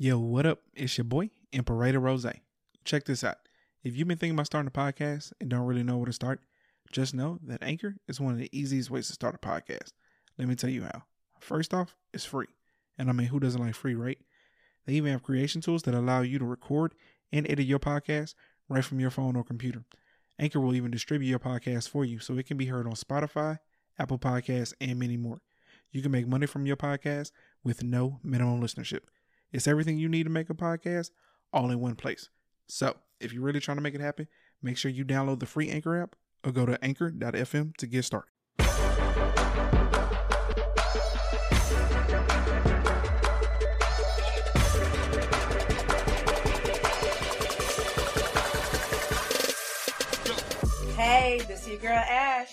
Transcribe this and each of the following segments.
Yo, what up? It's your boy, Imperator Rose. Check this out. If you've been thinking about starting a podcast and don't really know where to start, just know that Anchor is one of the easiest ways to start a podcast. Let me tell you how. First off, it's free. And I mean, who doesn't like free, right? They even have creation tools that allow you to record and edit your podcast right from your phone or computer. Anchor will even distribute your podcast for you so it can be heard on Spotify, Apple Podcasts, and many more. You can make money from your podcast with no minimum listenership. It's everything you need to make a podcast all in one place. So, if you're really trying to make it happen, make sure you download the free Anchor app or go to anchor.fm to get started. Hey, this is your girl Ash.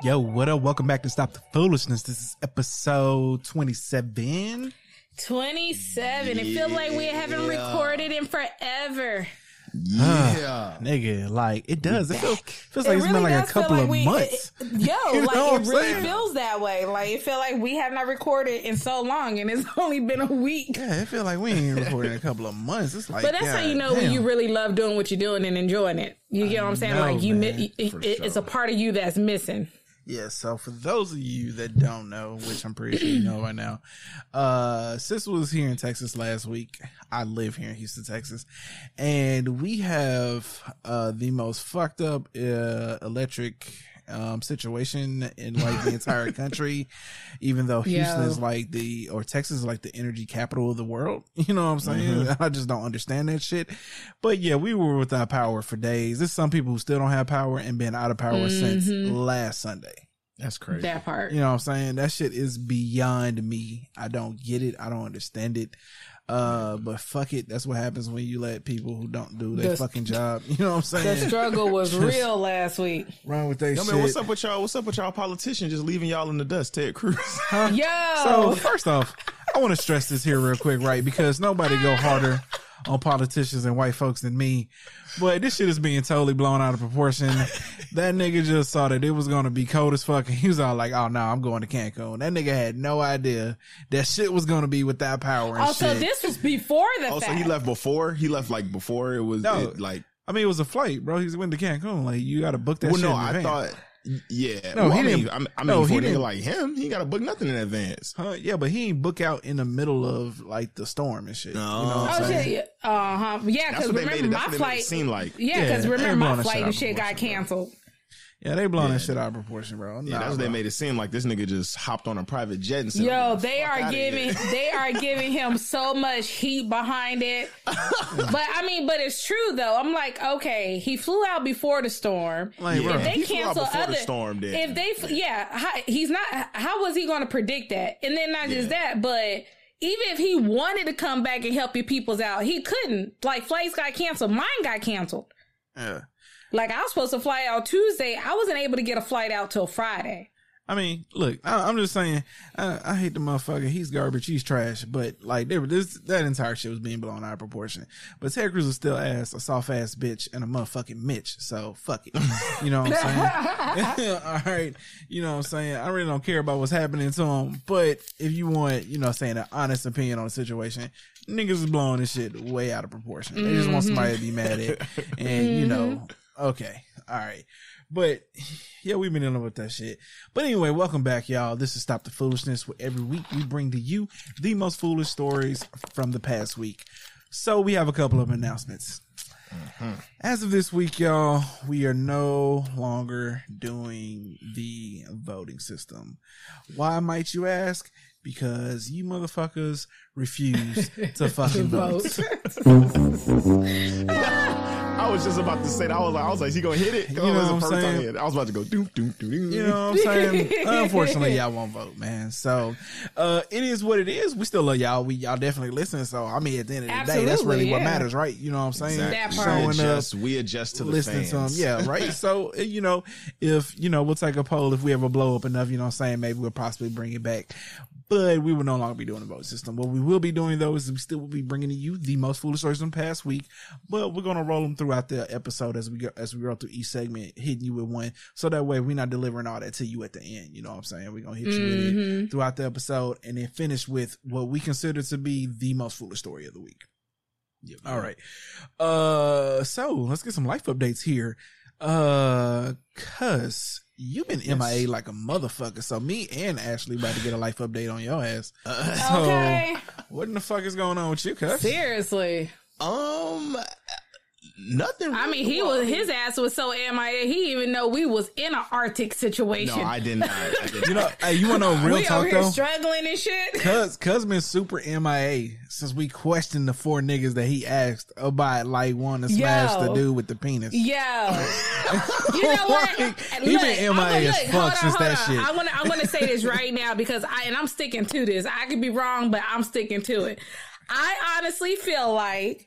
Yo, what up? Welcome back to Stop the Foolishness. This is episode 27. 27. Yeah. It feels like we haven't recorded in forever. Yeah, uh, nigga, like it does. It feels, feels like it has been like a couple like of we, months. It, yo, like it really saying? feels that way. Like it feel like we have not recorded in so long, and it's only been a week. Yeah, it feel like we ain't recorded in a couple of months. It's like, but that's how you know damn. when you really love doing what you're doing and enjoying it. You get what I'm saying? Know, like you, man, it, it, sure. it's a part of you that's missing. Yeah, so for those of you that don't know, which I'm pretty sure you know by now, uh, Sis was here in Texas last week. I live here in Houston, Texas, and we have uh, the most fucked up uh, electric um, situation in like the entire country, even though Houston is like the or Texas is like the energy capital of the world. You know what I'm saying? Mm-hmm. I just don't understand that shit. But yeah, we were without power for days. There's some people who still don't have power and been out of power mm-hmm. since last Sunday. That's crazy. That part. You know what I'm saying? That shit is beyond me. I don't get it. I don't understand it. Uh, but fuck it. That's what happens when you let people who don't do their the, fucking job. You know what I'm saying? The struggle was real last week. Run with that Yo, shit. Man, what's up with y'all? What's up with y'all politicians just leaving y'all in the dust? Ted Cruz. Huh? Yo. So first off, I want to stress this here real quick, right? Because nobody go harder on politicians and white folks than me. But this shit is being totally blown out of proportion. that nigga just saw that it was gonna be cold as fuck, and he was all like, "Oh no, I'm going to Cancun." That nigga had no idea that shit was gonna be without power. And oh, shit. so this was before the. Oh, fact. so he left before. He left like before it was no, it, like. I mean, it was a flight, bro. He went to Cancun. Like you got to book that. Well, no, I advance. thought yeah. No, well, he I didn't. I mean, I mean no, he didn't like him. He got to book nothing in advance. Huh? Yeah, but he ain't book out in the middle of like the storm and shit. No. You know what I'm oh saying? shit. Uh huh. Yeah, because remember it, my flight. seem like. Yeah, because Yeah, remember my flight and shit got canceled. Yeah, they blowing Yeah. that shit out of proportion, bro. Yeah, that's what they made it seem like this nigga just hopped on a private jet and said, Yo, the they fuck are outta giving they are giving him so much heat behind it. but I mean, but it's true though. I'm like, okay, he flew out before the storm. Like, Yeah, if they he flew out cancel before the other storm, then. if they f- yeah, how, he's not. How was he going to predict that? And then not just that, but even if he wanted to come back and help your peoples out, he couldn't. Like flights got canceled. Mine got canceled. Yeah. Like I was supposed to fly out Tuesday. I wasn't able to get a flight out till Friday. I mean, look, I, I'm just saying, I, I hate the motherfucker. He's garbage. He's trash. But like, there, this that entire shit was being blown out of proportion. But Ted Cruz was still ass, a soft ass bitch, and a motherfucking Mitch. So fuck it. You know what I'm saying? All right. You know what I'm saying? I really don't care about what's happening to him. But if you want, you know, saying an honest opinion on the situation, niggas is blowing this shit way out of proportion. They just want mm-hmm. somebody to be mad at, and you know, mm-hmm. Okay, all right. But yeah, we've been dealing with that shit. But anyway, welcome back, y'all. This is Stop the Foolishness, where every week we bring to you the most foolish stories from the past week. So we have a couple of announcements. Mm-hmm. As of this week, y'all, we are no longer doing the voting system. Why might you ask? because you motherfuckers refuse to fucking vote. I was just about to say that. I was like, I was like, is he gonna hit it? You know what I'm saying? Time he hit it. I was about to go doom doom doom doom. You know what I'm saying? Unfortunately, y'all won't vote, man. So uh it is what it is. We still love y'all. We y'all definitely listen. So I mean, at the end of the day, that's Absolutely, really what yeah. matters, right? You know what I'm saying? That part. we Showing up, adjust, we adjust to the listening to them. fans. Yeah, right. so uh, you know, if you know, we'll take a poll if we ever blow up enough. You know, what I'm saying maybe we'll possibly bring it back, but we will no longer be doing the vote system. What we will be doing though is we still will be bringing to you the most foolish stories from the past week, but we're gonna roll them throughout the episode as we go as we roll through each segment, hitting you with one, so that way we're not delivering all that to you at the end. You know what I'm saying? We're gonna hit you with it throughout the episode, and then finish with what we consider to be the most foolish story of the week. All right. Uh, so let's get some life updates here. Uh, cuz you've been MIA like a motherfucker. So me and Ashley about to get a life update on your ass. so Okay. what in the fuck is going on with you, cuz? Seriously. Um, nothing. I mean, really he was his ass was so MIA. He even know we was in an Arctic situation. No, I did not. I did You know, hey, you want to know real we talk over here though? struggling and shit. Cuz cuz been super MIA since we questioned the four niggas that he asked about like wanting to smash Yo. the dude with the penis. Yeah. you know what? Like, Look, he been I'm MIA as fuck hold on, since hold that on. shit. I want to. I'm going to say this right now because I and I'm sticking to this. I could be wrong, but I'm sticking to it. I honestly feel like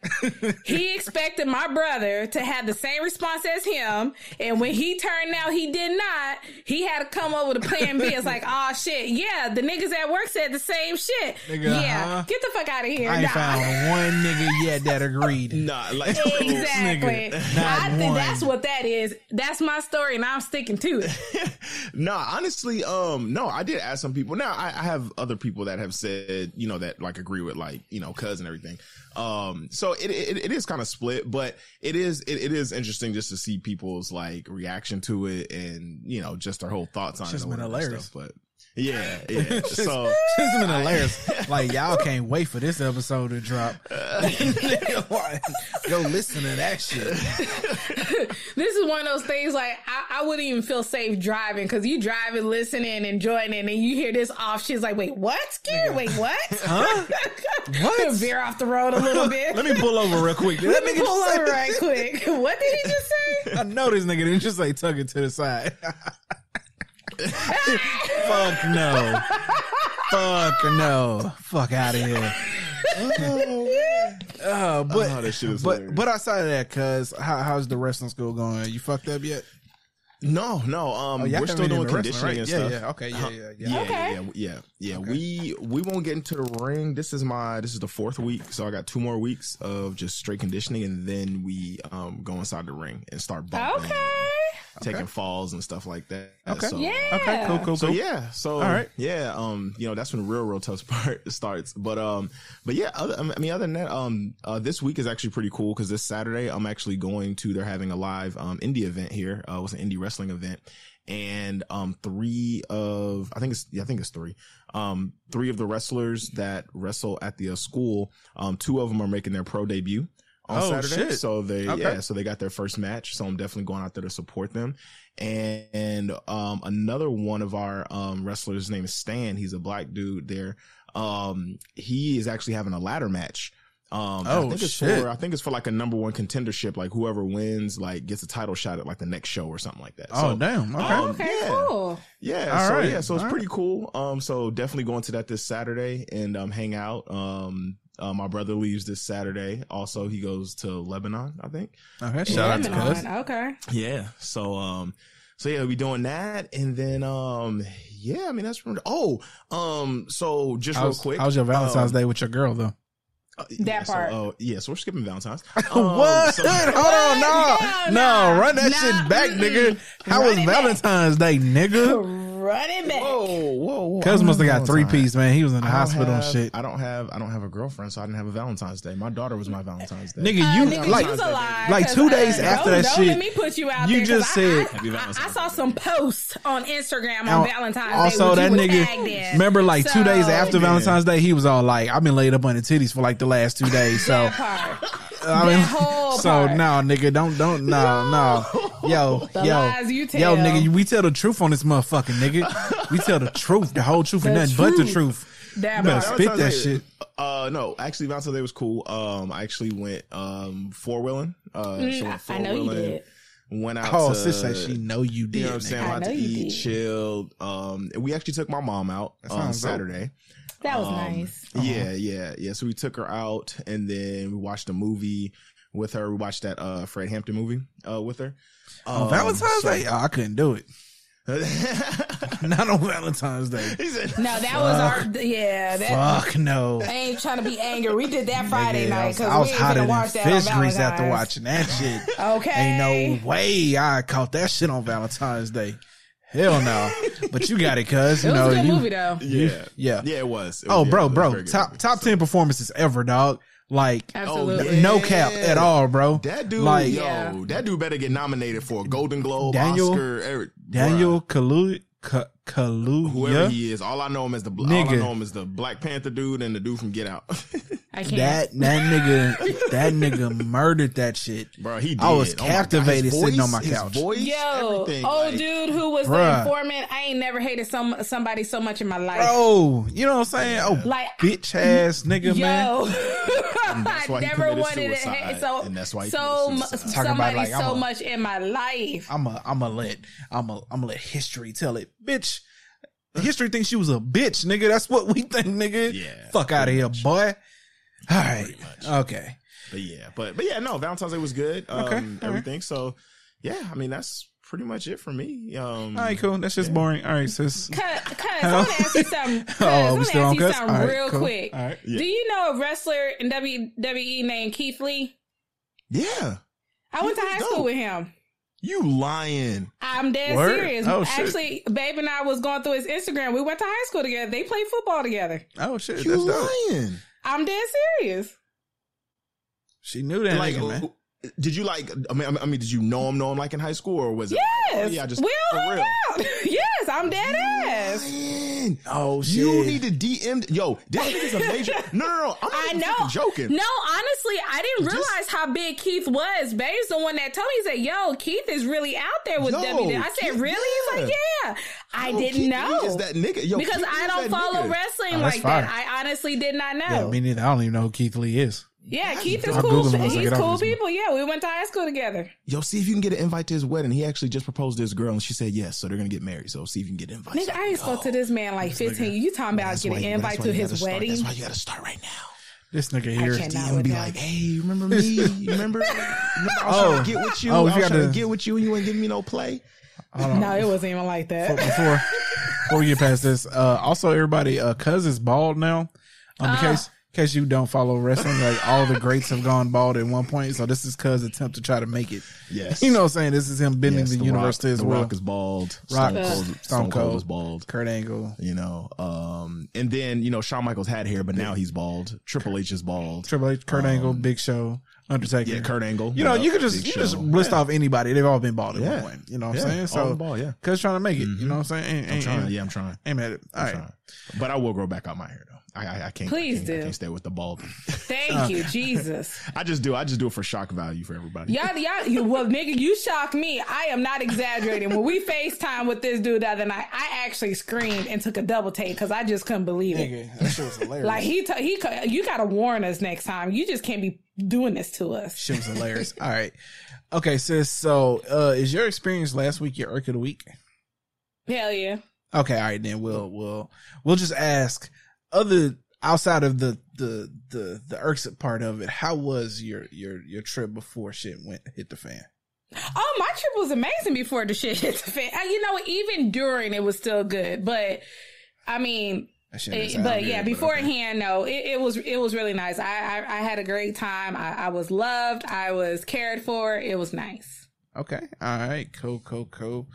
he expected my brother to have the same response as him, and when he turned out he did not, he had to come up with a plan B. It's like, oh shit, yeah, the niggas at work said the same shit. Nigga, yeah, huh? get the fuck out of here. I Nah. found one nigga yet that agreed. Nah, like Exactly. Nigga, not I think one. that's what that is. That's my story, and I'm sticking to it. nah, honestly, um, no, I did ask some people. Now I, I have other people that have said, you know, that like agree with like, you know, cuz and everything. Um, so it, it, it is kind of split, but it is, it, it is interesting just to see people's like reaction to it and, you know, just their whole thoughts on Just it. been and all that hilarious. Stuff, but yeah, yeah. so It's been hilarious. Like y'all can't wait for this episode to drop. Uh, like, Go listen to that shit. This is one of those things like I, I wouldn't even feel safe driving because you driving, listening, enjoying it, and you hear this off. She's like, "Wait, what? Scared? Wait, what? Huh? What? Veer off the road a little bit. Let me pull over real quick. Did that Let me nigga pull just say- over right quick. What did he just say? I know this nigga didn't just say tuck it to the side. Fuck no. Fuck no. Fuck out of here. Uh, but Oh, that shit is but hilarious. but outside of that, cuz how, how's the wrestling school going? You fucked up yet? no, no, um, Oh, we're still doing been in the wrestling, conditioning right? and Yeah, stuff. yeah, okay, yeah, Uh-huh. yeah, yeah. yeah, yeah, yeah, yeah. We we won't get into the ring. This is my this is the fourth week, so I got two more weeks of just straight conditioning, and then we um go inside the ring and start bumping, Okay. Taking falls and stuff like that. Okay. So, Yeah. Okay, cool, cool, So cool. yeah, so All right. yeah, um, you know that's when the real, real tough part starts. But um, but yeah, other, I mean, other than that, um, uh, this week is actually pretty cool because this Saturday I'm actually going to. They're having a live um indie event here. Uh, it was an indie wrestling event, and um, three of I think it's yeah, I think it's three. Um, three of the wrestlers that wrestle at the uh, school, um, two of them are making their pro debut on Oh, Saturday. shit. So they Okay. yeah, so they got their first match. So I'm definitely going out there to support them. And, and um another one of our um wrestlers, his name is Stan. He's a black dude there. Um he is actually having a ladder match. Um I Oh, think it's shit. for I think it's for like a number one contendership, like whoever wins like gets a title shot at like the next show or something like that. Oh So, damn. Okay. um, Okay, yeah. cool. yeah, All so right, yeah, so it's all pretty cool. Um, so definitely going to that this Saturday and um hang out. Um, uh, my brother leaves this Saturday. Also, he goes to Lebanon, I think. okay. Shout out to Lebanon, Cuz. Okay. Yeah. So um, so yeah, we'll be doing that, and then um, yeah, I mean that's pretty. Oh, um, so just How's, real quick, how's your Valentine's um, Day with your girl though? uh, That yeah, so, part. uh, yeah, so we're skipping Valentine's. what? Um, so- Hold on, no, No, no, no, run that no, shit back, mm-mm. nigga. How Run was it back. Valentine's Day, nigga? Run it back. Whoa, whoa, whoa! Cuz must have got three Valentine's. piece, man. He was in the I don't hospital and shit. I don't have I don't have a girlfriend, so I didn't have a Valentine's Day. My daughter was my Valentine's Day. Nigga, Uh, you nigga, like you's a liar, two uh, days after don't- that don't shit, Let me put you out you there 'cause just said- I, I, I saw some posts on Instagram on Valentine's also Day. Also, that which you was nigga. Remember, like two days after Yeah. Valentine's Day, he was all like, "I've been laid up on the titties for like the last two days." So. I mean, That whole so part. no, nigga, don't don't no no, yo The yo lies you tell. yo, nigga, we tell the truth on this motherfucking nigga. We tell the truth, the whole truth, and The nothing but the truth. truth. That better part. spit that Valentine's shit. Uh, no, actually, Valentine's Day was cool. Um, I actually went um four wheeling. Uh, so Mm, went I, I know you did. Went out. Oh, to, sis said she know you did. You know what I'm saying? I Went out know to you eat, did. chilled. Um, and we actually took my mom out That on sounds dope. Saturday. That was Um, nice. Yeah, yeah, yeah. So we took her out, and then we watched a movie with her. We watched that uh Fred Hampton movie uh with her. On Um, Valentine's so- Day, oh, I couldn't do it. Not on Valentine's Day. he said, No, that was our yeah. That Fuck no. I ain't trying to be angry. We did that Friday Nigga, night I was, because I was we ain't hotter gonna than that on fish grease after watching that shit. Okay, Ain't no way I caught that shit on Valentine's Day. Hell no. But you got it, cuz. It You was know, a good you, movie though. yeah, yeah. yeah, it was. It Oh, yeah, bro, it was a bro. Top movie. top 10 performances ever, dog. Like, Absolutely. yeah. no cap at all, bro. That dude, like, yo, Yeah. that dude better get nominated for a Golden Globe, Daniel- Oscar, every, Daniel. Kalu, Ka, Kaluuya. whoever he is. All I know him as the all I know him as the Black Panther dude and the dude from Get Out. I can't. That that nigga that nigga murdered that shit. bro, he. Did. I was Oh my God, captivated sitting on my his couch. Voice, Yo, everything, old like- dude who was the informant. I ain't never hated some somebody so much in my life. Bro, you know what I'm saying? Oh, Like bitch ass nigga, man. Yo, that's I why he never committed wanted to suicide. hate so And that's why he so committed mu- suicide. Talking about, somebody like, I'm so a- much in my life. I'm a I'm a let I'm a I'm gonna let history tell it, bitch. History thinks she was a bitch, nigga. That's what we think, nigga. Yeah, Fuck out of here, boy. All right, okay. But yeah, but but yeah, no, Valentine's Day was good. Um, Okay, all right. everything. So yeah, I mean that's pretty much it for me. Um, All right, cool. That's just boring. All right, sis. Cause, cause I want to ask you something. Cause, Oh, I we want to still on ask you cuss? something All right, real cool. quick. All right. Yeah. Do you know a wrestler in WWE named Keith Lee? Yeah, I went to high was school with him. You lying? I'm dead Word? serious. Oh, shit. Actually, Babe and I was going through his Instagram. We went to high school together. They played football together. Oh shit, You that's dope. lying? I'm dead serious. She knew that like, nigga, man. did you like? I mean, I mean, did you know him? Know him like in high school, or was it? Yes. Like, oh, yeah, just we all for hung real. out. yes, I'm dead ass. Lying. Oh shit. You need to DM. Yo, this nigga's a major. No, no, no. I'm not I know. joking. No, honestly, I didn't This- realize how big Keith was. Babe's the one that told me. He said, "Yo, Keith is really out there with Yo, WWE." I said, Keith- "Really?" He's like, "Yeah." I Yo, didn't Keith know Is that nigga? Yo, because Keith I don't follow nigga. wrestling Oh, that's like that. I honestly did not know. Yeah, me neither. I don't even know who Keith Lee is. Yeah, Keith is I'll cool. Google him once I He's cool this people. Yeah, we went to high school together. Yo, see if you can get an invite to his wedding. He actually just proposed to his girl, and she said yes. So they're gonna get married. So see if you can get an invite. Nigga, I ain't spoke to this man like 15. You talking about getting an you- invite to his gotta start- wedding? That's why you got to start right now. This nigga here. can't. Not DM with be him. like, hey, you remember me? You remember? remember I was trying to get with you. Oh, I was got trying to to- get with you, and you ain't giving me no play. No, it wasn't even like that. before before we get past this, uh, also everybody, uh, Cuz is bald now. Um, in Ah. Case you don't follow wrestling, like all the greats have gone bald at one point. So this is Cuz attempt to try to make it. Yes, You know what I'm saying? This is him bending Yes, the, The universe Rock, to his the will. Rock is bald. Rock- Stone, Cold, Stone Cold is bald. Kurt Angle, You know, um, and then you know Shawn Michaels had hair, but now he's bald. Triple H is bald. Triple H, Kurt Um, Angle, Big Show, Undertaker. Yeah, Kurt Angle. You know, you could just you just list off anybody. They've all been bald at Yeah. one point. You know what I'm Yeah, saying? all So ball, yeah. Cuz trying to make it. You know what I'm saying? Ain't, I'm ain't, trying. ain't, Yeah, I'm trying. aim at it. All I'm right. trying. But I will grow back out my hair though. I I, I can't. Please I can't, do. I can't stay with the bald. Thank you, Jesus. I just do. I just do it for shock value for everybody. Y'all, y'all, well, nigga, you shocked me. I am not exaggerating. When we FaceTime with this dude the other night, I actually screamed and took a double take because I just couldn't believe it. Nigga, that shit was hilarious. Like he, t- he, co- you gotta warn us next time. You just can't be doing this to us. Shit was hilarious. All right. Okay, sis. So, uh, is your experience last week your irk of the week? Hell yeah. Okay, all right. Then we'll we'll we'll just ask other outside of the the the the irksome part of it. How was your your your trip before shit went hit the fan? Oh, my trip was amazing before the shit hit the fan. Uh, You know, even during it was still good, but I mean, That shit didn't It- but good, yeah, okay. beforehand, no, it, it was it was really nice. I I, I had a great time. I, I was loved. I was cared for. It was nice. Okay, all right, cool, cool, cool.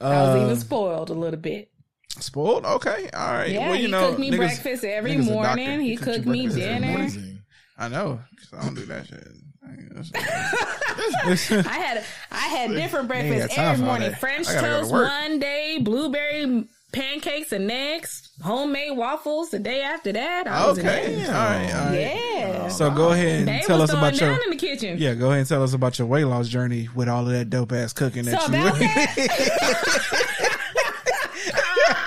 Uh, I was even spoiled a little bit. Spoiled. Okay, all right. Yeah, well, you he know, cooked me niggas- breakfast every niggas a doctor. morning. He He cooked cooked me dinner. I know. I don't do that shit. I had I had different ain't breakfast every morning. French toast work. one day, blueberry pancakes the next, homemade waffles the day after that. I was okay, there. all right, all right. Yeah. So go ahead and They tell us about your in the kitchen. yeah. Go ahead and tell us about your weight loss journey with all of that dope ass cooking that So you. about that,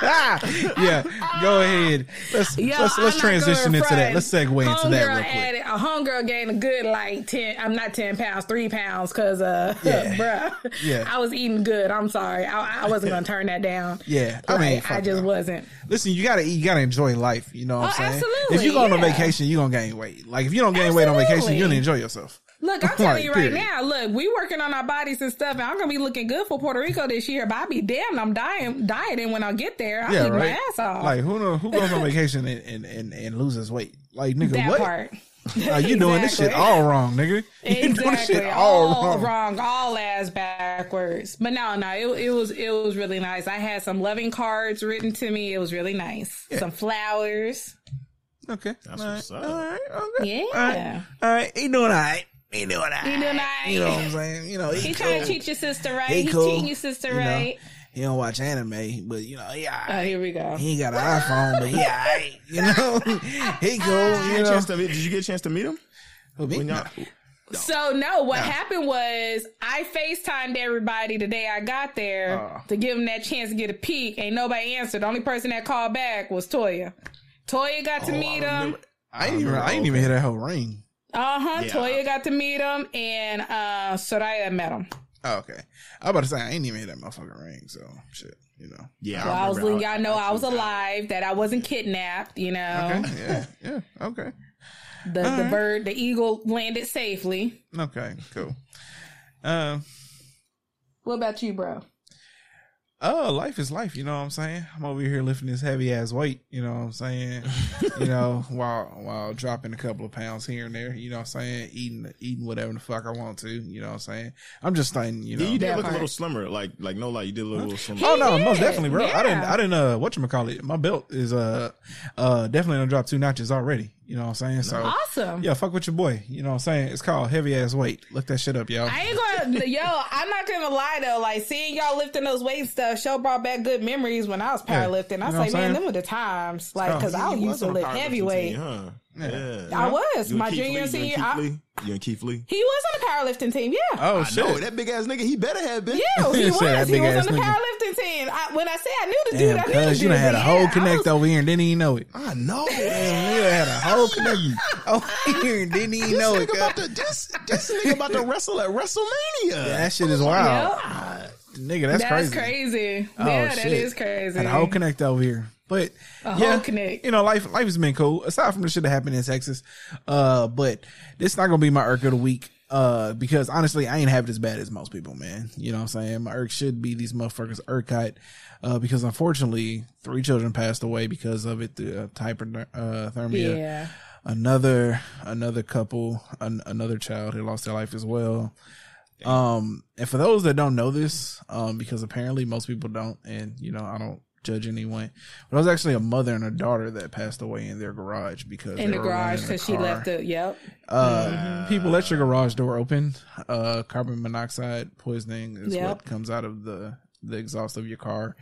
yeah, go ahead. Let's Yo, let's, let's transition into that. Let's segue into that real quick. added- A homegirl gained a good like ten. I'm not ten pounds, three pounds, cause uh, Yeah. bruh, Yeah. I was eating good. I'm sorry, I, I wasn't gonna turn that down. Yeah, I Like, mean, I just wasn't. Listen, you gotta eat, you gotta enjoy life. You know what I'm Oh, saying? absolutely, If you go on a vacation, you are gonna gain weight. Like if you don't gain weight on vacation, Absolutely. you gonna enjoy yourself. Look, I'm telling you right period. now. Look, we working on our bodies and stuff, and I'm gonna be looking good for Puerto Rico this year. But I be damned, I'm dying, dieting when I get there. I Yeah, eat right. my ass off. Like who know who goes on vacation and, and, and, and loses weight? Like nigga, that what? part. Like, you doing this shit all wrong, nigga. You doing this Exactly. shit all, all wrong. wrong, all ass backwards. But no, no, it, it was it was really nice. I had some loving cards written to me. It was really nice. Some flowers. Okay. That's all right. what's up. All right. Okay. Yeah. All right. All right. He doing all right. He doing all right. He doing all right. You know what I'm saying? You know, he, He cool. trying to treat your sister right. He He's cool. treating your sister You know, right. He don't watch anime, but you know, he all Oh, here we go. He ain't got an iPhone, but yeah, all right. You know, he cool. Ah. Did you, You get a know, chance to meet, did you get a chance to meet him? Who, me? When y'all- So no, what happened was I FaceTimed everybody the day I got there Oh. to give them that chance to get a peek. Ain't nobody answered. The only person that called back was Toya. Toya got to Oh, I meet him. remember- I ain't even. I ain't even hear that whole ring. Uh huh. Yeah. Toya got to meet him, and uh Soraya met him. Oh, okay. I was about to say I ain't even hear that motherfucking ring. So shit, you know. Yeah, Well, I was letting y'all know I was actually- alive, that I wasn't kidnapped. You know, Okay. Yeah. Yeah. Okay. the the bird, the eagle landed safely. Okay. Cool. Um. What about you, bro? Oh, life is life. You know what I'm saying? I'm over here lifting this heavy ass weight. You know what I'm saying? you know, while while dropping a couple of pounds here and there. You know what I'm saying? Eating eating whatever the fuck I want to. You know what I'm saying? I'm just saying. You know. Yeah, you did That look a little slimmer. Like, like no, lie, you did a little, slimmer. Oh no, He most definitely, bro. I didn't, I didn't. Uh, what you call it? My belt is uh, uh, definitely gonna drop two notches already. You know what I'm saying? So Awesome. yeah, fuck with your boy. You know what I'm saying? It's called heavy ass weight. Look that shit up, y'all. I ain't gonna, yo, I'm not gonna lie though. Like seeing y'all lifting those weight stuff, show brought back good memories when I was Yeah. powerlifting. I You was know like, man, them were the times. Like, cause I used to was on a lift heavyweight. huh? Yeah. I was You my Keith junior Lee, senior. You and Keith I- Lee. You and Keith Lee. he was on the powerlifting team. Yeah. oh I shit! know that big ass nigga. He better have been. Yeah, he Say was. that He big was ass on the nigga. powerlifting team. I, when I say I knew the dude, Damn, I knew the cuz you dude, done had a whole yeah, connect was- over here and didn't even know it. I know. Damn, nigga had a whole connect over here and didn't even This know it. about to this this nigga about to wrestle at WrestleMania. That shit oh, is wild, Yeah. nigga. That's, crazy. That's crazy. crazy. Oh, yeah, that shit. is crazy. Had a whole connect over here. But A yeah, connect. You know, life life has been cool. Aside from the shit that happened in Texas. Uh, but this not gonna be my irk of the week. Uh, because honestly, I ain't have it as bad as most people, man. You know what I'm saying? My irk should be these motherfuckers irkite. Uh, because unfortunately, three children passed away because of it, the uh, hypothermia. Yeah. Another, another couple, an, another child who lost their life as well. Um, and for those that don't know this, um, because apparently most people don't, and you know, I don't judge anyone, but it was actually a mother and a daughter that passed away in their garage because In the garage because she left the Yep. Uh, people let your garage door open. Uh, carbon monoxide poisoning is Yep. what comes out of the the exhaust of your car,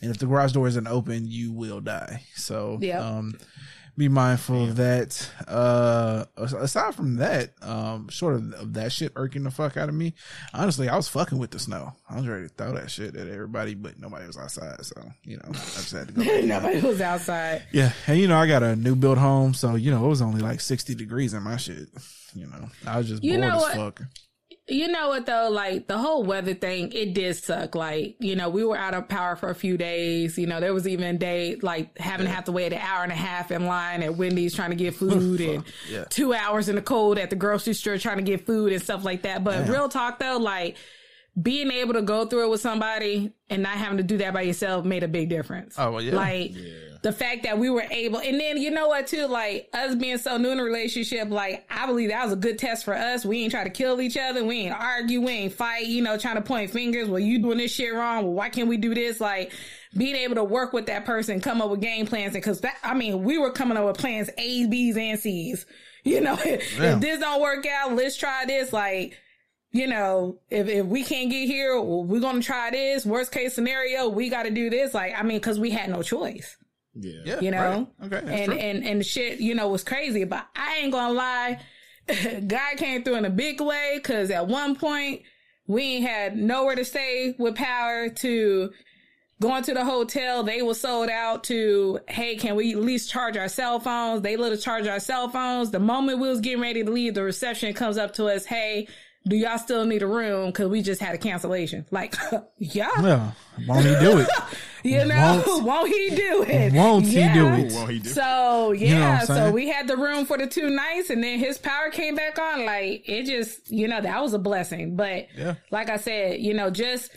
and if the garage door isn't open, you will die. So, Yep. um, be mindful of that. Uh, aside from that, um, short of, of that shit irking the fuck out of me, honestly, I was fucking with the snow. I was ready to throw that shit at everybody, but nobody was outside, so you know, I just had to go. Nobody was outside. Yeah, and you know I got a new built home, so you know it was only like sixty degrees in my shit. You know, I was just You bored as fuck. You know what though? Like the whole weather thing, it did suck. Like, you know, we were out of power for a few days. You know, there was even a day like having to have to wait an hour and a half in line at Wendy's trying to get food and Yeah. two hours in the cold at the grocery store trying to get food and stuff like that. But Damn. real talk though, like being able to go through it with somebody and not having to do that by yourself made a big difference. Oh, well, yeah. Like the fact that we were able, and then you know what too, like us being so new in a relationship, like I believe that was a good test for us. We ain't try to kill each other. We ain't argue. We ain't fight. You know, trying to point fingers. Well, you doing this shit wrong. Well, why can't we do this? Like being able to work with that person, come up with game plans, and because that, I mean, we were coming up with plans A's, B's, and C's. You know, Yeah. if this don't work out, let's try this. Like you know, if, if we can't get here, we're going to try this. Worst case scenario, we got to do this. Like, I mean, cause we had no choice, Yeah. Yeah, you know? right. Okay, that's and, true. and, and shit, you know, was crazy, but I ain't going to lie. God came through in a big way. Cause at one point we ain't had nowhere to stay with power to going to the hotel, they were sold out to, hey, can we at least charge our cell phones? They let us charge our cell phones. The moment we was getting ready to leave, the reception comes up to us, hey, do y'all still need a room? Because we just had a cancellation. Like, yeah, Yeah, won't he do it? you know, Won't- won't, he do it? Won't he do Yeah. it? Well, he did. So yeah, I'm so we had the room for the two nights, and then his power came back on. Like it just, you know, that was a blessing. But Yeah. like I said, you know, just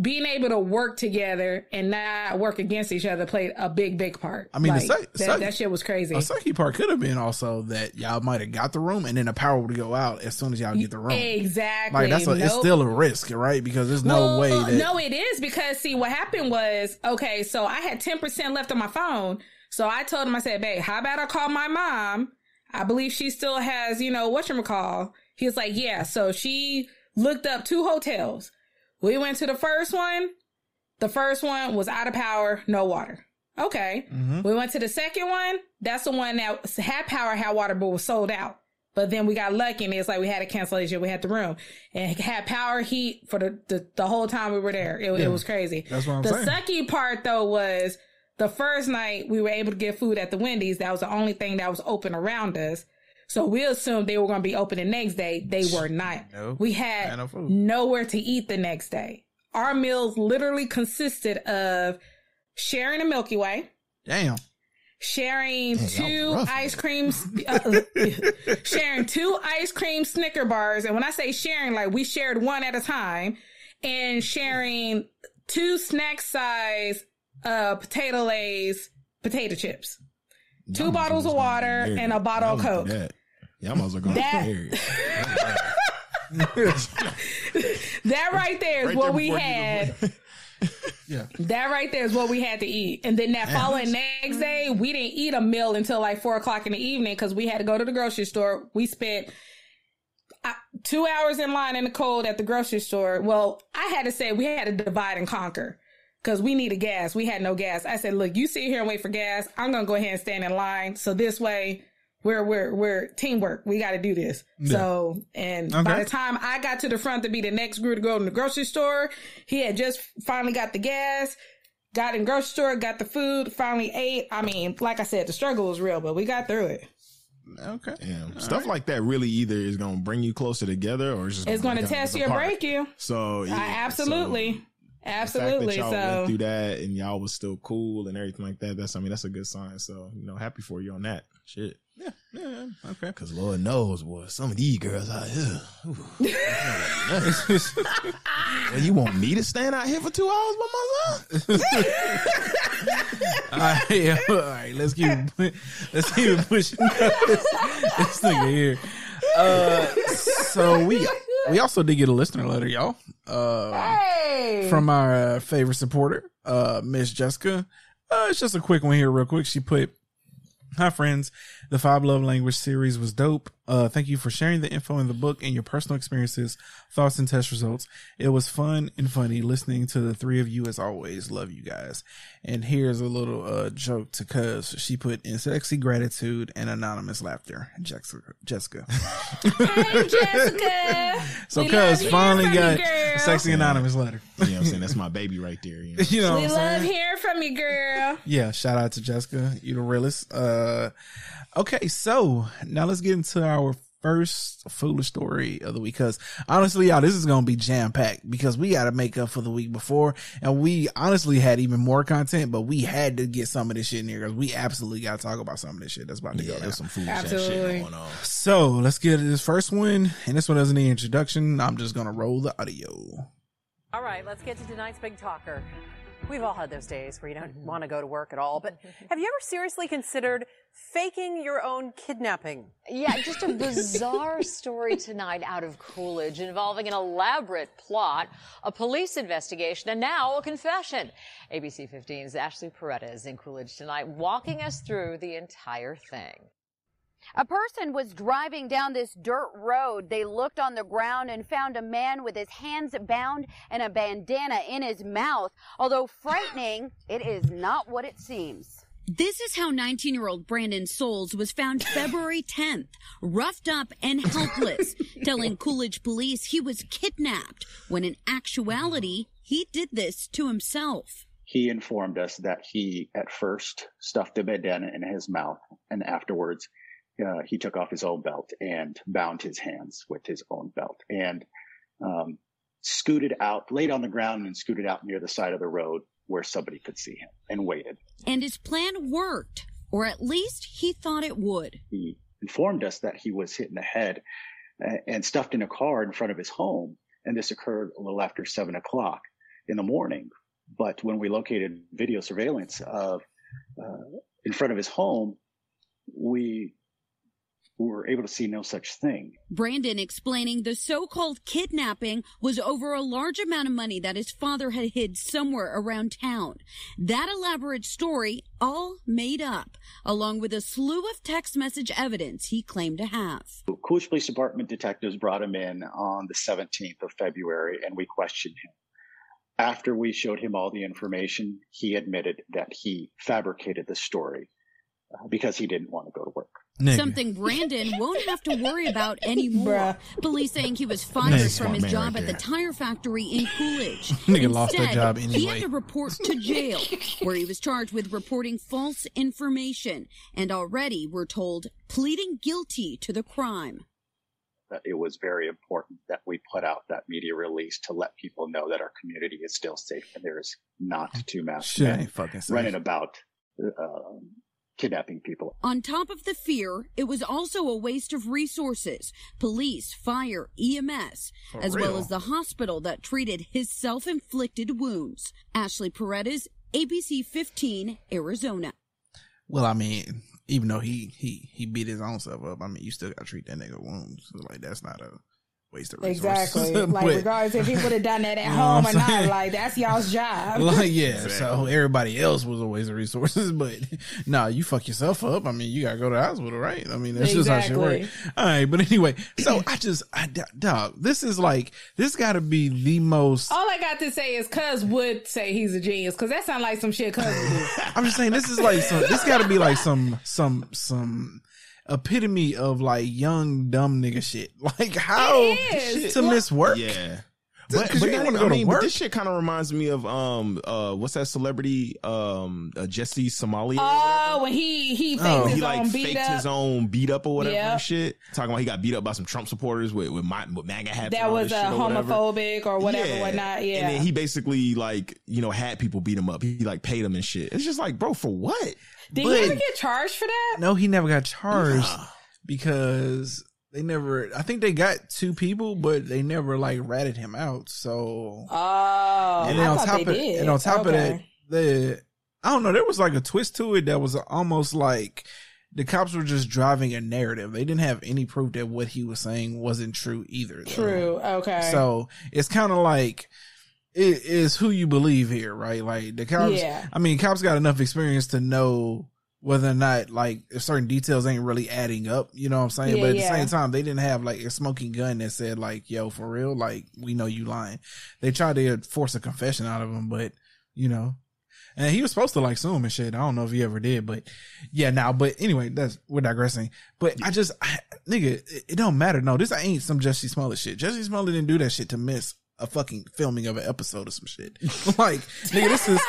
being able to work together and not work against each other played a big, big part. I mean, the Like, sec- that, sec- that shit was crazy. A sucky part could have been also that y'all might have got the room and then the power would go out as soon as y'all get the room. Exactly. Like that's a, it's still a risk, right? Because there's no Well, way uh, that No, it is because see what happened was okay. So I had ten percent left on my phone. So I told him, I said, "Babe, how about I call my mom? I believe she still has, you know, what you call." He was like, "Yeah." So she looked up two hotels. We went to the first one. The first one was out of power, no water. Okay. Mm-hmm. We went to the second one. That's the one that had power, had water, but was sold out. But then we got lucky and it's like we had a cancellation. We had the room and it had power heat for the, the, the whole time we were there. It, Yeah. it was crazy. That's what I'm the saying. sucky part though was the first night we were able to get food at the Wendy's. That was the only thing that was open around us. So we assumed they were going to be open the next day. They were not. No. We had no nowhere to eat the next day. Our meals literally consisted of sharing a Milky Way, damn. sharing y'all two ice creams, uh, sharing two ice cream Snicker bars. And when I say sharing, like we shared one at a time and sharing two snack size, uh, potato lays, potato chips, two Y'all might as bottles of water and a bottle of Coke. That. Y'all might as well go That- married. That right there is Right what there we had. Yeah. That right there is what we had to eat. And then that following next day, we didn't eat a meal until like four o'clock in the evening because we had to go to the grocery store. We spent uh, two hours in line in the cold at the grocery store. Well, I had to say we had to divide and conquer because we needed gas. We had no gas. I said, look, you sit here and wait for gas. I'm going to go ahead and stand in line. So this way, we're we're we're teamwork. We got to do this. So, and by the time I got to the front to be the next group to go to the grocery store, he had just finally got the gas, got in grocery store, got the food, finally ate. I mean, like I said, the struggle was real, but we got through it. Okay. Damn. Stuff like that really either is going to bring you closer together or it's just It's going to test you or break you. So yeah, I absolutely, so the absolutely. fact that y'all So went through that and y'all was still cool and everything like that. That's I mean that's a good sign. So you know, happy for you on that shit. Yeah. Yeah. Okay. Cause Lord knows, boy, some of these girls out here. well, you want me to stand out here for two hours by myself? all right, yeah, all right, let's keep it, let's keep it pushing this, this nigga here. Uh, so we we also did get a listener letter, y'all. Uh, hey, from our uh, favorite supporter, uh, Miss Jessica. Uh, it's just a quick one here, real quick. She put, "Hi friends, the Five Love Language series was dope. Uh, thank you for sharing the info in the book and your personal experiences, thoughts, and test results. It was fun and funny listening to the three of you as always. Love you guys." And here's a little uh joke to Cuz. She put in sexy gratitude and anonymous laughter. Jessica, Jessica. hey, Jessica. So Cuz finally got girl. a sexy anonymous letter. You know what I'm saying? That's my baby right there. You know? You know We what I'm love saying? hearing from you, girl. Yeah, shout out to Jessica, you the realest. Uh, okay, so now let's get into our first foolish story of the week. Because honestly, y'all, this is gonna be jam packed because we got to make up for the week before, and we honestly had even more content, but we had to get some of this shit in here because we absolutely got to talk about some of this shit that's about to Yeah, go there's some foolish shit going on. So let's get to this first one, and this one doesn't need an introduction. I'm just gonna roll the audio. All right, let's get to tonight's big talker. We've all had those days where you don't want to go to work at all, but have you ever seriously considered faking your own kidnapping? Yeah, just a bizarre story tonight out of Coolidge involving an elaborate plot, a police investigation, and now a confession. ABC 15's Ashley Paredes is in Coolidge tonight, walking us through the entire thing. A person was driving down this dirt road. They looked on the ground and found a man with his hands bound and a bandana in his mouth. Although frightening, it is not what it seems. This is how 19 year old Brandon Souls was found February 10th, roughed up and helpless, telling Coolidge police he was kidnapped when in actuality, he did this to himself. he informed us that he at first stuffed a bandana in his mouth and afterwards uh, he took off his own belt and bound his hands with his own belt and um, scooted out, laid on the ground and scooted out near the side of the road where somebody could see him and waited. And his plan worked, or at least he thought it would. He informed us that he was hit in the head and stuffed in a car in front of his home. And this occurred a little after seven o'clock in the morning. But when we located video surveillance of uh, in front of his home, we we were able to see no such thing. Brandon explaining the so-called kidnapping was over a large amount of money that his father had hid somewhere around town. That elaborate story all made up, along with a slew of text message evidence he claimed to have. Coolidge Police Department detectives brought him in on the 17th of February and we questioned him. After we showed him all the information, he admitted that he fabricated the story uh, because he didn't want to go to work. Nigga. Something Brandon won't have to worry about anymore. Police saying he was fired That's from his job right at the tire factory in Coolidge. Nigga lost that Instead, job He had to report to jail, where he was charged with reporting false information and already, we're told, pleading guilty to the crime. It was very important that we put out that media release to let people know that our community is still safe and there is not too much Shit men ain't fucking safe. running about uh, kidnapping people. On top of the fear, it was also a waste of resources police, fire, EMS, For as well as the hospital that treated his self inflicted wounds. Ashley Paredes, ABC 15, Arizona. Well, I mean, even though he he he beat his own self up, I mean, you still got to treat that nigga wounds. Like that's not a waste of resources. Exactly. like But- regardless if he would have done that at You know home or what not, like that's y'all's job. like yeah, so everybody else was a waste of resources, but nah, you fuck yourself up. I mean, you gotta go to the hospital, right? I mean, that's just how shit work. Exactly. All right, but anyway, so I just, I, dog, this is like, this got to be the most. All I got to say is Cuz would say he's a genius because that sounds like some shit Cuz would do. I'm just saying, this is like some. This got to be like some, some, some epitome of like young dumb nigga shit. Like how It is. to miss work? Yeah. But, But, but you that- want to I mean, to but work. this shit kind of reminds me of um uh what's that celebrity um uh, Jesse Somalia. Oh, when he he faked Oh. his he like own beat faked up. his own beat up or whatever Yep. shit. Talking about he got beat up by some Trump supporters with with, my, with MAGA hats. that was this uh, shit or whatever. homophobic or whatever, Yeah. whatnot. Yeah. And then he basically like you know had people beat him up. He like paid them and shit. It's just like bro for what? Did but- he ever get charged for that? No, he never got charged because they never. I think they got two people, but they never like ratted him out. So Oh, and on top of did. and on top of that, the I don't know. There was like a twist to it that was almost like the cops were just driving a narrative. They didn't have any proof that what he was saying wasn't true either. though. True. Okay. So it's kind of like it is who you believe here, right? Like the cops. Yeah. I mean, cops got enough experience to know whether or not like if certain details ain't really adding up. You know what I'm saying? Yeah, but at yeah. the same time, they didn't have like a smoking gun that said like, "Yo, for real, like we know you lying." They tried to force a confession out of him, but you know. And he was supposed to like sue him and shit. I don't know if he ever did, but yeah, now, but anyway, that's we're digressing. But I just, I, nigga, it, it don't matter. No, this ain't some Jesse Smollett shit. Jesse Smollett didn't do that shit to miss a fucking filming of an episode or some shit. like, nigga, this is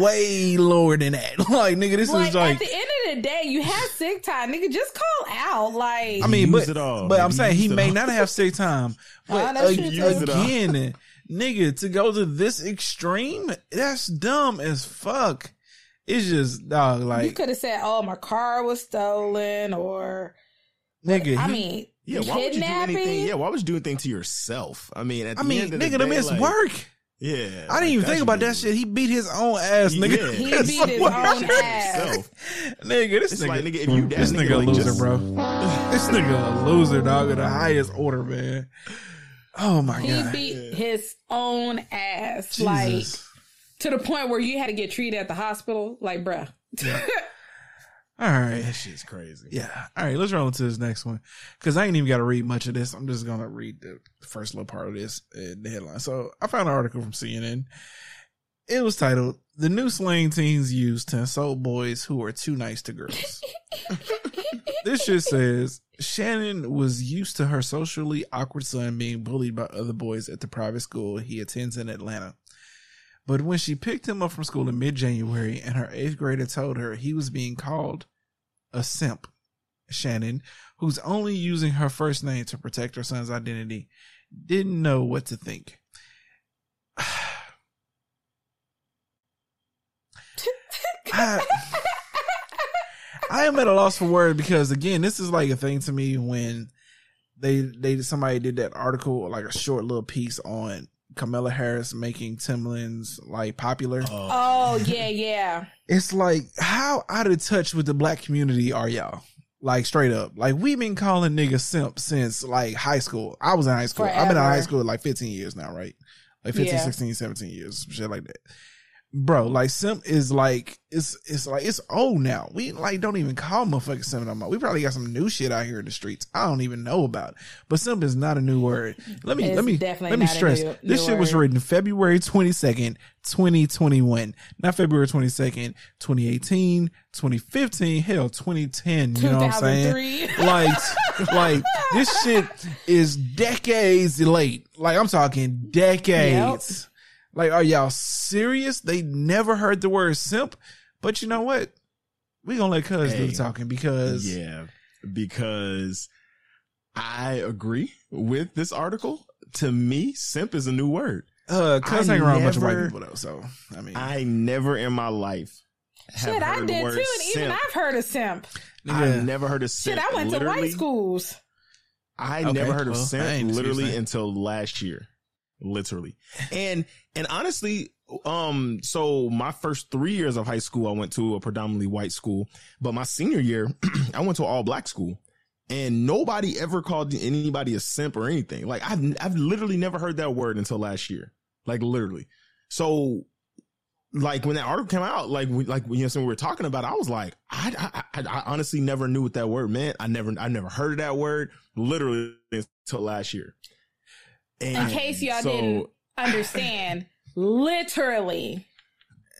way lower than that. like, nigga, this like, is like, at the end of the day, you have sick time, nigga. Just call out. Like, I mean, but, it all. but I'm saying he he may all. not have sick time. But that's ag- true, too. Used it all. again, nigga, to go to this extreme, that's dumb as fuck. It's just dog, Like you could have said, "Oh, my car was stolen," or nigga. I he- mean, Yeah, why would you do anything? Yeah, why would you do anything to yourself? I mean, at I the mean, end of the nigga, day, miss like, work. Yeah, I didn't like, even think about that shit. He beat his own ass, nigga. Yeah. He That's beat his own Shit ass. yourself. Nigga, this It's nigga, like, nigga, if you that this nigga, a like, loser, just- bro. this nigga a loser, dog, of the highest order, man. Oh my He god, he beat his own ass, Jesus. like to the point where you had to get treated at the hospital. Like, bruh. All right, That shit's crazy. yeah. All right, let's roll into this next one because I ain't even got to read much of this. I'm just gonna read the first little part of this, uh, the headline. So I found an article from CNN. It was titled "The New Slang Teens Use to Insult Boys Who Are Too Nice to Girls." this shit says Shannon was used to her socially awkward son being bullied by other boys at the private school he attends in Atlanta. But when she picked him up from school in mid January and her eighth grader told her he was being called a simp, Shannon, who's only using her first name to protect her son's identity, didn't know what to think. I, I am at a loss for words because again, this is like a thing to me when they they somebody did that article like a short little piece on Kamala Harris making Timberlands like popular. Oh. oh yeah, yeah. It's like how out of touch with the black community are y'all? Like straight up, like we've been calling niggas simp since like high school. I was in high school. I've been in high school like 15 years now, right? Like 15, Yeah. 16, 17 years, shit like that. Bro, like simp is like it's it's like it's old now. We like don't even call motherfucking simp no more. We probably got some new shit out here in the streets. I don't even know about. But simp is not a new word. Let me It's let me let me stress. new- this new shit was word. written February 22nd, 2021. Not February 22nd, 2018, 2015, hell 2010, you know what I'm saying? like like this shit is decades late. Like I'm talking decades. Like, are y'all serious? They never heard the word simp, but you know what? We gonna let Cuz do Hey, the talking because Yeah, because I agree with this article. To me, simp is a new word. uh, Cuz hang around a bunch of white people though. So I mean, I never in my life have Shit, I heard did the too, word and even. I've heard of simp. I've never heard of simp. Shit, I went to white schools. I Okay, never heard of well, I simp literally until last year. Literally. And and honestly, um, so my first three years of high school, I went to a predominantly white school. But my senior year, I went to an all black school. And nobody ever called anybody a simp or anything. Like I've I've literally never heard that word until last year. Like literally. So like when that article came out, like we, like you know, so we were talking about, it, I was like, I, I, I, I honestly never knew what that word meant. I never, I never heard of that word literally until last year. In case y'all so- didn't understand, literally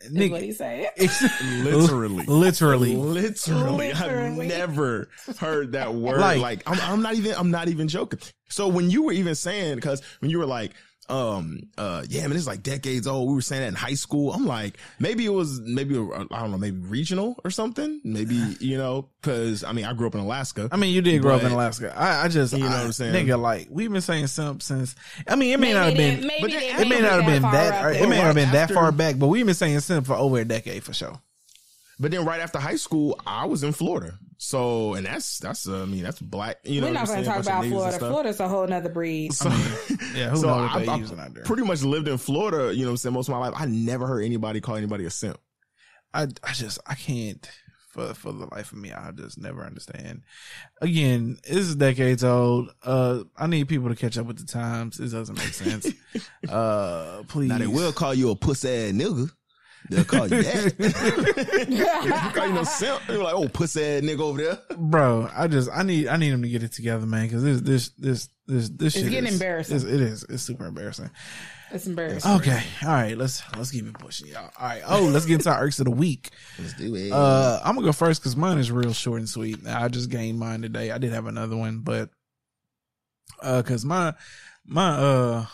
is Nigga, what he said. literally, literally, literally, I've never heard that word. Like- Like, I'm, I'm not even, I'm not even joking. So when you were even saying, because when you were like, um, uh, yeah, man, it's like decades old. We were saying that in high school. I'm like, maybe it was, maybe, uh, I don't know, maybe regional or something. Maybe, you know, cause I mean, I grew up in Alaska. I mean, you did grow up in Alaska. I, I just, You know I- what I'm saying? nigga. Like we've been saying simp since. I mean, it may Maybe not have been, didn't- maybe but it it, may not have been that. up It may not have been Right that far back, but we've been saying simp for over a decade for sure. But then right after high school, I was in Florida. So, and that's, that's, uh, I mean, that's black, you know We're what not going to talk about Florida. Florida's a whole nother breed. So, Yeah, who so knows what I, they I using out there? pretty much lived in Florida, you know what I'm saying, most of my life. I never heard anybody call anybody a simp. I I just I can't for for the life of me. I just never understand. Again, this is decades old. Uh, I need people to catch up with the times. This doesn't make sense. uh, please. Now they will call you a pussy ass nigga. They'll call you that. you call you no simp. They're like, oh, pussy ass nigga over there. bro. I just I need I need them to get it together, man. Because this this this this this It's shit getting is- embarrassing. it's- It is. It's super embarrassing. It's embarrassing. Okay, all right. Let's let's keep it pushing, y'all. All right. Oh, let's get into our irks of the week. Let's do it. Uh, I'm gonna go first because mine is real short and sweet. I just gained mine today. I did have another one, but uh, because my my uh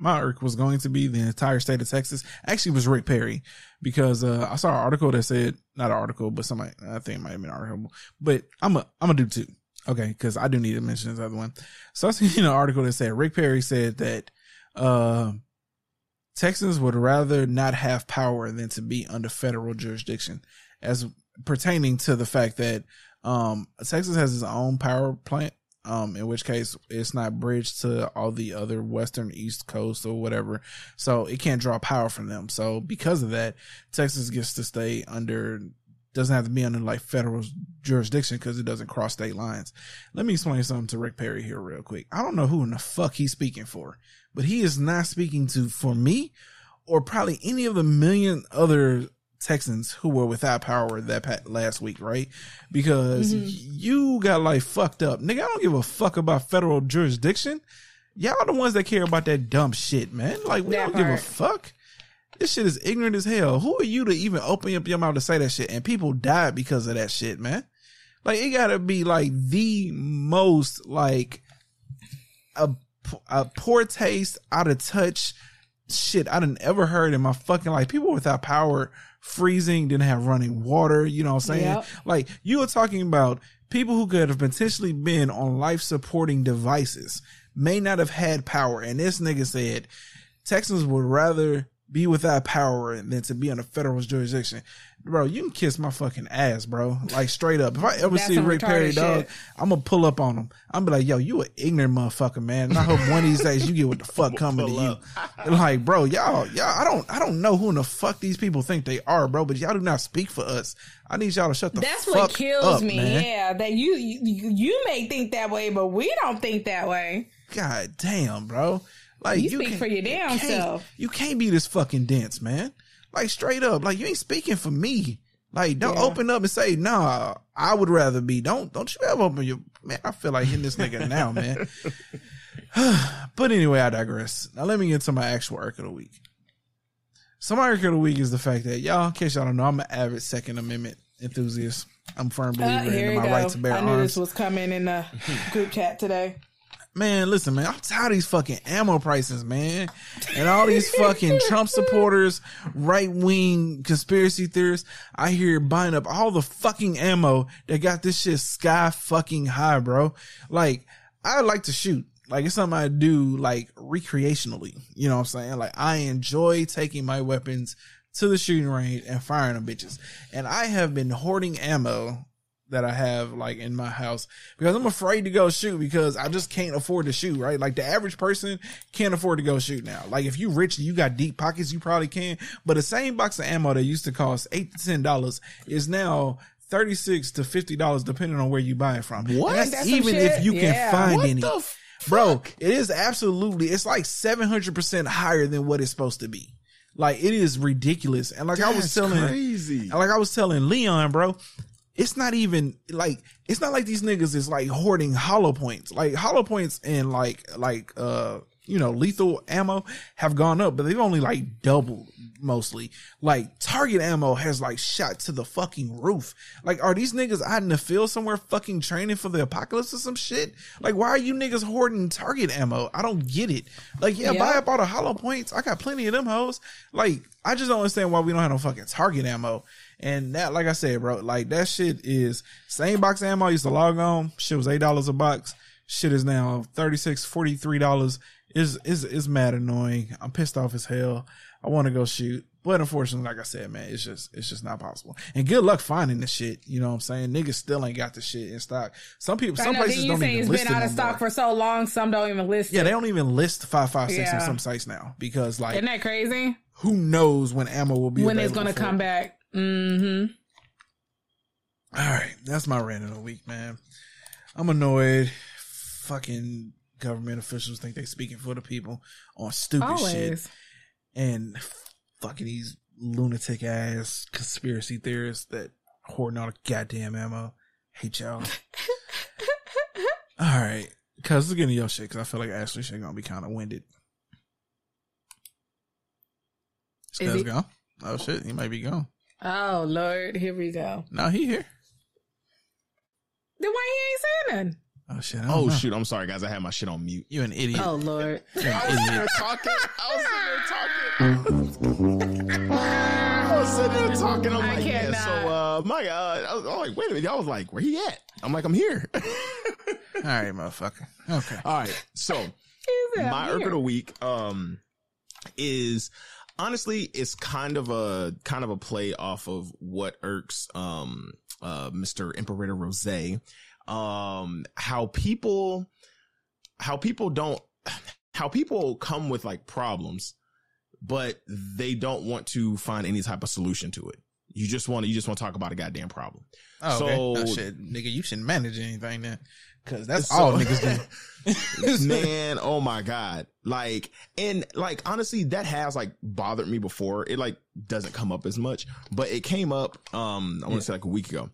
my irk was going to be the entire state of Texas. Actually, was Rick Perry because uh I saw an article that said not an article, but somebody I think it might have been an article. But I'm a I'm gonna do two. Okay, because I do need to mention this other one. So I seen an article that said Rick Perry said that uh Texans would rather not have power than to be under federal jurisdiction, as pertaining to the fact that um, Texas has its own power plant. Um, in which case it's not bridged to all the other western east coast or whatever, so it can't draw power from them. So because of that, Texas gets to stay under doesn't have to be under like federal jurisdiction because it doesn't cross state lines. Let me explain something to Rick Perry here real quick. I don't know who in the fuck he's speaking for, but he is not speaking to for me or probably any of the million other Texans who were without power that last week, right? Because mm-hmm. you got like fucked up. Nigga, I don't give a fuck about federal jurisdiction. Y'all the ones that care about that dumb shit, man. Like we That don't give a fuck. This shit is ignorant as hell. Who are you to even open up your mouth to say that shit? And people died because of that shit, man. Like it gotta be like the most like a, a poor taste, out of touch, shit I didn't ever heard in my fucking life. People without power, freezing, didn't have running water. You know what I'm saying? Yep. Like you were talking about people who could have potentially been on life supporting devices may not have had power. And this nigga said Texans would rather be without power and than to be under federal jurisdiction. Bro, you can kiss my fucking ass, bro. Like straight up. If I ever That's see some Rick Perry, retarded dog. I'm gonna pull up on him. I'm be like, yo, you an ignorant motherfucker, man. And I hope one of these days you get what the fuck coming to you. Like, bro, y'all, y'all, I don't, I don't know who in the fuck these people think they are, bro. But y'all do not speak for us. I need y'all to shut the That's fuck what kills up, me. man. Yeah, that you, you you may think that way, but we don't think that way. God damn, bro. Like You speak for your damn you self. You can't be this fucking dense, man. Like straight up, like you ain't speaking for me. Like don't Yeah. open up and say, "Nah, I would rather be." Don't don't you ever open your man. I feel like hitting this nigga now, man. but anyway, I digress. Now let me get to my actual arc of the week. So my arc of the week is the fact that y'all, in case y'all don't know, I'm an avid Second Amendment enthusiast. I'm a firm Uh, believer here in you my go. right to bear arms. I knew this was coming in the group chat today. Man, listen, man, I'm tired of these fucking ammo prices, man. And all these fucking Trump supporters, right wing conspiracy theorists, I hear buying up all the fucking ammo that got this shit sky fucking high, bro. Like, I like to shoot. Like, it's something I do, like, recreationally. You know what I'm saying? Like, I enjoy taking my weapons to the shooting range and firing them bitches. And I have been hoarding ammo that I have like in my house because I'm afraid to go shoot because I just can't afford to shoot, right? Like the average person can't afford to go shoot now. Like if you rich and you got deep pockets, you probably can. But the same box of ammo that used to cost eight to ten dollars is now thirty six to fifty dollars depending on where you buy it from. What? That's, That's even if you can find What any. f- Bro, it is absolutely it's like seven hundred percent higher than what it's supposed to be. Like it is ridiculous. And like I was telling crazy. like I was telling Leon, bro, it's not even like it's not like these niggas is like hoarding hollow points. Like hollow points and like like uh you know lethal ammo have gone up, but they've only like doubled mostly. Like target ammo has like shot to the fucking roof. Like are these niggas out in the field somewhere fucking training for the apocalypse or some shit? Like why are you niggas hoarding target ammo? I don't get it. Like yeah, buy up all the hollow points. I got plenty of them hoes. Like I just don't understand why we don't have no fucking target ammo. And that, like I said, bro, like that shit is same box ammo I used to log on. Shit was eight dollars a box. Shit is now 36 43 dollars. Is is is mad annoying. I'm pissed off as hell. I want to go shoot, but unfortunately, like I said, man, it's just it's just not possible. And good luck finding the shit. You know what I'm saying? Niggas still ain't got the shit in stock. Some people, some know. places don't even it's list been it out of stock for so long? Some don't even list Yeah, it. they don't even list five five six on Yeah. some sites now because like Isn't that crazy? who knows when ammo will be When it's gonna come it. back? Mm-hmm. All right, that's my rant of the week, man. I'm annoyed. Fucking government officials think they're speaking for the people on stupid shit, and fucking these lunatic ass conspiracy theorists that hoarding all the goddamn ammo. Hate y'all. all right, cuz let's get into your shit because I feel like Ashley shit gonna be kind of winded. Is he- gone? Oh shit, he might be gone. Oh Lord, here we go. No, he here. Then why he ain't saying nothing? Oh shit. Oh know. shoot! I'm sorry, guys. I had my shit on mute. You an idiot. Oh Lord. I was sitting there talking. I was sitting there talking. I was sitting there talking. I'm I like, yeah. cannot. So, uh, my God, I was, I'm like, wait a minute. I was like, where he at? I'm like, I'm here. All right, motherfucker. Okay. All right. So, my here. irk of the week um is honestly it's kind of a kind of a play off of what irks um uh Mr. Imperator Rose um how people how people don't how people come with like problems but they don't want to find any type of solution to it you just want to you just want to talk about a goddamn problem Oh, okay. So- oh, shit, nigga, you shouldn't manage anything then, because that's So- all niggas do. man oh my god like and like honestly that has like bothered me before. It like doesn't come up as much but it came up um i want to say like a week ago.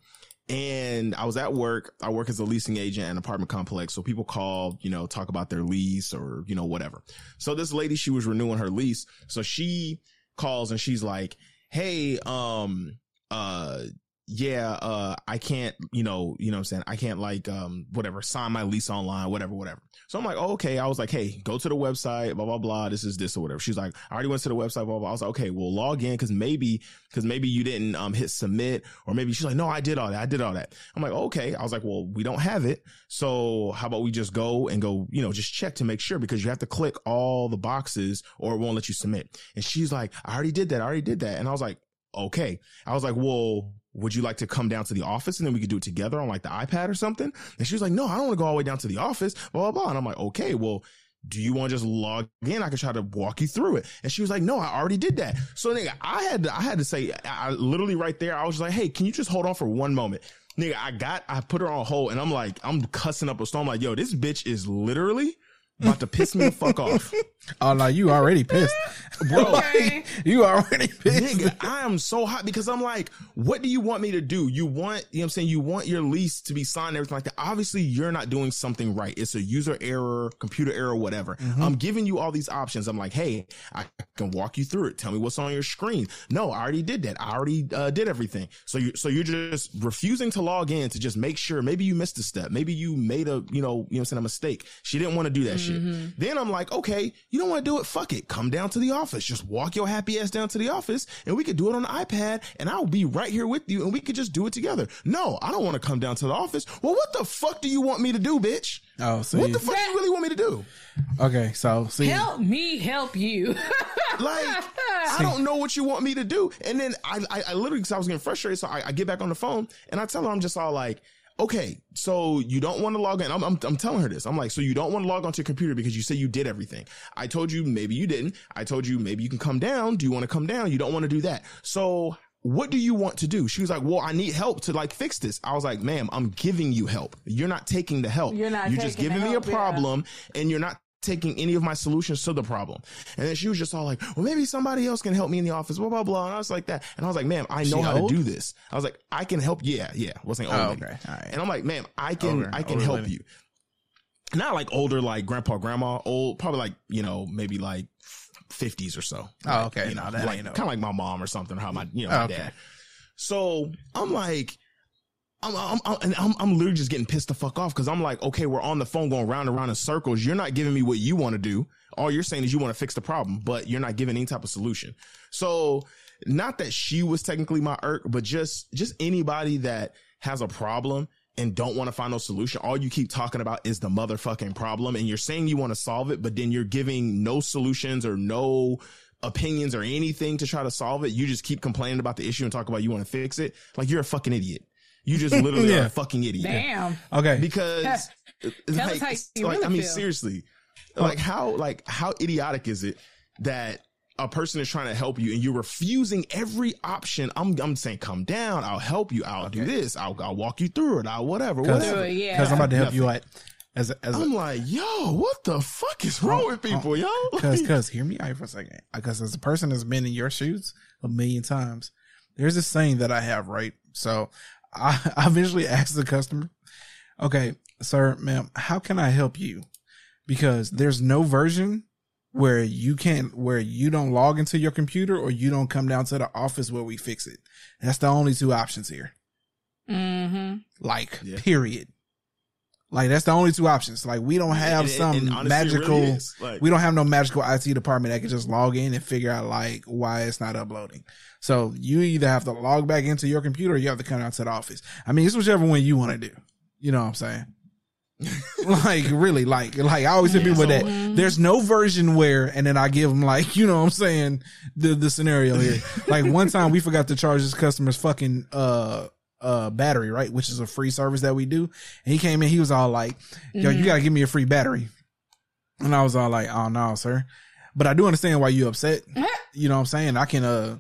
And i was at work. I work as a leasing agent at an apartment complex so people call you know talk about their lease or you know whatever. So this lady she was renewing her lease. So she calls and she's like hey um uh yeah, uh, I can't, you know, you know what I'm saying? I can't like, um, whatever, sign my lease online, whatever, whatever. So I'm like, oh, okay. I was like, hey, go to the website, blah, blah, blah. This is this or whatever. She's like, I already went to the website, blah, blah. I was like, okay, well, log in because maybe, because maybe you didn't, um, hit submit or maybe she's like, no, I did all that. I did all that. I'm like, okay. I was like, well, we don't have it. So how about we just go and go, you know, just check to make sure because you have to click all the boxes or it won't let you submit. And she's like, I already did that. I already did that. And I was like, okay. I was like, well, would you like to come down to the office and then we could do it together on like the iPad or something? And she was like, no, I don't want to go all the way down to the office, blah, blah, blah. And I'm like, okay, well, do you want to just log in? I can try to walk you through it. And she was like, no, I already did that. So nigga, I had to, I had to say, I literally right there, I was like, hey, can you just hold on for one moment? Nigga, I got, I put her on hold and I'm like, I'm cussing up a storm. like, yo, this bitch is literally about to piss me the fuck off. Oh no, you already pissed, Bro, Okay. you already pissed. Nigga, I am so hot because I'm like, what do you want me to do? You want, you know what I'm saying? You want your lease to be signed and everything like that. Obviously, you're not doing something right. It's a user error, computer error, whatever. I'm giving you all these options. I'm like, hey, I can walk you through it. Tell me what's on your screen. No, I already did that. I already uh, did everything. So you, so you're just refusing to log in to just make sure maybe you missed a step. Maybe you made a, you know, you know what I'm saying, a mistake. She didn't want to do that shit. Then I'm like, okay, you don't want to do it. Fuck it. Come down to the office. Just walk your happy ass down to the office and we could do it on the iPad and I'll be right here with you and we could just do it together. No, I don't want to come down to the office. Well, what the fuck do you want me to do, bitch? Oh, see, What the fuck do you really want me to do? okay, so see, Help me help you. Like, I don't know what you want me to do. And then I, I, I literally, cause I was getting frustrated. So I, I get back on the phone and I tell her, I'm just all like, okay, so you don't want to log in. I'm, I'm, I'm telling her this. I'm like, so you don't want to log onto your computer because you say you did everything. I told you maybe you didn't. I told you maybe you can come down. Do you want to come down? You don't want to do that. So what do you want to do? She was like, well, I need help to like fix this. I was like, ma'am, I'm giving you help. You're not taking the help. You're not You're just giving me a help, yeah. problem and you're not taking any of my solutions to the problem. And then she was just all like, well, maybe somebody else can help me in the office, blah, blah, blah. And I was like that. And I was like, ma'am, I know She how old? to do this. I was like, I can help. Yeah. Yeah. Wasn't old. Oh, okay. All right. And I'm like, ma'am, I can, Older- I can help lady. you. Not like older, like grandpa, grandma, old, probably like, you know, maybe like 50s or so. Oh, okay. You know, No, that like, ain't no- kind of like my mom or something, or how my, you know, Oh, my okay. dad. So I'm like, I'm, I'm, I'm, and I'm, I'm literally just getting pissed the fuck off because I'm like, okay, we're on the phone going round and round in circles. You're not giving me what you want to do. All you're saying is you want to fix the problem, but you're not giving any type of solution. So not that she was technically my irk, but just, just anybody that has a problem and don't want to find no solution. All you keep talking about is the motherfucking problem. And you're saying you want to solve it, but then you're giving no solutions or no opinions or anything to try to solve it. You just keep complaining about the issue and talk about you want to fix it. Like you're a fucking idiot. You just literally are a fucking idiot. Damn. Okay, Because Tell like, us how you like, really I mean, feel. seriously, like how, like how idiotic is it that a person is trying to help you and you're refusing every option? I'm, I'm saying, come down. I'll help you. I'll do this. I'll, I'll walk you through it. I'll whatever, because whatever. yeah. I'm about to help you out. As a, as a, I'm like, yo, what the fuck is wrong oh, with oh. people, yo? Cause, Like- cause, hear me out for a second. Because as a person that's been in your shoes a million times, there's this saying that I have, right? So I, I eventually asked the customer, okay, sir, ma'am, how can I help you? Because there's no version where you can't, where you don't log into your computer or you don't come down to the office where we fix it. That's the only two options here. Mm-hmm. Like, Yeah. period. Like that's the only two options. Like we don't have And- some and honestly, magical. really. Like- we don't have no magical IT department that can just log in and figure out like why it's not uploading. So you either have to log back into your computer or you have to come out to the office. I mean, it's whichever one you want to do. You know what I'm saying? like really, like like I always tell people that there's no version where, and then I give them like you know what I'm saying the the scenario here. like one time we forgot to charge this customer's fucking uh uh battery right, which is a free service that we do. And he came in, he was all like, "Yo, you gotta give me a free battery," and I was all like, "Oh no, sir," but I do understand why you upset. you know what I'm saying? I can uh.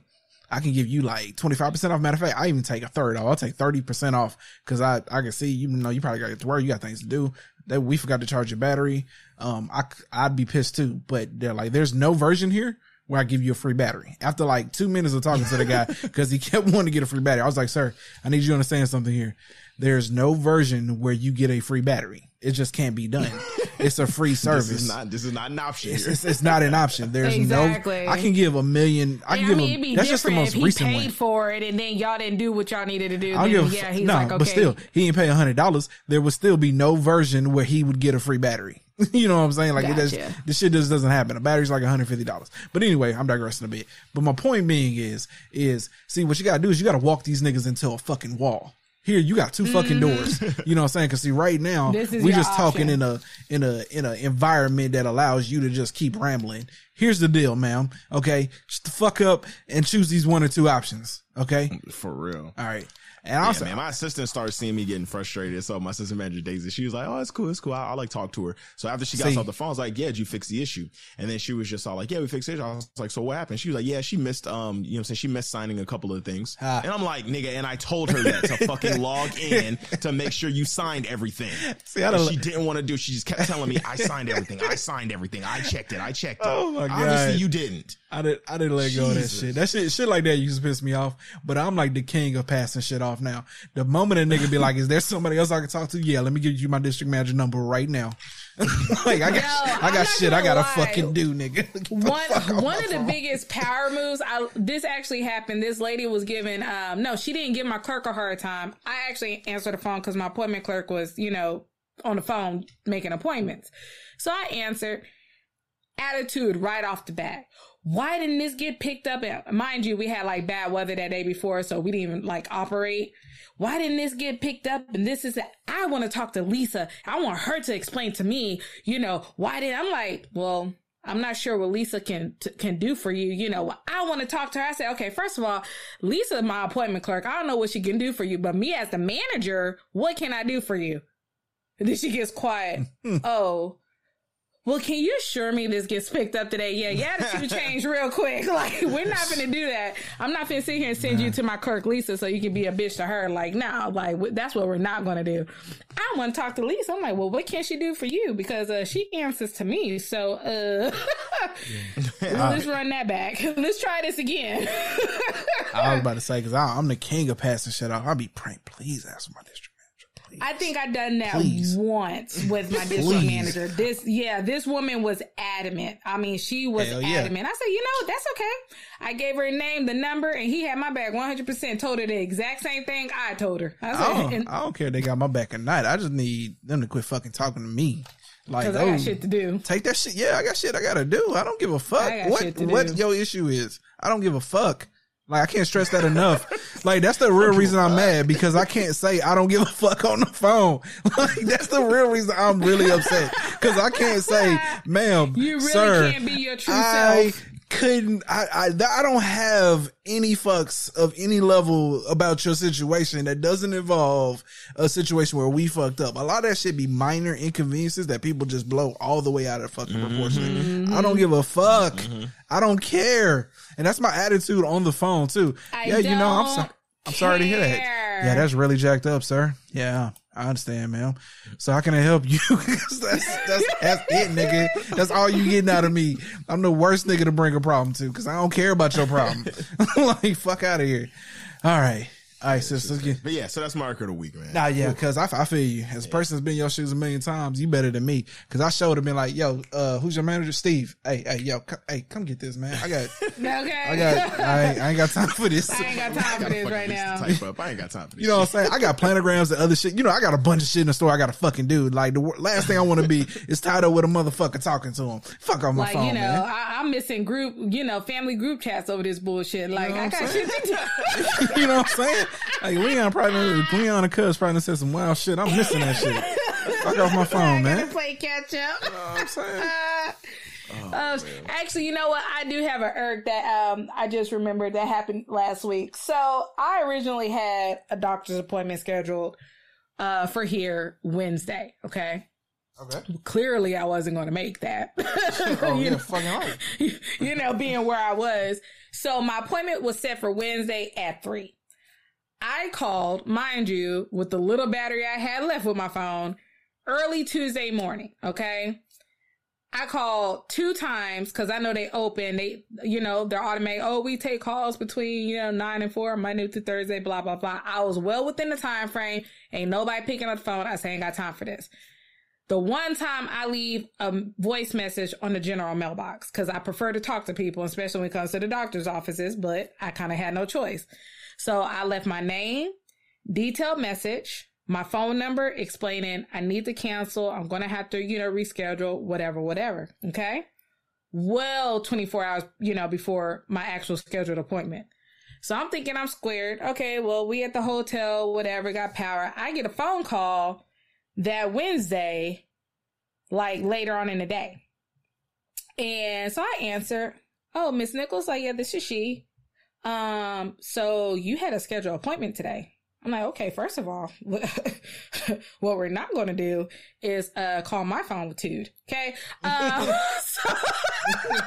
I can give you like 25% off. Matter of fact, I even take a third off. I'll take 30% off because I, I can see, you know, you probably got to work. You got things to do that we forgot to charge your battery. Um, I, I'd be pissed too, but they're like, there's no version here where I give you a free battery. After like two minutes of talking to the guy, cause he kept wanting to get a free battery. I was like, sir, I need you to understand something here. There's no version where you get a free battery. It just can't be done. it's a free service. This is not. This is not an option. it's, it's, it's not an option. There's Exactly. no. I can give a million. I can give mean, a. That's just the most if he recent paid one. for it and then y'all didn't do what y'all needed to do. I'll give. yeah, he's no, like, okay. but still, he didn't pay a hundred dollars. There would still be no version where he would get a free battery. you know what I'm saying? Like it does, Gotcha. this shit just doesn't happen. A battery's like 150 dollars. But anyway, I'm digressing a bit. But my point being is, is see what you gotta do is you gotta walk these niggas into a fucking wall. Here you got two fucking doors. You know what I'm saying? Cause see, right now Mm-hmm. This is we your just talking in a in a in a environment that allows you to just keep rambling. Here's the deal, ma'am. Okay, just fuck up and choose these one or two options. Okay, For real. all right. And Yeah, man, my assistant started seeing me getting frustrated. So my assistant manager Daisy, she was like, "Oh, it's cool, it's cool. I, I like talk to her." So after she got See. off the phone, I was like, "Yeah, did you fix the issue?" And then she was just all like, "Yeah, we fixed it." I was like, "So what happened?" She was like, "Yeah, she missed, um, you know, what I'm saying she missed signing a couple of things." Ah. And I'm like, "Nigga," and I told her that to fucking log in to make sure you signed everything. See, I don't- she didn't want to do. She just kept telling me, "I signed everything. I signed everything. I checked it. I checked it." Oh, my God. Obviously, you didn't. I didn't I didn't let go of that Jesus. shit. That shit shit like that used to piss me off. But I'm like the king of passing shit off now. The moment a nigga be like, Is there somebody else I can talk to? Yeah, let me give you my district manager number right now. like I got Yo, I I'm got shit I gotta lie. fucking do, nigga. one one of the biggest power moves I, this actually happened this lady was giving um no she didn't give my clerk a hard time i actually answered the phone because my appointment clerk was you know on the phone making appointments so i answered attitude right off the bat why didn't this get picked up and mind you we had like bad weather that day before so we didn't even like operate why didn't this get picked up and this is that i want to talk to lisa i want her to explain to me you know why did i'm like well I'm not sure what Lisa can t- can do for you. You know, I want to talk to her. I said, okay, first of all, Lisa, my appointment clerk. I don't know what she can do for you, but me as the manager, what can I do for you? And then she gets quiet. oh, well, can you assure me this gets picked up today? Yeah, yeah, attitude change real quick. Like, we're not gonna do that. I'm not gonna sit here and send you to my clerk Lisa so you can be a bitch to her. Like, no, like that's what we're not gonna do. I want to talk to Lisa. I'm like, well, what can she do for you? Because uh, she answers to me. So, uh, let's run that back. Let's try this again. I was about to say because I'm the king of passing shit off. I'll be praying, please ask my district. Please. I think I done that Please. once with my district manager. This, yeah, this woman was adamant. I mean, she was Hell yeah. adamant. I said, you know, that's okay. I gave her a name, the number, and he had my back 100%. Told her the exact same thing I told her. I I said, don't, and- I don't care if they got my back at night. I just need them to quit fucking talking to me. Like, Cause I oh, got shit to do. take that shit. Yeah, I got shit I gotta do. I don't give a fuck I what what do. your issue is. I don't give a fuck. Like I can't stress that enough. like that's the real reason I'm mad because I can't say I don't give a fuck on the phone. Like that's the real reason I'm really upset because I can't say, ma'am, You really sir, can't be your true I self. Couldn't. I, I I don't have any fucks of any level about your situation that doesn't involve a situation where we fucked up. A lot of that should be minor inconveniences that people just blow all the way out of fucking mm-hmm. proportion. Mm-hmm. I don't give a fuck. Mm-hmm. I don't care, and that's my attitude on the phone too. I yeah, you know, I'm don't sorry. I'm sorry to hear that. Yeah, that's really jacked up, sir. Yeah, I understand, ma'am. So how can I help you? that's, that's that's it, nigga. That's all you getting out of me. I'm the worst nigga to bring a problem to because I don't care about your problem. like fuck out of here. All right, all right, sis. Let's get. But yeah, so that's my record of the week, man. Nah, yeah, because I, I feel you. As a person that's been in your shoes a million times, you better than me. Because I showed him been like, yo, uh, who's your manager? Steve. Hey, hey, yo, c- hey, come get this, man. I got, Okay. I got, I ain't, I ain't got time for this. I ain't got time for this right list now. type up. I ain't got time for this. You know what I'm saying? I got planograms and other shit. You know, I got a bunch of shit in the store I got to fucking do. Like, the last thing I want to be is tied up with a motherfucker talking to him. Fuck off my Like, phone, you know, man. I, I'm missing group, you know, family group chats over this bullshit. Like, know I got I'm shit to do. you know what I'm saying? Like, Leon probably, Leon and Cuz probably said some wild shit. I'm missing that shit. Fuck off my phone, I man. play catch up. You know I'm saying? Uh, actually, you know what? I do have an irk that um I just remembered that happened last week. So I originally had a doctor's appointment scheduled uh for here Wednesday. Okay. Okay. Clearly, I wasn't going to make that. Oh, You know? fucking you know, being where I was. So my appointment was set for Wednesday at three. I called, mind you, with the little battery I had left with my phone, early Tuesday morning. Okay. I called two times because I know they open. They, you know, they're automatic. Oh, we take calls between you know nine and four, Monday through Thursday. Blah blah blah. I was well within the time frame. Ain't nobody picking up the phone. I say ain't got time for this. the one time I leave a voice message on the general mailbox because I prefer to talk to people, especially when it comes to the doctor's offices, but I kind of had no choice. So I left my name, detailed message, my phone number explaining I need to cancel. I'm going to have to, you know, reschedule, whatever, whatever. Okay. Well, 24 hours, you know, before my actual scheduled appointment. So I'm thinking I'm squared. Okay. Well, we at the hotel, whatever, got power. I get a phone call that Wednesday, like later on in the day. And so I answer, Oh, Miss Nichols, like, yeah, this is she. Um, so you had a scheduled appointment today. I'm like, okay, first of all, what we're not going to do is uh, call my phone with Tude. Okay. Um, so I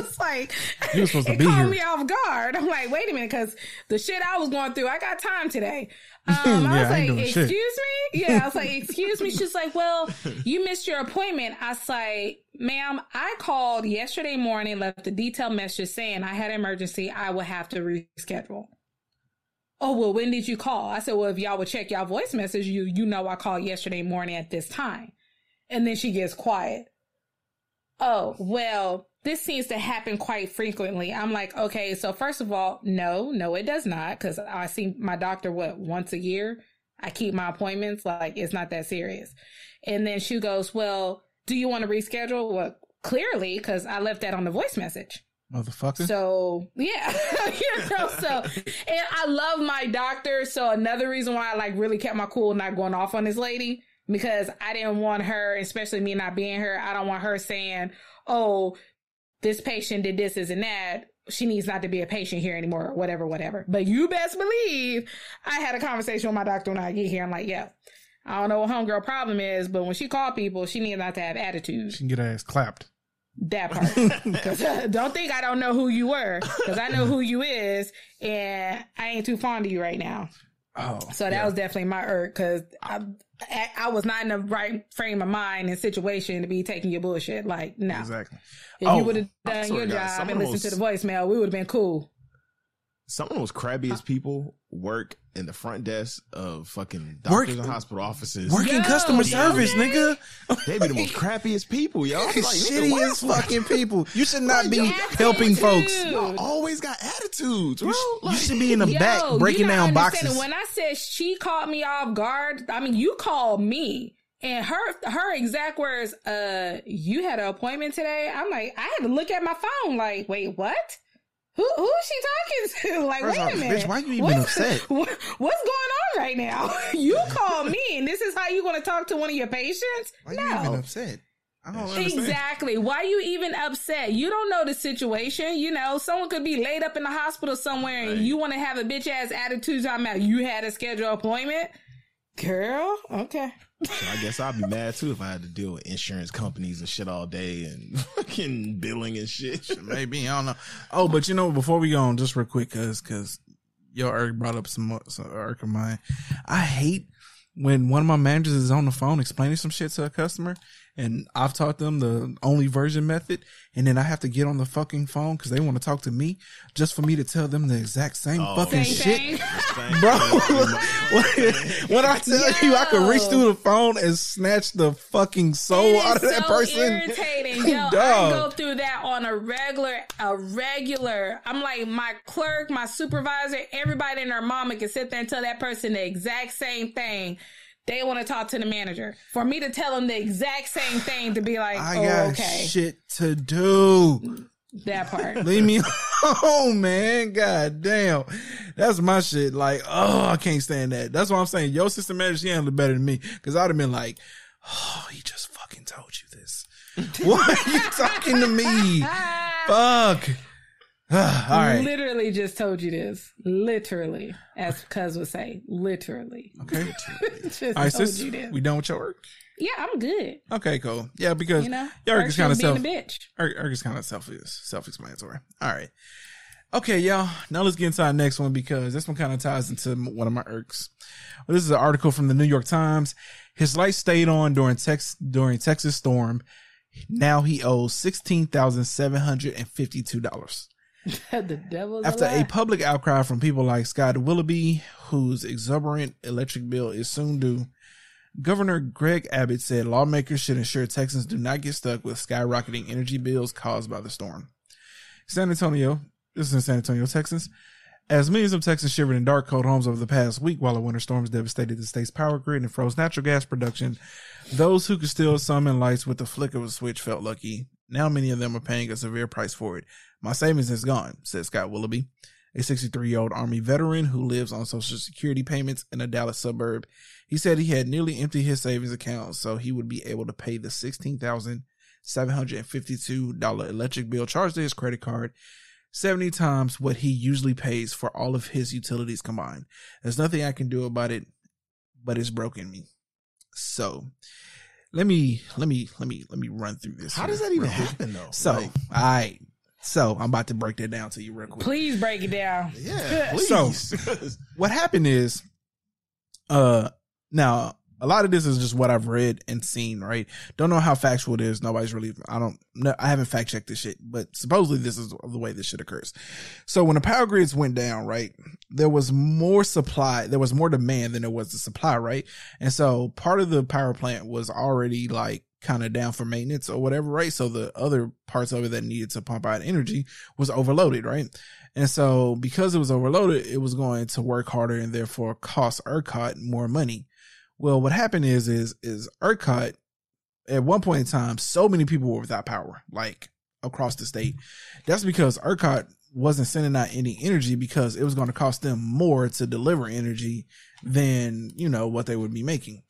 was like, You supposed to be caught here. me off guard. I'm like, wait a minute, because the shit I was going through, I got time today. Um, I Yeah, was I like, excuse shit. me? Yeah, I was like, excuse me. She's like, well, you missed your appointment. I was like, ma'am, I called yesterday morning, left a detailed message saying I had an emergency. I would have to reschedule. Oh, well, when did you call? I said, well, if y'all would check y'all voice message, you, you know, I called yesterday morning at this time. And then she gets quiet. Oh, well, this seems to happen quite frequently. I'm like, okay, so first of all, no, no, it does not. Cause I see my doctor, what, once a year? I keep my appointments. Like, it's not that serious. And then she goes, well, do you want to reschedule? Well, clearly, cause I left that on the voice message. Motherfucker. So yeah, you know. So and I love my doctor. So another reason why I like really kept my cool, not going off on this lady because I didn't want her, especially me not being here. I don't want her saying, "Oh, this patient did this, and that." She needs not to be a patient here anymore, or whatever, whatever. But you best believe I had a conversation with my doctor when I get here. I'm like, yeah, I don't know what homegirl problem is, but when she call people, she needs not to have attitude. She can get her ass clapped. That part. uh, don't think I don't know who you were, because I know who you is, and I ain't too fond of you right now. Oh, So that was definitely my irk, because I, I I was not in the right frame of mind and situation to be taking your bullshit. Like, no. Exactly. If Oh, you would have done swear your to God, job and listened to those- the voicemail, we would have been cool. Some of the most crabbiest people work in the front desk of fucking Work- doctors and hospital offices. Working Yo, customer yeah. service, nigga. They be the most crappiest people, yo. I'm like, nigga, why Shittiest fuck- fucking people. You should not be Attitude. helping folks. Y'all always got attitudes, bro. You, sh- you Like- should be in the Yo, back breaking you're down boxes. When I said she caught me off guard, I mean you called me. And her her exact words, uh, you had an appointment today. I'm like, I had to look at my phone, like, wait, what? Who who is she talking to? like, First wait off, a minute. bitch, why are you even What's- upset? what- what's going on right now? you call me, and this is how you going to talk to one of your patients? Why you no. even upset? I don't understand. Exactly. Why are you even upset? You don't know the situation. You know, someone could be laid up in the hospital somewhere and you want to have a bitch ass attitude talking about you had a scheduled appointment. Girl, okay. So I guess I'd be mad too if I had to deal with insurance companies and shit all day and fucking billing and shit. Maybe I don't know. Oh, but you know, before we go on, just real quick, cause cause yo Eric brought up some, some Eric of mine. I hate when one of my managers is on the phone explaining some shit to a customer, and I've taught them the only version method, and then I have to get on the fucking phone because they want to talk to me just for me to tell them the exact same Oh, fucking Same shit. thing. Bro, when I tell you I could reach through the phone and snatch the fucking soul It out of is that so person. irritating. Yo, I Dog. go through that on a regular, a regular. I'm like my clerk, my supervisor, everybody and their mama can sit there and tell that person the exact same thing. They want to talk to the manager. For me to tell them the exact same thing to be like, I oh, got okay, shit to do. that part. Leave me alone, man. God damn. That's my shit. Like, oh, I can't stand that. That's why I'm saying your system manager, she handled it better than me. Cause I'd have been like, oh, he just fucking told you this. Why are you talking to me? Fuck. All right. Literally just told you this. Literally, as Cuz would say, literally. Okay. just All right, told sis. you this. We done with your work? Yeah, I'm good. Okay, cool. Yeah, because You know, Eric is kind of self. being a bitch. Eric, is kind of self self explanatory. All right. Okay, y'all. Now let's get into our next one because this one kind of ties into one of my irks. Well, this is an article from the New York Times. His light stayed on during Tex during Texas storm. Now he owes sixteen thousand seven hundred and fifty two dollars. the devil's After a a public outcry from people like Scott Willoughby, whose exuberant electric bill is soon due, Governor Greg Abbott said lawmakers should ensure Texans do not get stuck with skyrocketing energy bills caused by the storm. San Antonio, this is in San Antonio, Texas. As millions of Texans shivered in dark, cold homes over the past week while a winter storms devastated the state's power grid and froze natural gas production, those who could still summon lights with the flick of a switch felt lucky. Now many of them are paying a severe price for it. My savings is gone, said Scott Willoughby, a 63 year old Army veteran who lives on Social Security payments in a Dallas suburb. He said he had nearly emptied his savings account so he would be able to pay the $16,752 electric bill charged to his credit card 70 times what he usually pays for all of his utilities combined. There's nothing I can do about it, but it's broken me. So let me let me let me let me run through this. How does that even real quick. happen though? So Like- I so I'm about to break that down to you real quick. Please break it down. Yeah, please. So what happened is, uh, now a lot of this is just what I've read and seen. Right? Don't know how factual it is. Nobody's really. I don't. No, I haven't fact checked this shit, but supposedly this is the way this shit occurs. So when the power grids went down, right, there was more supply. There was more demand than there was the supply, right? And so part of the power plant was already like kind of down for maintenance or whatever, right? So the other parts of it that needed to pump out energy was overloaded, right? And so because it was overloaded, it was going to work harder and therefore cost ERCOT more money. Well, what happened is, is, is ERCOT at one point in time, so many people were without power, like across the state. That's because ERCOT wasn't sending out any energy because it was going to cost them more to deliver energy than, you know, what they would be making.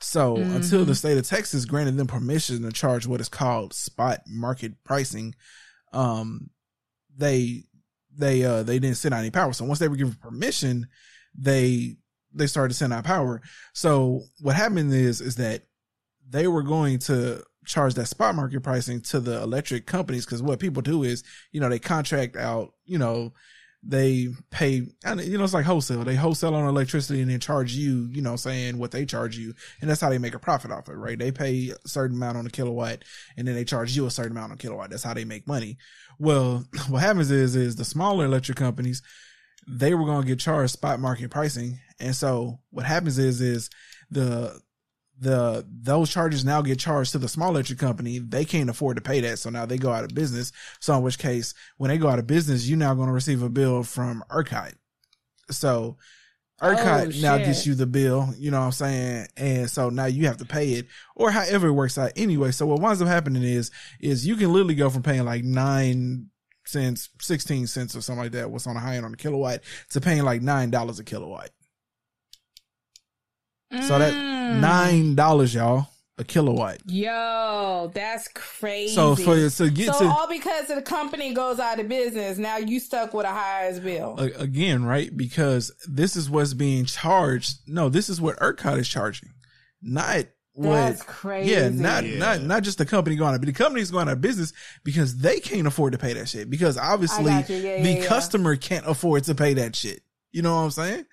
So until the state of Texas granted them permission to charge what is called spot market pricing, um, they they uh they didn't send out any power. So once they were given permission, they they started to send out power. So what happened is is that they were going to charge that spot market pricing to the electric companies because what people do is you know they contract out you know they pay and you know it's like wholesale. They wholesale on electricity and then charge you you know saying what they charge you and that's how they make a profit off it right? They pay a certain amount on a kilowatt and then they charge you a certain amount on a kilowatt. That's how they make money. Well what happens is is the smaller electric companies they were going to get charged spot market pricing and so what happens is is the the those charges now get charged to the small electric company. They can't afford to pay that, so now they go out of business. So in which case, when they go out of business, you're now going to receive a bill from ERCOT. So ERCOT Oh, now shit. gets you the bill. You know what I'm saying? And so now you have to pay it, or however it works out. Anyway, so what winds up happening is is you can literally go from paying like nine cents, sixteen cents, or something like that. What's on the high end on the kilowatt to paying like nine dollars a kilowatt. So that Mm. nine dollars, y'all, a kilowatt. Yo, that's crazy. So for to get so to all because the company goes out of business, now you stuck with a highest bill. again, right? Because this is what's being charged. No, this is what ERCOT is charging, not what. That's crazy. Yeah, not not not just the company going out, but the company's going out of business because they can't afford to pay that shit. Because obviously. Yeah, the yeah, yeah. customer can't afford to pay that shit. You know what I'm saying?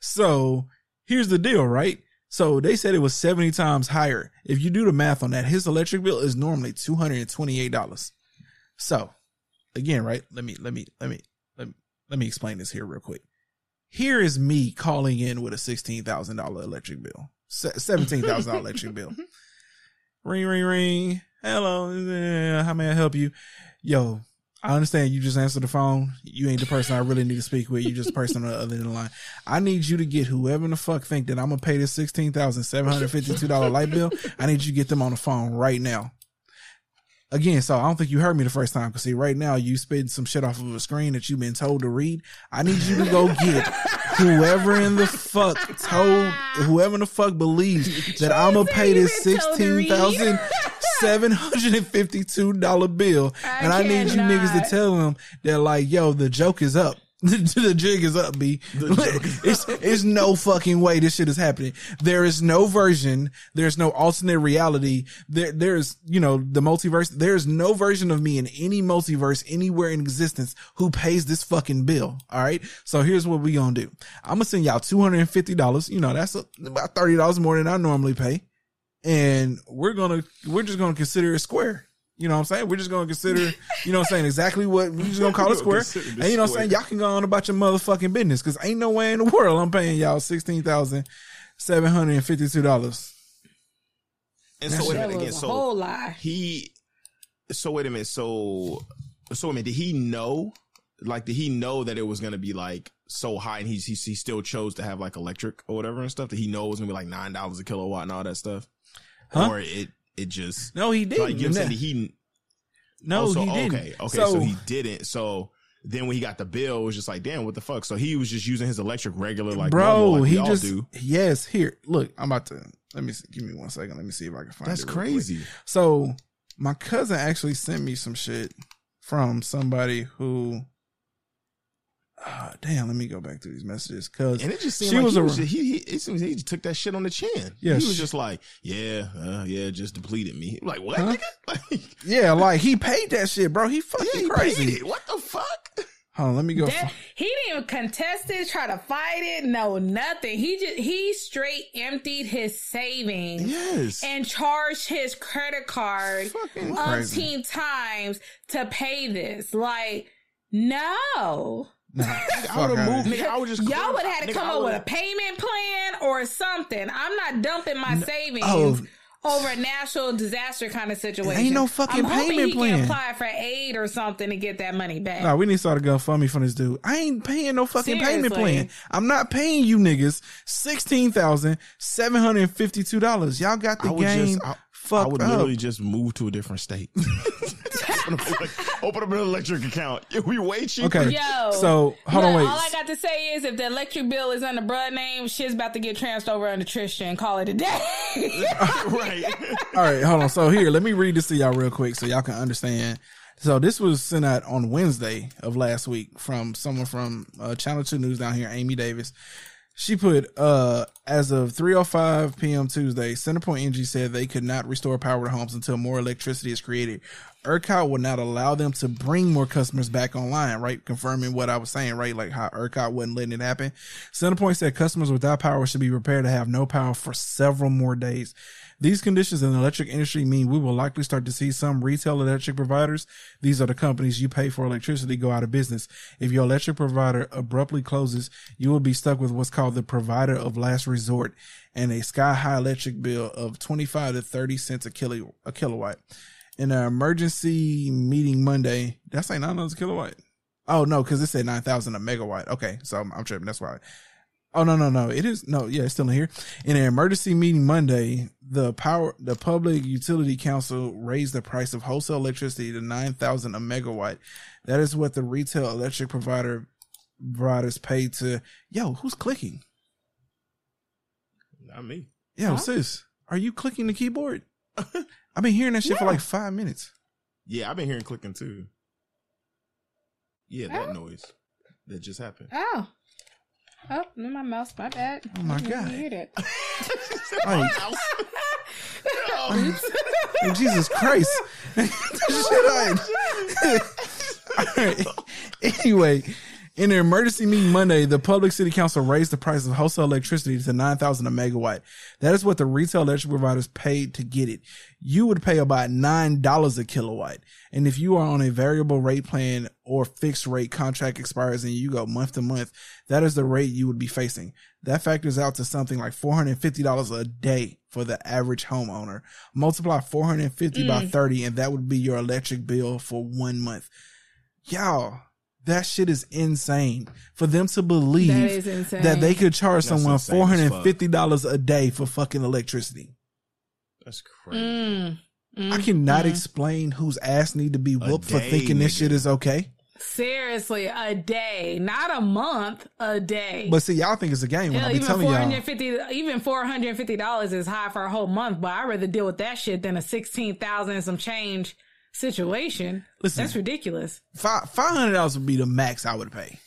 So here's the deal, right? So they said it was 70 times higher. If you do the math on that, his electric bill is normally $228. So again, right? Let me let me let me let me let me explain this here real quick. Here is me calling in with a sixteen thousand dollar electric bill, seventeen thousand dollar electric bill. Ring ring ring. Hello, how may I help you? Yo, I understand you just answered the phone. You ain't the person I really need to speak with. You just the person on the other end of the line. I need you to get whoever in the fuck think that I'm gonna pay this sixteen thousand seven hundred fifty two dollar light bill. I need you to get them on the phone right now. Again, so I don't think you heard me the first time. Cause see, right now you spitting some shit off of a screen that you've been told to read. I need you to go get whoever in the fuck told, whoever in the fuck believes that I'm gonna pay this been told to sixteen thousand seven hundred and fifty two dollar bill, I and I need you niggas to tell them that like, yo, the joke is up. the jig is up, B. it's it's no fucking way this shit is happening. There is no version. There's no alternate reality. There there's you know the multiverse. There's no version of me in any multiverse anywhere in existence who pays this fucking bill. All right. So here's what we gonna do. I'm gonna send y'all two hundred and fifty dollars. You know that's a, about thirty dollars more than I normally pay, and we're gonna we're just gonna consider it square. You know what I'm saying? We're just gonna consider, you know what I'm saying, exactly what we're just gonna call it square. And you know what I'm saying? Y'all can go on about your motherfucking business because ain't no way in the world I'm paying y'all sixteen thousand seven hundred and fifty two dollars. And so wait a minute again. So whole lie. he. So wait a minute. So so wait a minute. Did he know? Like, did he know that it was gonna be like so high, and he's he, he still chose to have like electric or whatever and stuff? Did he know it was gonna be like nine dollars a kilowatt and all that stuff? Huh? Or it it just No, he didn't. Like, you know what I'm saying? He No, oh, so, he didn't. Okay, okay, so, he didn't. So then when he got the bill, it was just like, damn, what the fuck? So he was just using his electric regular, like bro, like he just do. yes. Here, look, I'm about to let me see, give me one second. Let me see if I can find. That's it real quick. crazy. So my cousin actually sent me some shit from somebody who. Ah, damn, let me go back to these messages because And it just seemed she like was he, a was just, he, he, it seemed he took that shit on the chin. Yeah, he was she- just like, yeah, uh, yeah, just depleted me. Like what, Huh? nigga? Like, yeah, like he paid that shit, bro. He fucking yeah, he crazy. paid it. What the fuck? Hold on, let me go. That, he didn't even contest it, try to fight it. No, nothing. He just he straight emptied his savings Yes. and charged his credit card Fucking crazy. umpteen times to pay this. Like, no. Nah, I would have moved. here. Nigga, I would just Y'all would have had to nigga, come up with a payment plan or something. I'm not dumping my savings oh. over a national disaster kind of situation. Ain't no fucking I'm hoping payment he plan. can apply for aid or something to get that money back. Nah, we need to start a GoFundMe for this dude. I ain't paying no fucking payment plan. I'm not paying you niggas sixteen thousand seven hundred and fifty two dollars. Y'all got the I would game just, I, I would up. literally just move to a different state. open, up, like, open up an electric account. We would be way cheaper. Okay. Yo. So hold on, wait. All I got to say is if the electric bill is under bruh name, shit's about to get transferred over under Tristan. Call it a day. right. All right, hold on. So here, let me read this to y'all real quick so y'all can understand. So this was sent out on Wednesday of last week from someone from uh, Channel Two News down here, Amy Davis. She put, uh, as of 3:05 p.m. Tuesday, Centerpoint Energy said they could not restore power to homes until more electricity is created. ERCOT will not allow them to bring more customers back online, right? Confirming what I was saying, right? Like how ERCOT wasn't letting it happen. Centerpoint said customers without power should be prepared to have no power for several more days. These conditions in the electric industry mean we will likely start to see some retail electric providers. These are the companies you pay for electricity go out of business. If your electric provider abruptly closes, you will be stuck with what's called the provider of last resort and a sky high electric bill of 25 to 30 cents a kilo, a kilowatt. In an emergency meeting Monday, that's like nine dollars kilowatt. Oh no, because it said nine thousand a megawatt. Okay, so I'm, I'm tripping. That's why. Oh no no no! It is no yeah it's still in here. In an emergency meeting Monday, the power the Public Utility Council raised the price of wholesale electricity to nine thousand a megawatt. That is what the retail electric provider providers pay to. Yo, who's clicking? Not me. Yo, sis, are you clicking the keyboard? I've been hearing that shit for like five minutes. Yeah, I've been hearing clicking too. Yeah, that oh. noise that just happened. oh. Oh, in my mouse. My bad. Oh my I God. hear that. Like, Oops. Oh, Jesus Christ. Shit, I- oh, All right. Anyway, in an emergency meeting Monday, the Public City Council raised the price of wholesale electricity to 9000 a megawatt. That is what the retail electric providers paid to get it. You would pay about $9 a kilowatt. And if you are on a variable rate plan or fixed rate contract expires and you go month to month, that is the rate you would be facing. That factors out to something like $450 a day for the average homeowner. Multiply 450 by Mm. 30 and that would be your electric bill for one month. Y'all, that shit is insane. For them to believe That is insane. that they could charge That's someone insane as fuck. $450 a day for fucking electricity. That's crazy. Mm. I cannot Mhm. explain whose ass need to be whooped for day, thinking this nigga. shit is okay. Seriously, a day, not a month, a day. But see, y'all think it's a game when Hell, I be even telling four y'all. hundred fifty, even four hundred and fifty dollars is high for a whole month. But I'd rather deal with that shit than a sixteen thousand and some change situation. Listen. that's ridiculous. Five five hundred dollars would be the max I would pay.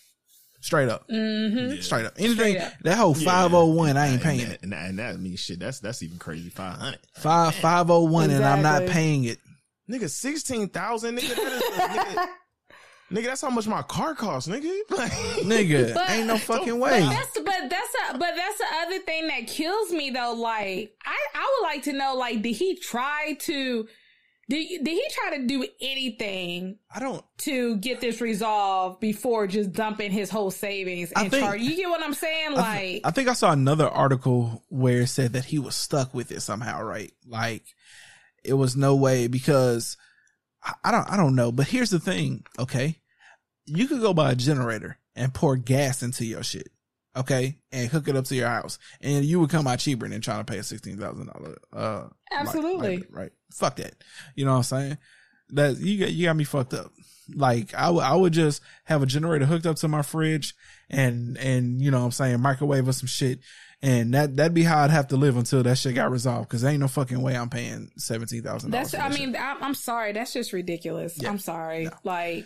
Straight up. Mm-hmm. Straight up. Anything Straight up. that whole Yeah. five oh one, I ain't And paying that, it. and that, and that means shit. That's that's even crazy. Five hundred. Five five oh one and I'm not paying it. Nigga, sixteen thousand. Nigga, that is, nigga, nigga, that's how much my car costs. Nigga, Like, Nigga, But- ain't no fucking But way. that's but that's a, but that's the other thing that kills me though. Like I I would like to know like did he try to did did he try to do anything I don't to get this resolved before just dumping his whole savings I and think- charge? You get what I'm saying? I, Like th- I think I saw another article where it said that he was stuck with it somehow, right? Like it was no way because I- I don't I don't know. But here's the thing, okay? You could go buy a generator and pour gas into your shit, okay, and hook it up to your house, and you would come out cheaper than trying to pay a sixteen thousand dollar. Uh, Absolutely. like- right? Fuck that. You know what I'm saying? That you got you got me fucked up. Like I would I would just have a generator hooked up to my fridge and and you know what I'm saying microwave or some shit. And that that'd be how I'd have to live until that shit got resolved. Cause there ain't no fucking way I'm paying seventeen thousand. That's. I mean, I'm, I'm sorry. That's just ridiculous. I'm sorry. Like,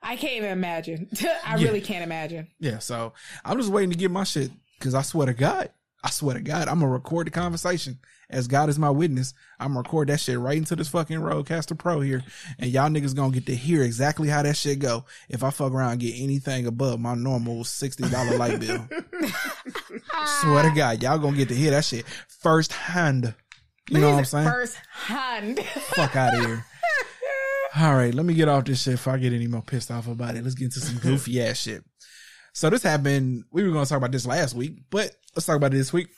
I can't even imagine. I Yeah. really can't imagine. Yeah, so I'm just waiting to get my shit because I swear to God, I swear to God, I'm gonna record the conversation as God is my witness. I'm gonna record that shit right into this fucking Rodecaster Pro here, and y'all niggas gonna get to hear exactly how that shit go if I fuck around and get anything above my normal sixty dollar light bill. swear to God, y'all gonna get to hear that shit first hand. You know what I'm saying? First hand. Fuck out of here. All right, let me get off this shit before I get any more pissed off about it. Let's get into some goofy ass shit. So this happened. We were going to talk about this last week, but let's talk about it this week.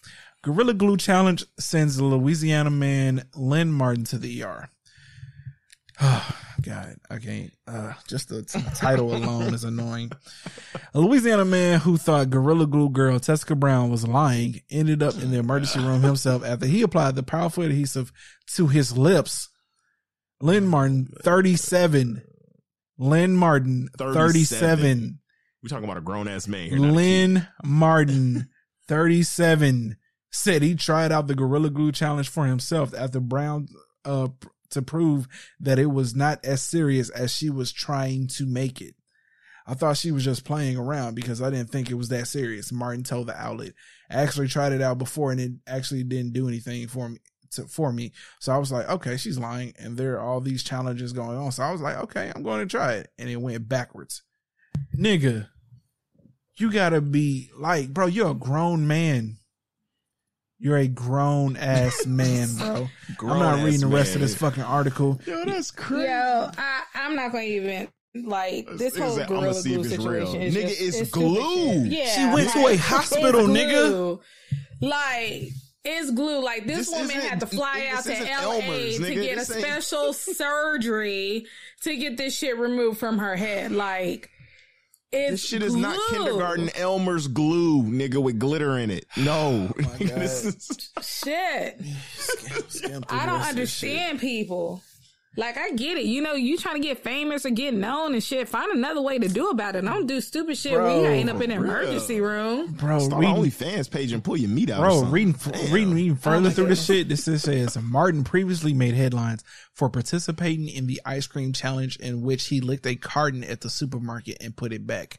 Gorilla Glue Challenge sends Louisiana man Lenn Martin to the ER. Oh, God, I can't. Uh, just the t- title alone is annoying. A Louisiana man who thought Gorilla Glue girl Tessica Brown was lying ended up in the emergency room himself after he applied the powerful adhesive to his lips. Lenn Martin, 37. Lenn Martin, 37. We're talking about a grown ass man here. not a kid. Lenn Martin, 37, said he tried out the Gorilla Glue challenge for himself after Brown uh to prove that it was not as serious as she was trying to make it. I thought she was just playing around because I didn't think it was that serious. Martin told the outlet. I actually tried it out before and it actually didn't do anything for me to, for me. So I was like, okay, she's lying and there are all these challenges going on. So I was like, okay, I'm going to try it. And it went backwards. Nigga, you gotta be like, bro, you're a grown man. You're a grown ass man, bro. I'm not reading the rest of this fucking article. Yo, that's crazy. Yo, I, I'm not going to even. Like this whole it's- I'ma gorilla see if glue it's real. situation is Nigga, just, it's stupid glue. Yeah, She went to a hospital, nigga. Like it's glue. Like this, This woman had to fly this out to LA Elmer's, to get a This ain't- special surgery to get this shit removed from her head. Like it's This shit is not kindergarten Elmer's glue, nigga, with glitter in it. No. This is- Shit. I don't understand people. Like I get it, you know, you trying to get famous or get known and shit. Find another way to do about it. Don't do stupid shit where you Bro, gotta end up in an emergency room. Bro, Start reading, an OnlyFans page and pull your meat out. bro, something. reading, Damn. reading, reading oh further my through this shit. This is- says Martin previously made headlines for participating in the ice cream challenge in which he licked a carton at the supermarket and put it back.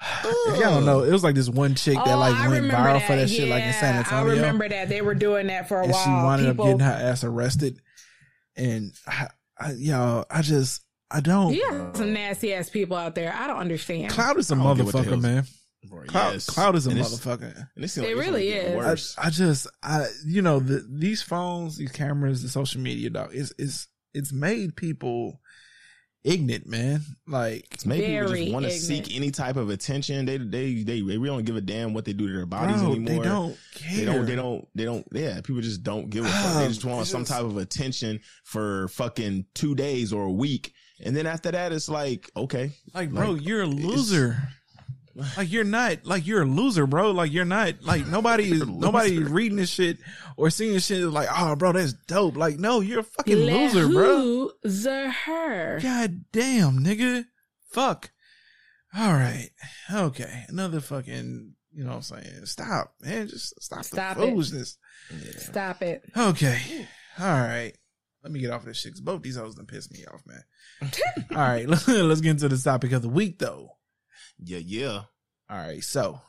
If y'all don't know, it was like this one chick that Oh, like I went remember viral for that shit, like in San Antonio. I remember that they were doing that for a and while. she wound People, up getting her ass arrested. And I, I, y'all, I just, I don't. yeah, some nasty ass people out there. I don't understand. Cloud is a I don't get what the motherfucker, man. Bro, Cloud, yes. Cloud is a And motherfucker. and it seems It really only getting is. I, I just, I, you know, the these phones, these cameras, the social media, dog, it's it's it's made people ignorant, man. Like, It's made people just want to seek any type of attention. They they they they really don't give a damn what they do to their bodies bro, anymore. they don't care. They don't. They don't. They don't. Yeah, people just don't give a fuck. They ah, just want some type of attention for fucking two days or a week, and then after that, it's like okay, Like, bro, Like, you're a it's- loser. Like you're not like you're a loser, bro. Like you're not like nobody is nobody loser. reading this shit or seeing this shit is like, oh bro, that's dope. Like, no, you're a fucking Let loser, bro. who the her. God damn, nigga. Fuck. All right. Okay. Another fucking, you know what I'm saying? Stop, man. Just stop, Stop the it. foolishness. Stop it. Okay. All right. Let me get off this shit 'cause both these hoes done piss me off, man. All right. Let's get into the topic of the week, though. Yeah, yeah. All right. So,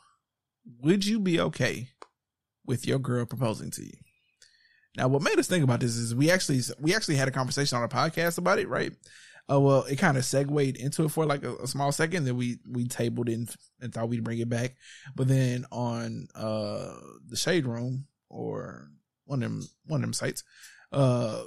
would you be okay with your girl proposing to you? Now, what made us think about this is we actually we actually had a conversation on a podcast about it, right? Uh, well, it kind of segued into it for like a, a small second. Then we we tabled it and, and thought we'd bring it back, but then on uh the shade room or one of them one of them sites, uh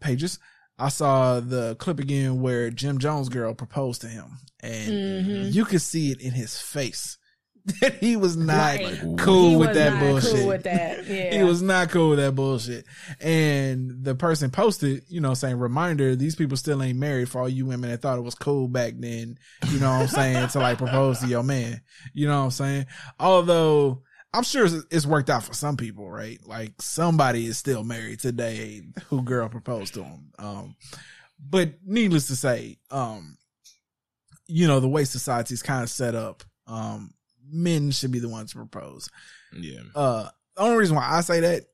pages, I saw the clip again where Jim Jones girl proposed to him, and Mhm. you could see it in his face that he was not Right. cool He with was that not bullshit. cool with that. Yeah. he was not cool with that bullshit. And the person posted, you know, saying, reminder, these people still ain't married for all you women that thought it was cool back then, you know what I'm saying, to like propose to your man. You know what I'm saying? Although I'm sure it's- it's worked out for some people, right? Like somebody is still married today who girl proposed to him. Um, but needless to say, um, you know, the way society is kind of set up, um, men should be the ones to propose. Yeah. Uh, the only reason why I say that,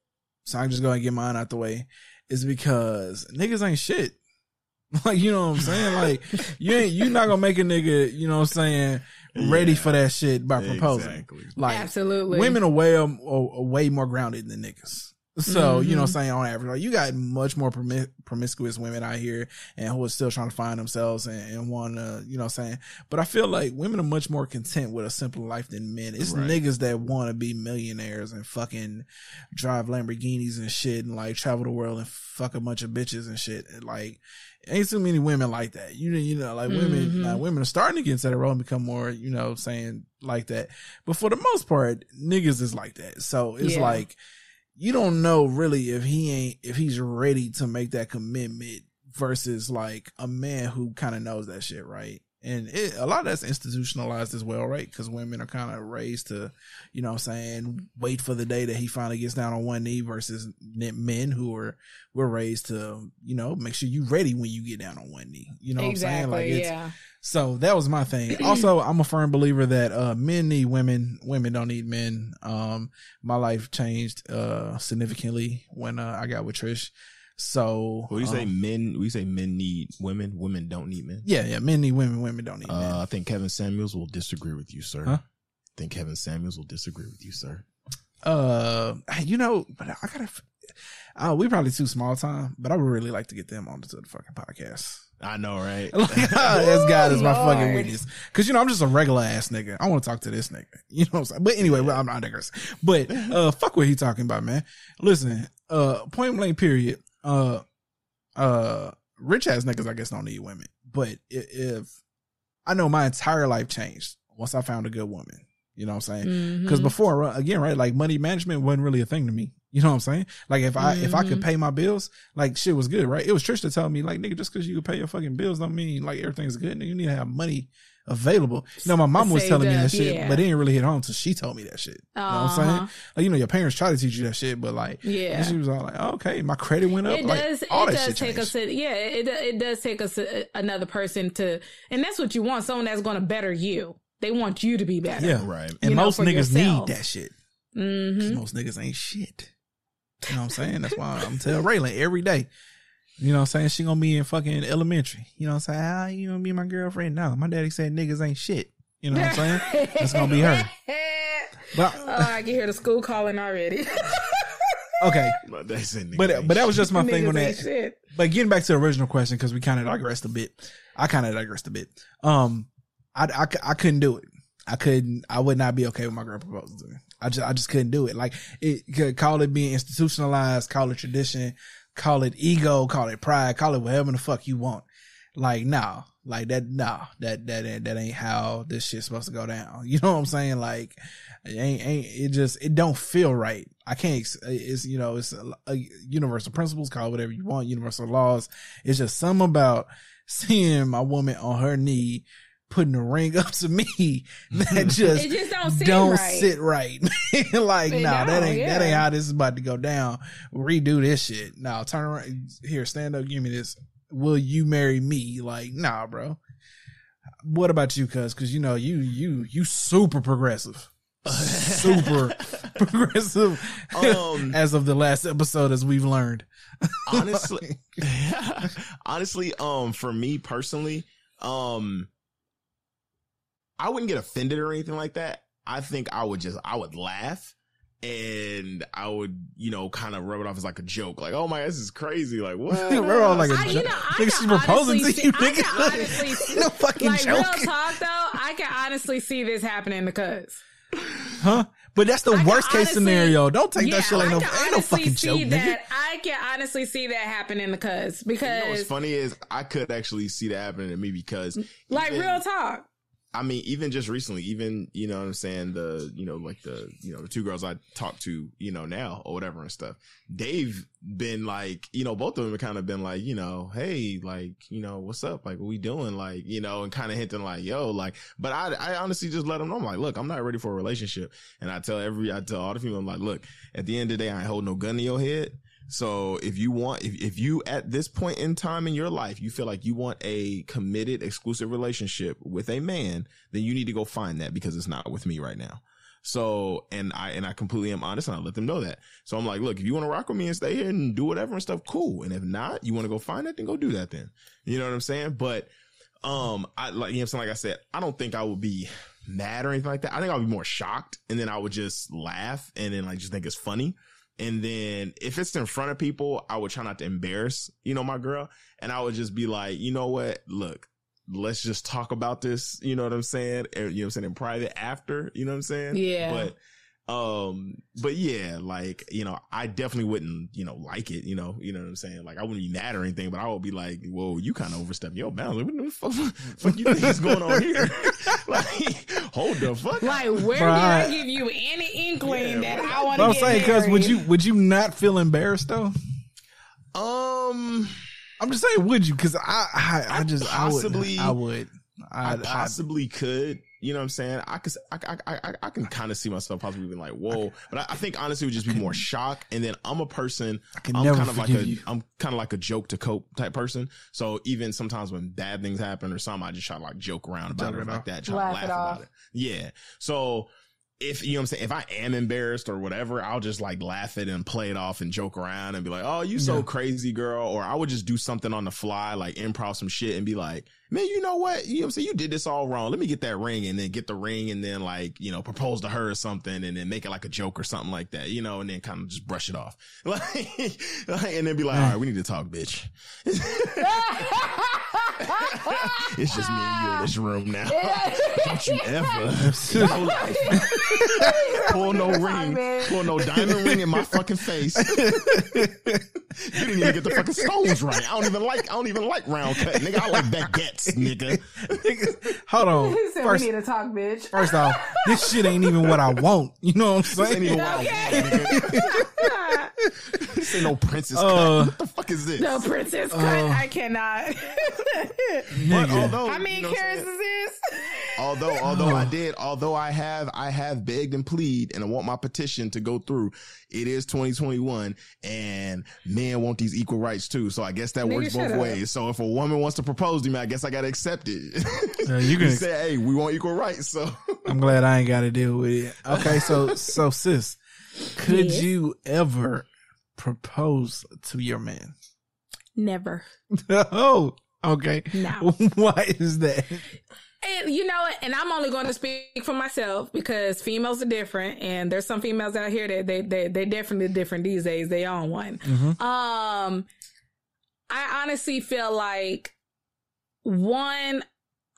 so I can just go and get mine out the way, is because niggas ain't shit. Like, you know what I'm saying? Like, you ain't, you not gonna make a nigga, you know what I'm saying, ready for that shit by proposing. Exactly. Like, Absolutely. women are way, um, are, are way more grounded than niggas. So, you know what. I'm saying, on average, like, you got much more promi- promiscuous women out here and who are still trying to find themselves and, and want to, you know what I'm saying? But I feel like women are much more content with a simple life than men. It's Right. niggas that want to be millionaires and fucking drive Lamborghinis and shit and like travel the world and fuck a bunch of bitches and shit. And, like, ain't too many women like that. You know, you know, like women, Mhm. uh, women are starting to get into that role and become more, you know, saying like that. But for the most part, niggas is like that. So it's Yeah. like you don't know really if he ain't if he's ready to make that commitment versus like a man who kind of knows that shit, right? And it, a lot of that's institutionalized as well, right? Because women are kind of raised to, you know, what I'm saying wait for the day that he finally gets down on one knee versus men who are we're raised to, you know, make sure you're ready when you get down on one knee. You know what I'm saying? Like it's yeah. so that was my thing. Also, I'm a firm believer that uh men need women, women don't need men. Um my life changed uh significantly when uh, I got with Trish. So When you say um, men, we say men need women. Women don't need men. yeah, yeah, men need women, women don't need men. Uh, I think Kevin Samuels will disagree with you, sir. Huh? I think Kevin Samuels will disagree with you, sir. Uh you know, but I gotta uh, we probably too small time, but I would really like to get them onto the fucking podcast. I know, right? Like, as God is my fucking witness. Cause you know, I'm just a regular ass nigga. I want to talk to this nigga. You know what I'm saying? But anyway, well, I'm not digressing. But, uh, fuck what he talking about, man. Listen, uh, point blank period. Uh, uh, rich ass niggas, I guess, don't need women. But if I know my entire life changed once I found a good woman, you know what I'm saying? Because Mhm. before, again, right, like money management wasn't really a thing to me. You know what I'm saying? Like if I if I could Mhm. pay my bills, like shit was good, right? It was Trish to tell me, like nigga, just because you can pay your fucking bills don't mean like everything's good. Nigga, you need to have money available. You know, my mom was Saved telling me that shit, yeah. but it didn't really hit home until she told me that shit. You know what I'm saying? Uh-huh. Like you know, your parents try to teach you that shit, but like, Yeah. she was all like, oh, okay, my credit went up. It like, does. all it that does shit take changed. us. A, yeah, it it does take us a, another person to, and that's what you want. Someone that's going to better you. They want you to be better. Yeah, Right. And You know, most niggas yourself. need that shit. Mm-hmm. most niggas ain't shit. You know what I'm saying? That's why I'm telling Raylan every day. You know what I'm saying? She gonna be in fucking elementary. You know what I'm saying? How you gonna be my girlfriend? No, my daddy said niggas ain't shit. You know what I'm saying? That's gonna be her. But oh, I can hear the school calling already. okay, But they say niggas but but that was just my thing Niggas on that. shit. But getting back to the original question because we kind of digressed a bit. I kind of digressed a bit. Um, I, I c- I couldn't do it. I couldn't. I would not be okay with my girl proposing to me. I just I just couldn't do it. Like it could call it being institutionalized, call it tradition, call it ego, call it pride, call it whatever the fuck you want. Like no, like that no, that that ain't- that ain't how this shit's supposed to go down. You know what I'm saying? Like it ain't ain't it just it don't feel right. I can't. It's you know it's a, a universal principles. Call whatever you want. Universal laws. It's just something about seeing my woman on her knee putting a ring up to me that just It just don't don't right. sit right. like, It nah, that ain't that ain't how this is about to go down. Redo this shit. Now turn around here, stand up, give me this. Will you marry me? Like, nah, bro. What about you, cuz? Cause you know, you you you super progressive. super progressive Um, as of the last episode as we've learned. honestly honestly um for me personally um i wouldn't get offended or anything like that i think i would just i would laugh and i would you know kind of rub it off as like a joke like oh my this is crazy like what We're all like a I, you know, I Nigga, can she's proposing honestly to see- you, I nigga. can honestly see, no fucking like joke. real talk though. I can honestly see this happening to cuz. Huh? But that's the I worst case honestly- snenario. Don't take Yeah, that shit like I no, ain't no honestly fucking see joke, nigga. that, I can honestly see that happening to cuz you know what's funny is i could actually see that happening to me because like even- real talk. I mean, even just recently, even, you know what I'm saying? The, you know, like the, you know, the two girls I talk to, you know, now or whatever and stuff, they've been like, you know, both of them have kind of been like, you know, hey, like, you know, what's up? Like, what we doing? Like, you know, and kind of hinting like, yo, like, but I, I honestly just let them know, I'm like, look, I'm not ready for a relationship. And I tell every, I tell all the females, I'm like, look, at the end of the day, I ain't hold no gun to your head. So if you want, if, if you at this point in time in your life, you feel like you want a committed exclusive relationship with a man, then you need to go find that because it's not with me right now. So, and I, and I completely am honest and I let them know that. So I'm like, look, if you want to rock with me and stay here and do whatever and stuff, cool. And if not, you want to go find it, then go do that then. You know what I'm saying? But, um, I like, you know, like I said, I don't think I would be mad or anything like that. I think I'll be more shocked and then I would just laugh and then like just think it's funny. And then if it's in front of people, I would try not to embarrass, you know, my girl. And I would just be like, you know what? Look, let's just talk about this. You know what I'm saying? And, you know what I'm saying? In private after, you know what I'm saying? Yeah. But, um, but yeah, like, you know, I definitely wouldn't, you know, like it, you know, you know what I'm saying? Like, I wouldn't be mad or anything, but I would be like, whoa, you kind of overstepped your bounds. Like, what the fuck, fuck you think is going on here? like, hold the fuck. Like, where Bruh, did I I- give you any inkling that I want But to I'm saying, cuz would you would you not feel embarrassed though? Um, I'm just saying, would you? Because I, I I just possibly- I would. I would. I, I, possibly could. You know what I'm saying? I could, I, I, I, I can kind of see myself possibly being like, whoa. But I, I think honestly it would just be more shock. And then I'm a person, can I'm never kind of like forgive a, you. I'm kind of like a joke to cope type person. So even sometimes when bad things happen or something, I just try to like joke around about Joke it or it like that, try Laugh to laugh it about it. Yeah. So if you know what I'm saying, if I am embarrassed or whatever, I'll just like laugh it and play it off and joke around and be like, "Oh, you so Yeah. crazy, girl," or I would just do something on the fly, like improv some shit and be like, "Man, you know what? You know what I'm saying? You did this all wrong. Let me get that ring and then get the ring and then like you know propose to her or something and then make it like a joke or something like that, you know, and then kind of just brush it off, like, like, and then be like, "All right, we need to talk, bitch." it's just me and you in this room now. Don't you ever pull, no ring, pull no diamond ring in my fucking face. you didn't even get the fucking stones right. I don't even like. I don't even like round cut, nigga. I like baguettes, nigga. Hold on. He said First, we need to talk, bitch. first off, this shit ain't even what I want. You know what I'm This ain't saying? even what I want, nigga. This ain't no princess Uh, cut. What the fuck is this? No princess cut. Oh. I cannot. But although, How many you know what I'm carats is this? Although, although I did, although I have, I have begged and plead and I want my petition to go through. It is 2021 and men want these equal rights too. So I guess that Nigga, works shut both up. ways. So if a woman wants to propose to me, I guess I got to accept it. Yeah, you can- say, hey, we want equal rights. So I'm glad I ain't got to deal with it. Okay, so so sis, could Yes. you ever propose to your man? Never. oh, okay. No. Why is that? And you know, what? and I'm only going to speak for myself because females are different, and there's some females out here that they they they definitely different these days. They own one. Mhm. Um, I honestly feel like one,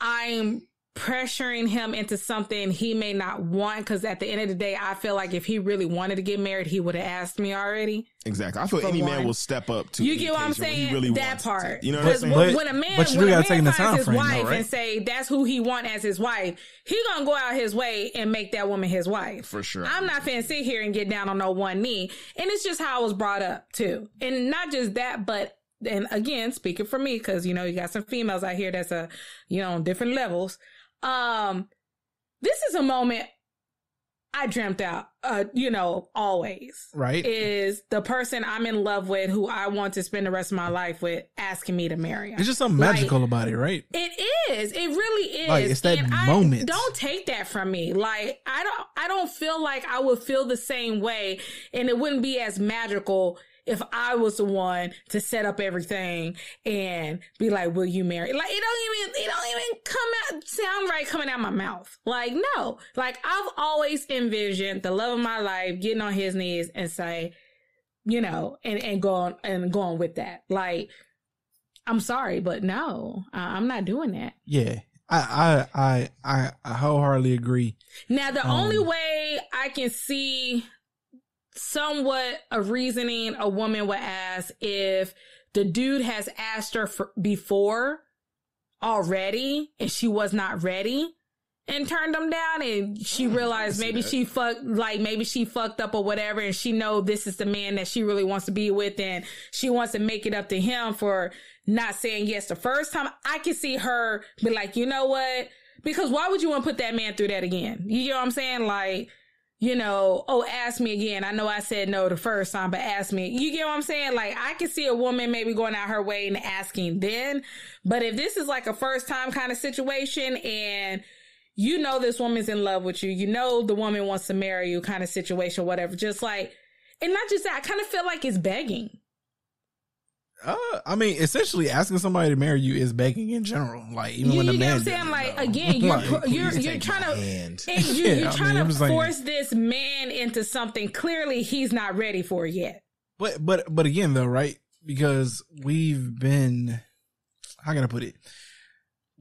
I'm pressuring him into something he may not want because at the end of the day, I feel like if he really wanted to get married, he would have asked me already. exactly. I feel For any one. man will step up to. You any get what I'm saying? He really that wants to. part. You know what I'm Because saying? But- when a man, but you when a gotta man take in the finds time his frame, though, right? and say that's who he want as his wife, he gonna go out his way and make that woman his wife. For sure. I'm not finna sit here and get down on no one knee. And it's just how I was brought up too. And not just that, but and again, speaking for me, because you know, you got some females out here that's a you know, on different levels. Um, this is a moment I dreamt out, uh, you know, always. Right. Is the person I'm in love with who I want to spend the rest of my life with asking me to marry him. It's just something Like, magical about it, right? it is. It really is. Like, it's that And I- moment. don't take that from me. Like I don't. I don't feel like I would feel the same way, and it wouldn't be as magical if I was the one to set up everything and be like, "Will you marry?" Like it don't even. It don't even come out sound right coming out my mouth. Like no. Like I've always envisioned the love of my life getting on his knees and say, you know, and and going and going with that. Like. I'm sorry, but no, I'm not doing that. Yeah. I I I I, I wholeheartedly agree. Now, the Um, only way I can see somewhat a reasoning a woman would ask if the dude has asked her for, before already and she was not ready, and turned him down and she realized maybe she fucked like maybe she fucked up or whatever and she know this is the man that she really wants to be with and she wants to make it up to him for not saying yes the first time. I can see her be like you know what? Because why would you want to put that man through that again? You know what i'm saying? Like you know, oh, ask me again. I know I said no the first time, but ask me. You get what I'm saying? Like, I can see a woman maybe going out her way and asking then. But if this is like a first time kind of situation and you know this woman's in love with you, you know the woman wants to marry you kind of situation, whatever, just like, and not just that, I kind of feel like it's begging. Uh, I mean, essentially, asking somebody to marry you is begging in general. Like even You, when you a get what man, I'm saying? Like though. again, you're Like, you're you're trying to hand. and you, Yeah, you're I trying I'm to saying. force this man into something clearly he's not ready for yet. But but but again though, right? Because we've been how can I put it?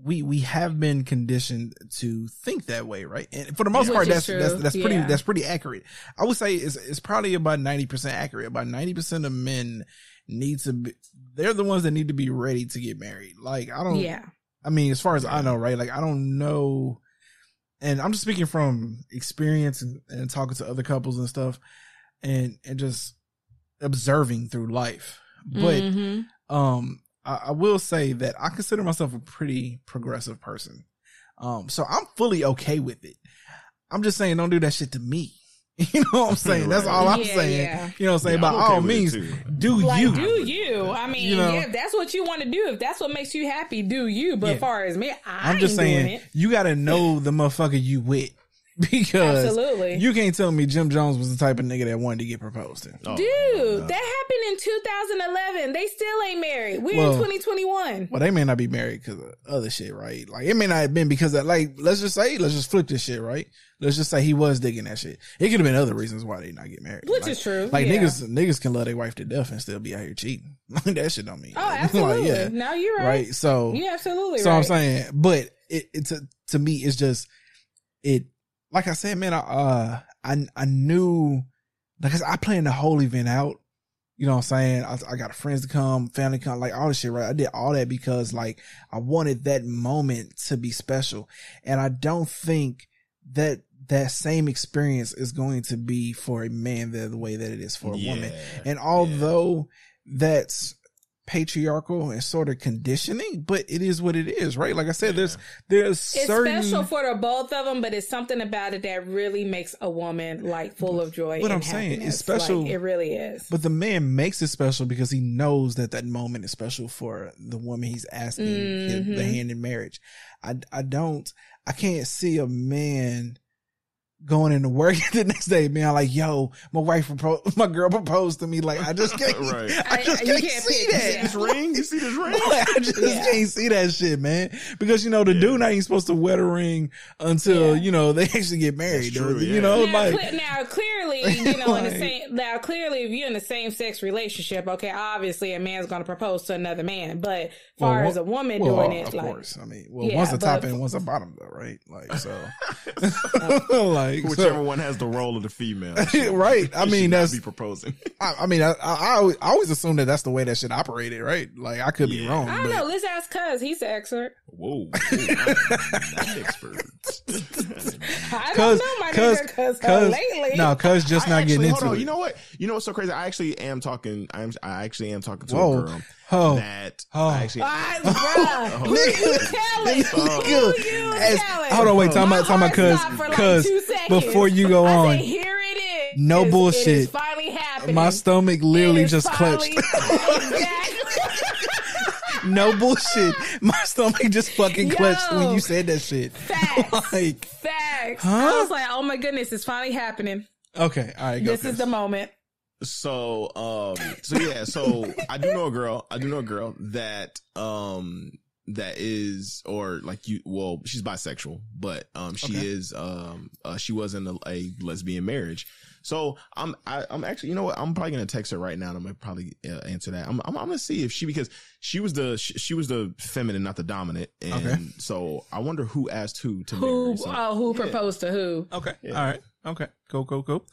We we have been conditioned to think that way, right? And for the most Which part, that's that's that's pretty yeah. that's pretty accurate. I would say it's it's probably about ninety percent accurate. About ninety percent of men need to be they're the ones that need to be ready to get married. Like I don't Yeah. I mean, as far as I know, right? Like I don't know and I'm just speaking from experience and, and talking to other couples and stuff and and just observing through life. But Mhm. um I, I will say that I consider myself a pretty progressive person. Um so I'm fully okay with it. I'm just saying don't do that shit to me. You know what I'm saying? That's all I'm Yeah, saying. yeah. You know what I'm saying? Yeah, By I'm okay all means, too. do like, you. do you? I mean, You know? yeah, if that's what you want to do, if that's what makes you happy, do you? But Yeah. as far as me, I I'm just ain't doing saying it. you got to know the motherfucker you with because Absolutely. you can't tell me Jim Jones was the type of nigga that wanted to get proposed to. Oh, Dude, that happened in 2011. They still ain't married. We're Well- in 2021. Well, they may not be married because of other shit, right? Like it may not have been because of like let's just say let's just flip this shit, right? Let's just say he was digging that shit. It could have been other reasons why they not get married, Which Like- is true, Like yeah. niggas, niggas can love their wife to death and still be out here cheating. that shit don't mean. Oh, nothing. absolutely. Like, yeah. No, you're right. Right. So You're absolutely so right. I'm saying, but it, it to, to me, it's just it. Like I said, man, I uh, I I knew because I planned the whole event out. You know what I'm saying? I, I got friends to come, family come, like all this shit, right? I did all that because like I wanted that moment to be special. And I don't think that that same experience is going to be for a man the, the way that it is for a woman. And although that's patriarchal and sort of conditioning, but it is what it is, right? Like I said, there's there's It's certain special for the both of them, but it's something about it that really makes a woman like full of joy. What and I'm saying, it's special. Like, it really is. But the man makes it special because he knows that that moment is special for the woman he's asking his, the mm-hmm. hand in marriage. I, I don't, I can't see a man going into work the next day being like, yo, my wife proposed, my girl proposed to me. Like, I just can't, Right. I just uh, I- can't, can't see pick- that. yeah. This ring, you see this ring? Like, I just Yeah. can't see that shit, man. Because you know the dude not even supposed to wet a ring until Yeah. you know they actually get married. True, or, You know, now, like cle- now, clearly, you know, in the same now, clearly, if you're in the same sex relationship, okay, obviously, a man's going to propose to another man. But as far Well, as a woman well, doing it, of like, course. I mean, well, Yeah, one's the top but- end, one's the bottom, though, right? Like so, like so- Whichever one has the role of the female. right? I mean, that's. be proposing. I, I mean, I, I, I always- I always assume that that's the way that shit operated, right? Like I could be wrong, I don't but know. Let's ask Cuz. He's the expert. Whoa, whoa I'm not expert. I don't know my cuz- nigga because uh, lately. no, cuz just I not actually, getting into on, it. You know what? You know what's so crazy? I actually am talking. I'm. I actually am talking to Whoa. a girl Oh. that Oh. I actually. Ah, bruh. Who you telling? Nigga, you as- telling? hold on, wait, time My out, time out, cuz, like cuz, before you go I on, said, here it is. no It's- bullshit. is finally happening. my stomach literally just finally- clutched. exactly. no bullshit. My stomach just fucking clutched when you said that shit. Facts. like, Facts. Huh? I was like, oh my goodness, it's finally happening. okay, all right, go. This is the moment. So, um, so yeah, so I do know a girl. I do know a girl that, um, that is, or like you, well, she's bisexual, but, um, she Okay. is, um, uh, she was in a, a lesbian marriage. So I'm, I, I'm actually, you know what? I'm probably going to text her right now and I'm going to probably uh, answer that. I'm, I'm, I'm going to see if she, because she was the, she, she was the feminine, not the dominant. And Okay. so I wonder who asked who to Who? marry. So, Oh, who proposed to who? Okay. Yeah. All right. Okay. Go, go, cool.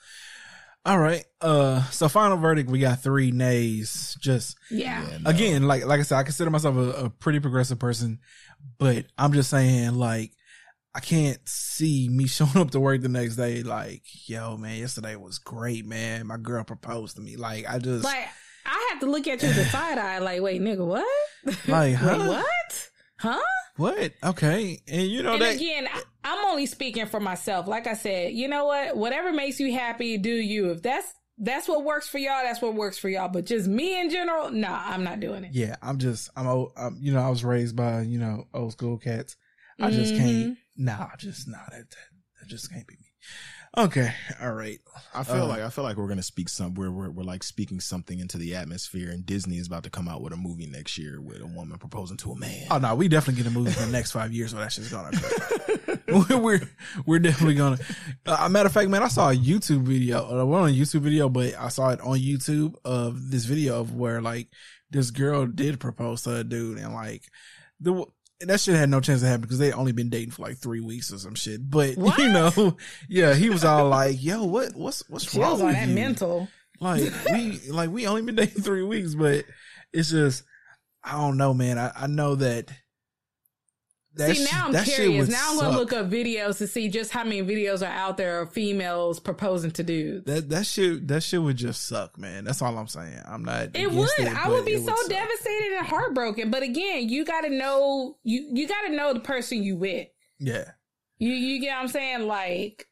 All right. Uh so final verdict, we got three nays. Just Yeah. yeah, no. again, like like I said, I consider myself a, a pretty progressive person, but I'm just saying, like, I can't see me showing up to work the next day like, yo, man, yesterday was great, man. My girl proposed to me. Like, I just Like I have to look at you with the side eye, like, wait, nigga, what? Like, huh? Wait, what? Huh? what? Okay, and you know and that. again, I- I'm only speaking for myself. Like I said, you know what? Whatever makes you happy, do you. If that's that's what works for y'all, that's what works for y'all. But just me in general, nah, I'm not doing it. yeah, I'm just, I'm, old, I'm, you know, I was raised by, you know, old school cats. I just Mhm. can't. Nah, just nah. That, that that just can't be me. Okay, all right. I feel Uh, like I feel like we're gonna speak some we're, we're we're like speaking something into the atmosphere, and Disney is about to come out with a movie next year with a woman proposing to a man. Oh no, we definitely get a movie for the next five years where that shit's gonna occur. we're we're definitely gonna. Uh, matter of fact, man, I saw a YouTube video. Uh, we're on a YouTube video, but I saw it on YouTube of this video of where like this girl did propose to a dude, and like the that shit had no chance to happen because they only been dating for like three weeks or some shit. But What? you know, yeah, he was all like, "Yo, what what's what's She wrong was on with that you?" mental. Like we like we only been dating three weeks, but it's just I don't know, man. I, I know that. That see, sh- now I'm that curious. Now I'm gonna suck. look up videos to see just how many videos are out there of females proposing to dudes. That that shit that shit would just suck, man. That's all I'm saying. I'm not. It would. It, I would be so suck. devastated and heartbroken. But again, you got to know you you got to know the person you with. Yeah, You you get what I'm saying? Like,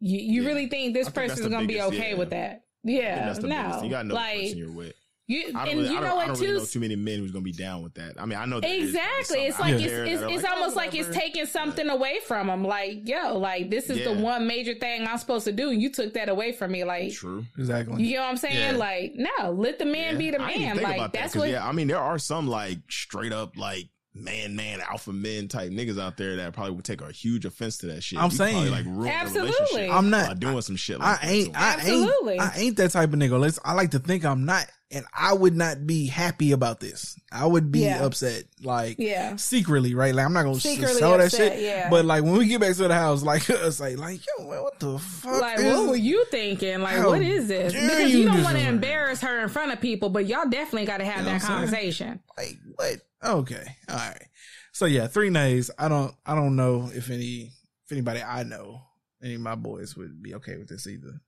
you you really think this I think that's person's gonna be okay yeah. with that? Yeah, that's no, biggest. You gotta know the like person you're with. You I don't and really, you I know don't, I what don't too? really know too many men who's gonna be down with that. I mean, I know that there is probably Exactly. some It's like there it's it's, it's like, almost "Oh, like it's taking something away from them. Like, yo, like this is the one major thing I'm supposed to do, and you took that away from me. Like, True. exactly. you know what I'm saying? Yeah. Like, no, let the man be the I didn't man. think Like about that, that's 'cause, what. Yeah, I mean, there are some like straight up like man, man, alpha men type niggas out there that probably would take a huge offense to that shit. I'm You saying- like ruin Absolutely. I'm not- by doing some shit. I Like that ain't. to I. Absolutely. ain't. I ain't that type of nigga. Let's. I like to think I'm not, and I would not be happy about this. I would be Yeah. upset, like Yeah. secretly, right? Like I'm not gonna Secretly show that upset, shit. yeah. But like when we get back to the house, like us, like, like yo, man, what the fuck? Like, is- what were you thinking? Like, what is this? Because you you don't want to embarrass her in front of people, but y'all definitely got to have You know that I'm saying? conversation. like what? Okay, all right. So yeah, three nays. I don't. I don't know if any, if anybody I know, any of my boys would be okay with this either.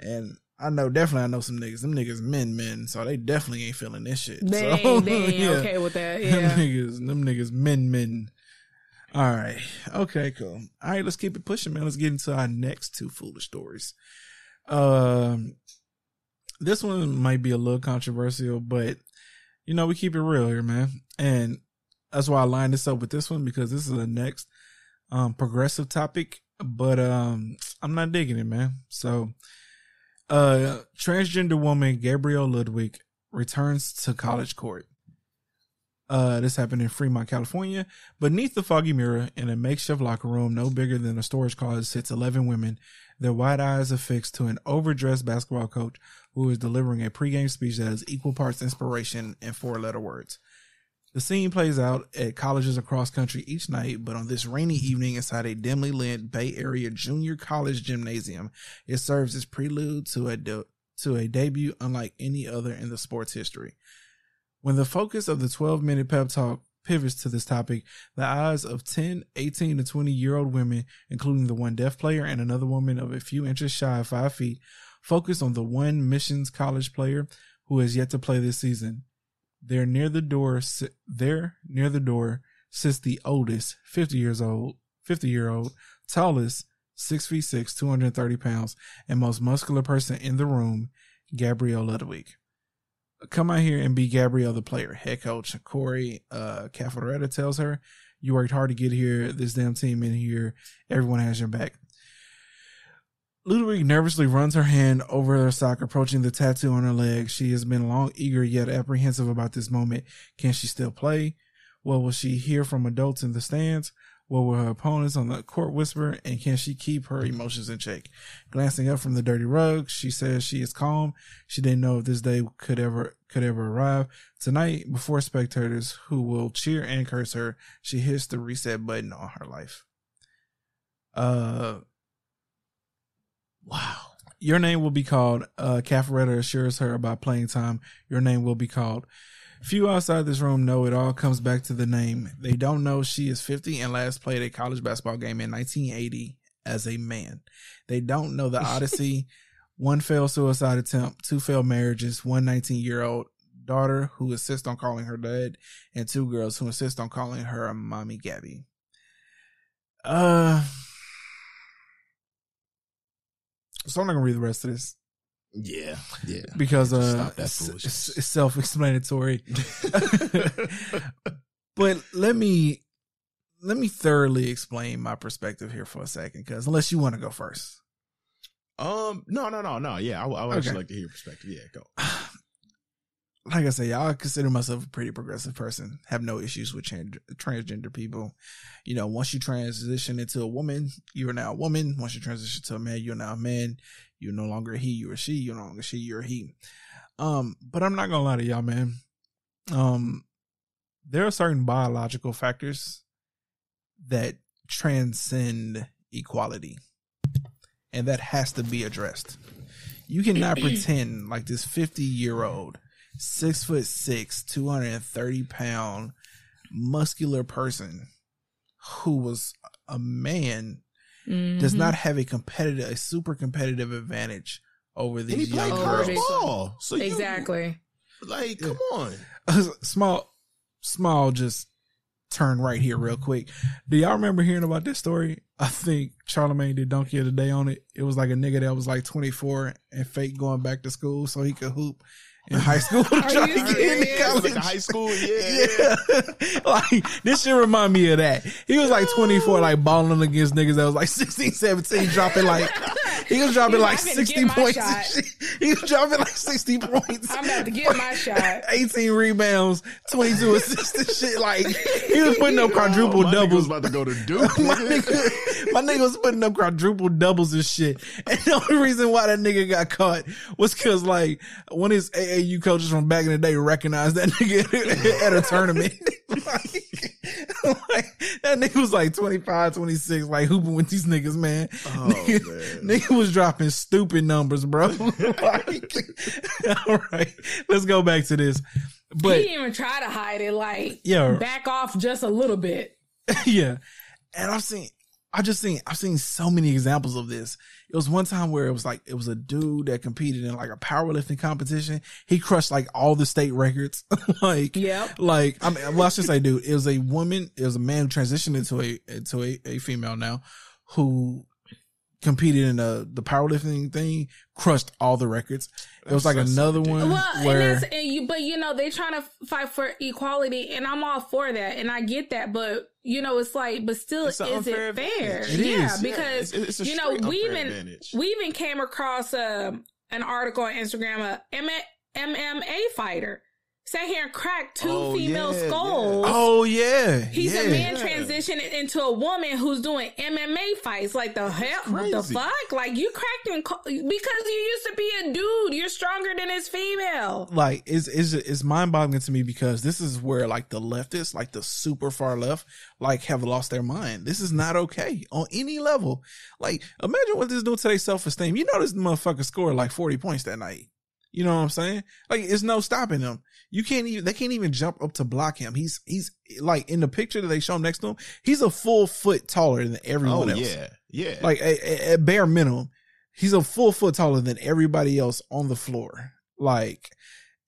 And I know definitely I know some niggas. Them niggas men men, so they definitely ain't feeling this shit. They so, they ain't yeah. okay with that. Them niggas, them niggas men men. All right. Okay, cool. All right, let's keep it pushing, man. Let's get into our next two foolish stories. Um this one might be a little controversial, but you know, we keep it real here, man. And that's why I lined this up with this one because this is the next um progressive topic, but um I'm not digging it, man. So uh transgender woman Gabrielle Ludwig returns to college court. Uh, this happened in Fremont, California. Beneath the foggy mirror in a makeshift locker room no bigger than a storage closet sits 11 women, their wide eyes affixed to an overdressed basketball coach who is delivering a pregame speech that is equal parts inspiration and four letter words. The scene plays out at colleges across country each night, but on this rainy evening inside a dimly lit Bay Area junior college gymnasium, it serves as prelude to a to a debut unlike any other in the sport's history. When the focus of the 12 minute pep talk pivots to this topic, the eyes of 10, 18 to 20 year old women, including the one deaf player and another woman of a few inches shy of five feet, focus on the one missions college player who has yet to play this season. There near the door, there near the door sits the oldest, 50 years old, 50 year old, tallest, six feet six, 230 pounds, and most muscular person in the room, Gabrielle Ludwig come out here and be Gabrielle the player. Head coach Corey uh Cafferata tells her, You worked hard to get here, this damn team in here, everyone has your back. Ludwig nervously runs her hand over her sock, approaching the tattoo on her leg. She has been long eager yet apprehensive about this moment. Can she still play? What will she hear from adults in the stands? What will her opponents on the court whisper? And can she keep her emotions in check? Glancing up from the dirty rug, she says she is calm. She didn't know if this day could ever could ever arrive. Tonight, before spectators who will cheer and curse her, she hits the reset button on her life. Uh wow. Your name will be called, uh Cafferata assures her about playing time. Your name will be called. Few outside this room know it all comes back to the name. They don't know she is 50 and last played a college basketball game in 1980 as a man. They don't know the Odyssey, one failed suicide attempt, two failed marriages, one 19 year old daughter who insists on calling her dad, and two girls who insist on calling her a mommy Gabby. Uh, so I'm not gonna read the rest of this. Yeah, yeah. Because uh, it's, it's, it's self-explanatory. but let me let me thoroughly explain my perspective here for a second, because unless you want to go first, Um, no, no, no, no. Yeah, I, would- I would Okay. actually like to hear your perspective. Yeah, go. like I say, I consider myself a pretty progressive person. Have no issues with trans- transgender people. You know, once you transition into a woman, you are now a woman. Once you transition to a man, you're now a man. You're no longer a he, you're a she. You're no longer she, you're a he. Um, but I'm not gonna lie to y'all, man. Um, there are certain biological factors that transcend equality, and that has to be addressed. You cannot pretend like this 50 year old, six foot six, 230 pound, muscular person who was a man does Mhm. not have a competitive, a super competitive advantage over And he these played young girls. ball. So you- exactly. like, come on. small, small, just turn right here real quick. Do y'all remember hearing about this story? I think Charlemagne did Donkey of the Day on it. It was like a nigga that was like 24 and fake going back to school so he could hoop in high school to Are try you to get into serious? college. Like high school, yeah. Yeah. like this should remind me of that. He was like 24, like balling against niggas that was like 16, 17, dropping like he was dropping like like, "I'm finna 60 points. shot." And shit. He was dropping like 60 points. I'm about to get my shot. 18 rebounds, 22 assists and shit. Like he was putting up Oh, quadruple my nigga doubles. was about to go to Duke. my nigga. nigga, my nigga was putting up quadruple doubles and shit. And the only reason why that nigga got caught was cause like one of his AAU coaches from back in the day recognized that nigga at a tournament. like, like, that nigga was like 25, 26, like hooping with these niggas, man. Oh, nigga, man. nigga was dropping stupid numbers, bro. like, all right, let's go back to this. But he didn't even try to hide it. Like, Yeah. back off just a little bit. yeah. And I've seen, I just seen, I've seen so many examples of this. It was one time where it was like, it was a dude that competed in like a powerlifting competition. He crushed like all the state records. like, yeah, like, I mean, well, I should say, dude, it was a woman, it was a man who transitioned into a, into a, a female now who competed in the, the powerlifting thing, crushed all the records. It was like That's another ridiculous. one Well, where, and that's and you, but you know they're trying to fight for equality, and I'm all for that, and I get that, but you know it's like, but still, is it fair? It yeah, is. because Yeah, it's- it's you know we unfair even advantage. we even came across um an article on Instagram a MMA fighter sat here and cracked two Oh, female yeah, skulls. oh yeah, He's yeah. a man transitioning into a woman who's doing MMA fights. Like the hell, what the fuck? Like you cracking because you used to be a dude. You're stronger than his female. like it's it's it's mind boggling to me because this is where like the leftists, like the super far left, like have lost their mind. This is not okay on any level. Like imagine what this do to their self esteem. You know this motherfucker scored like forty points that night. You know what I'm saying? Like it's no stopping him. You can't even they can't even jump up to block him. He's he's like in the picture that they show him next to him. He's a full foot taller than Oh everyone else. yeah, yeah. Like at, at bare minimum, he's a full foot taller than everybody else on the floor. Like,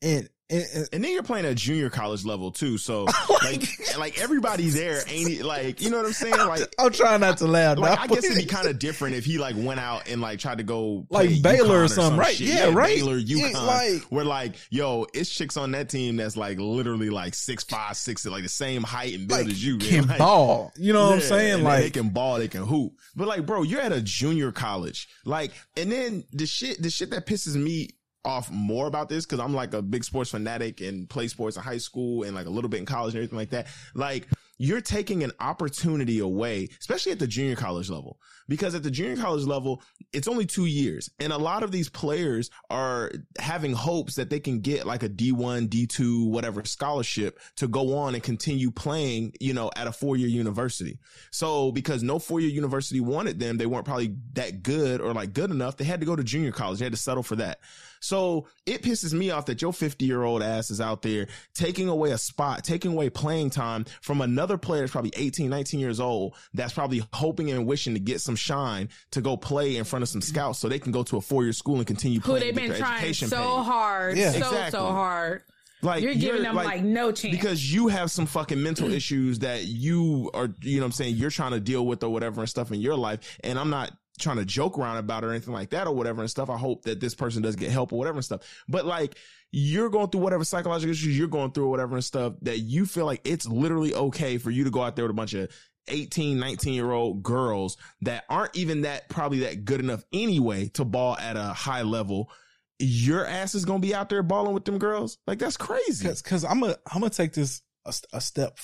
and, and, and and then you're playing at junior college level too. So like, like everybody there ain't like, you know what I'm saying? Like, I'm trying not to laugh. like. I guess it'd be kind of different if he like went out and like tried to go Like Baylor or something, some right? shit. Yeah, right. Baylor, Yeah, UConn. like- where like, yo, it's chicks on that team that's like literally like six five, six, like the same height and build like as you. can. Like, ball. You know what I'm saying? and they can ball, they can hoop. But like, bro, you're at a junior college. Like, and then the shit, the shit that pisses me off more about this, cause I'm like a big sports fanatic and play sports in high school and like a little bit in college and everything like that. Like, you're taking an opportunity away, especially at the junior college level. Because at the junior college level, it's only two years. And a lot of these players are having hopes that they can get like a D1, D2, whatever scholarship to go on and continue playing, you know, at a four year university. So because no four year university wanted them, they weren't probably that good or like good enough. They had to go to junior college. They had to settle for that. So it pisses me off that your 50 year old ass is out there taking away a spot, taking away playing time from another player that's probably 18, 19 years old that's probably hoping and wishing to get some shine to go play in front of some scouts so they can go to a four year school and continue playing. Who they've been trying so hard, Yeah. so Exactly. so hard. Like You're giving them like, no chance. because you have some fucking mental issues that you are, you know what I'm saying, you're trying to deal with or whatever and stuff in your life. And I'm not trying to joke around about or anything like that or whatever and stuff. I hope that this person does get help or whatever and stuff. But like, you're going through whatever psychological issues you're going through or whatever and stuff that you feel like it's literally okay for you to go out there with a bunch of 18, 19 year old girls that aren't even that probably that good enough anyway to ball at a high level. Your ass is going to be out there balling with them girls. Like that's crazy. Cause, cause I'm gonna, I'm gonna take this a, a step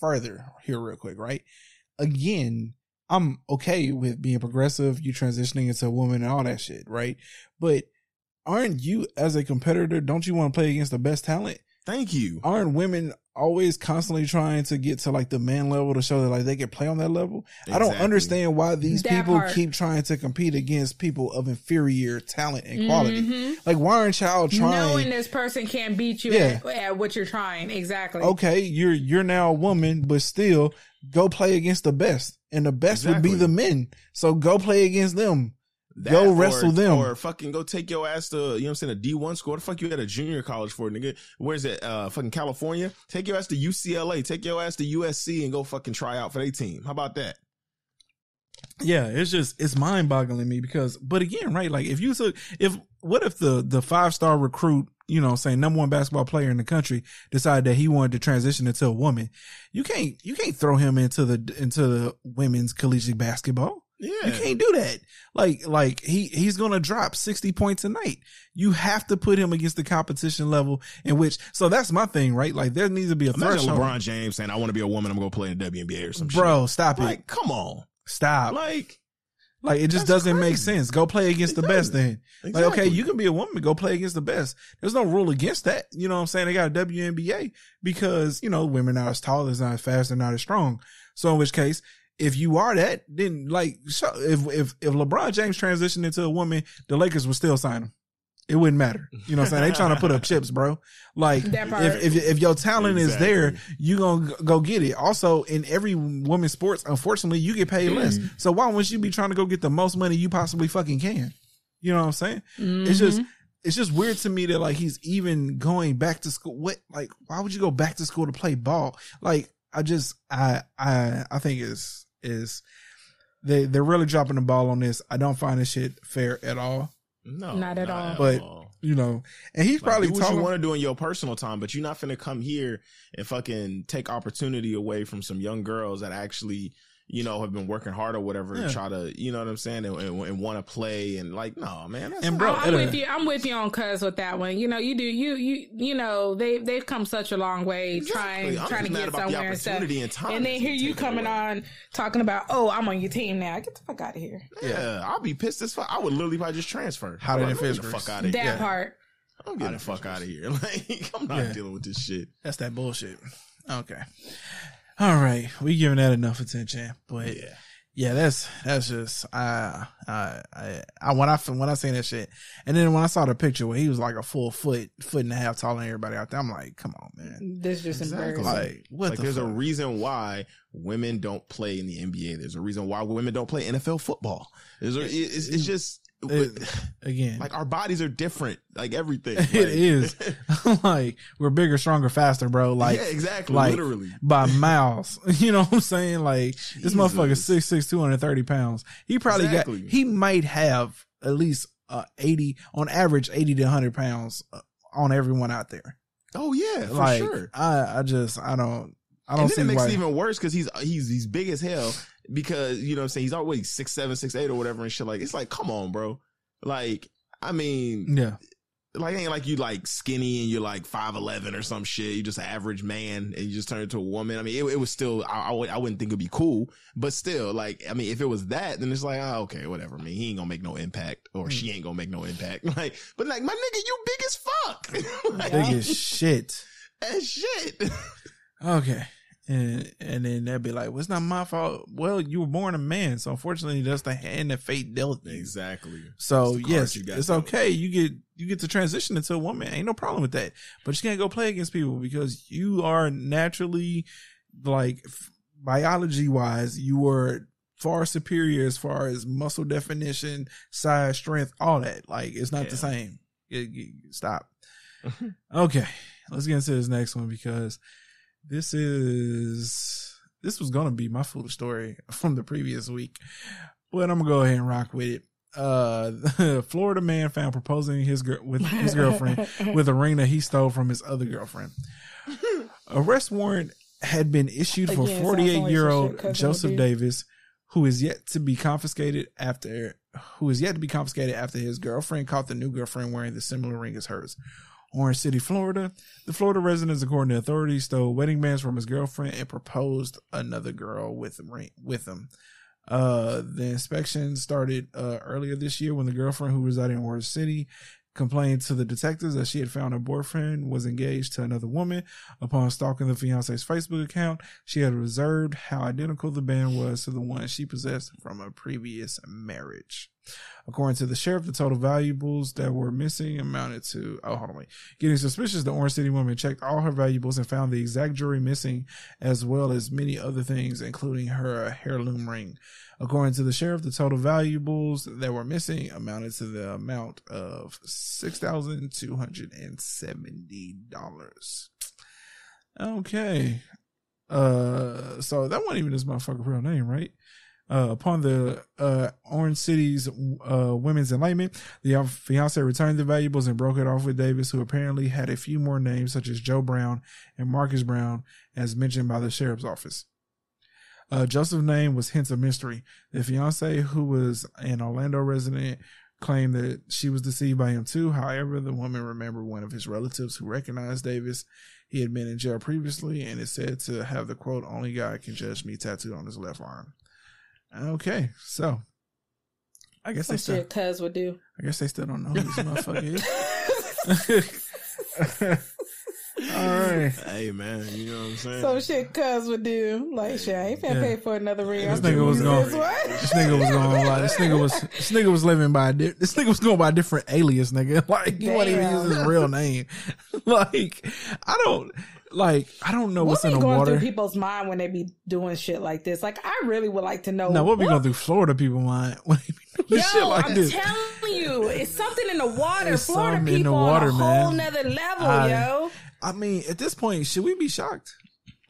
further here real quick, right? Again, I'm okay with being progressive, you transitioning into a woman and all that shit, right? But aren't you as a competitor, don't you want to play against the best talent? Thank you. Aren't women always constantly trying to get to like the man level to show that like they can play on that level? I don't understand why these That people part. keep trying to compete against people of inferior talent and quality. Mhm. Like, why aren't y'all trying? Knowing this person can't beat you Yeah. at, at what you're trying. Exactly. okay, you're you're now a woman, but still go play against the best, and the best would be the men. So go play against them. That go or- wrestle them. Or fucking go take your ass to, you know what I'm saying, a D1 school. What the fuck you at a junior college for, nigga? Where's it? Uh, fucking California? Take your ass to UCLA. Take your ass to USC and go fucking try out for their team. How about that? Yeah, it's just it's mind boggling me because, but again, right? Like if you took if what if the the five star recruit, you know, saying number one basketball player in the country, decided that he wanted to transition into a woman, you can't you can't throw him into the into the women's collegiate basketball. Yeah. You can't do that. Like, like he, he's going to drop 60 points a night. You have to put him against the competition level in which, so that's my thing, right? Like there needs to be a Imagine threshold. LeBron James saying, I want to be a woman. I'm going to play in the WNBA or some shit. Bro, stop it. Like, come on. Stop. Like, Like it just doesn't make sense. Go play against It the best doesn't. then. Like, okay, you can be a woman, go play against the best. There's no rule against that. You know what I'm saying? They got a WNBA because, you know, women are as tall, they're not as fast, they're not as strong. So in which case, if you are that, then like, if, if, if LeBron James transitioned into a woman, the Lakers would still sign him. It wouldn't matter. You know what I'm saying? They trying to put up chips, bro. Like if, if if your talent is there, Exactly. you gonna go get it. Also, in every women's sports, unfortunately, you get paid less. So why wouldn't you be trying to go get the most money you possibly fucking can? You know what I'm saying? It's just Mm-hmm. it's just weird to me that like he's even going back to school. What like why would you go back to school to play ball? Like I just I I I think is is they they're really dropping the ball on this. I don't find this shit fair at all. No. Not at all. But all. you know, and he's Like, probably do what talking. you want to do in your personal time, but you're not finna come here and fucking take opportunity away from some young girls that actually, you know, have been working hard or whatever Yeah. to try to, you know what I'm saying, and, and, and want to play and like, no, man. And bro, I'm with you. I'm with you on cuz with that one. You know, you do you you you know they they've come such a long way Exactly. trying I'm trying to get somewhere and stuff. and time And then here you coming on talking about, oh, I'm on your team now. Get the fuck out of here. yeah, I'll be pissed as fuck. I would literally probably just transfer. How did like, it feel, the fuck out of That part. I'm getting the fuck out of here. Like, I'm not Yeah. dealing with this shit. That's that bullshit. Okay. All right. We giving that enough attention. But yeah, Yeah. that's that's just I I I, I when I when I seen that shit, and then when I saw the picture where he was like a full foot foot and a half taller than everybody out there, I'm like, come on, man. This just Exactly. embarrassing. Like what like the there's a reason why women don't play in the NBA. There's a reason why women don't play NFL football. There's a, it's, it's just It- again. like our bodies are different. Like everything. it Like- is like we're bigger, stronger, faster, bro. Like yeah, exactly. like literally. by miles. You know what I'm saying? Like this motherfucker Jesus. six six two hundred thirty pounds. He probably Exactly. got he might have at least uh eighty on average eighty to hundred pounds uh, on everyone out there. Oh yeah, for like sure. I I just I don't I don't And see then it makes why. it even worse because he's he's he's big as hell because you know what I'm saying he's always six seven six eight or whatever and shit like it's like come on bro like I mean yeah, like ain't like you like skinny and you're like five eleven or some shit. You just an average man and you just turn into a woman. I mean, it, it was still I, I, would, I wouldn't think it'd be cool, but still, like I mean, if it was that, then it's like oh okay, whatever. I mean, he ain't gonna make no impact or she mm. ain't gonna make no impact. Like, but like my nigga, you big as fuck, like, Big as shit. as shit. Okay. And and then they'd be like, Well, it's not my fault. Well, you were born a man, so unfortunately that's the hand that fate dealt you. exactly. So It's the cards yes, you got it's dealt. okay. You get you get to transition into a woman. Ain't no problem with that. But you can't go play against people because you are naturally like biology wise, you are far superior as far as muscle definition, size, strength, all that. Like it's not the same. It- it- stop. okay, let's get into this next one because this is this was gonna be my foolish story from the previous week, but I'm gonna go ahead and rock with it. Uh, Florida man found proposing his girl with his girlfriend with a ring that he stole from his other girlfriend. Arrest warrant had been issued for Again, sounds 48 year old Joseph. Davis, who is yet to be confiscated after who is yet to be confiscated after his girlfriend caught the new girlfriend wearing the similar ring as hers. Orange City, Florida. The Florida residents, according to authorities, stole wedding bands from his girlfriend and proposed another girl with ring with him. Uh, the inspection started uh, earlier this year when the girlfriend who resided in Orange City complained to the detectives that she had found her boyfriend was engaged to another woman. Upon stalking the fiance's Facebook account, she had observed how identical the band was to the one she possessed from a previous marriage. According to the sheriff, the total valuables that were missing amounted to oh hold on wait. Getting suspicious, the Orange City woman checked all her valuables and found the exact jewelry missing, as well as many other things, including her heirloom ring. According to the sheriff, the total valuables that were missing amounted to the amount of six thousand two hundred and seventy dollars. Okay. Uh so that wasn't even this motherfucker real name, right? Uh, upon the uh, Orange City's uh, women's enlightenment, the fiance returned the valuables and broke it off with Davis, who apparently had a few more names, such as Joe Brown and Marcus Brown, as mentioned by the sheriff's office. Uh, Joseph's name was hints of mystery. The fiance, who was an Orlando resident, claimed that she was deceived by him too. However, the woman remembered one of his relatives who recognized Davis. He had been in jail previously and is said to have the quote, only God can judge me tattooed on his left arm. Okay, so I guess Some they still, shit cuz would do. I guess they still don't know who this motherfucker is. All right. Hey man, you know what I'm saying? Some shit cuz would do. Like shit, I ain't finna Yeah. pay for another ring. This nigga was use going. this nigga was going. Like, this nigga was. This nigga was living by. A di- this nigga was going by a different alias, nigga. Like he wasn't even Damn. using his real name. like I don't. Like I don't know What what's in the going water. through people's mind when they be doing shit like this? Like, I really would like to know. Now what be going through Florida people mind when they be doing Yo, shit like I'm this? telling you, it's something in the water. It's Florida something in people the water, on a man. whole nother level, I- yo. I mean, at this point, should we be shocked?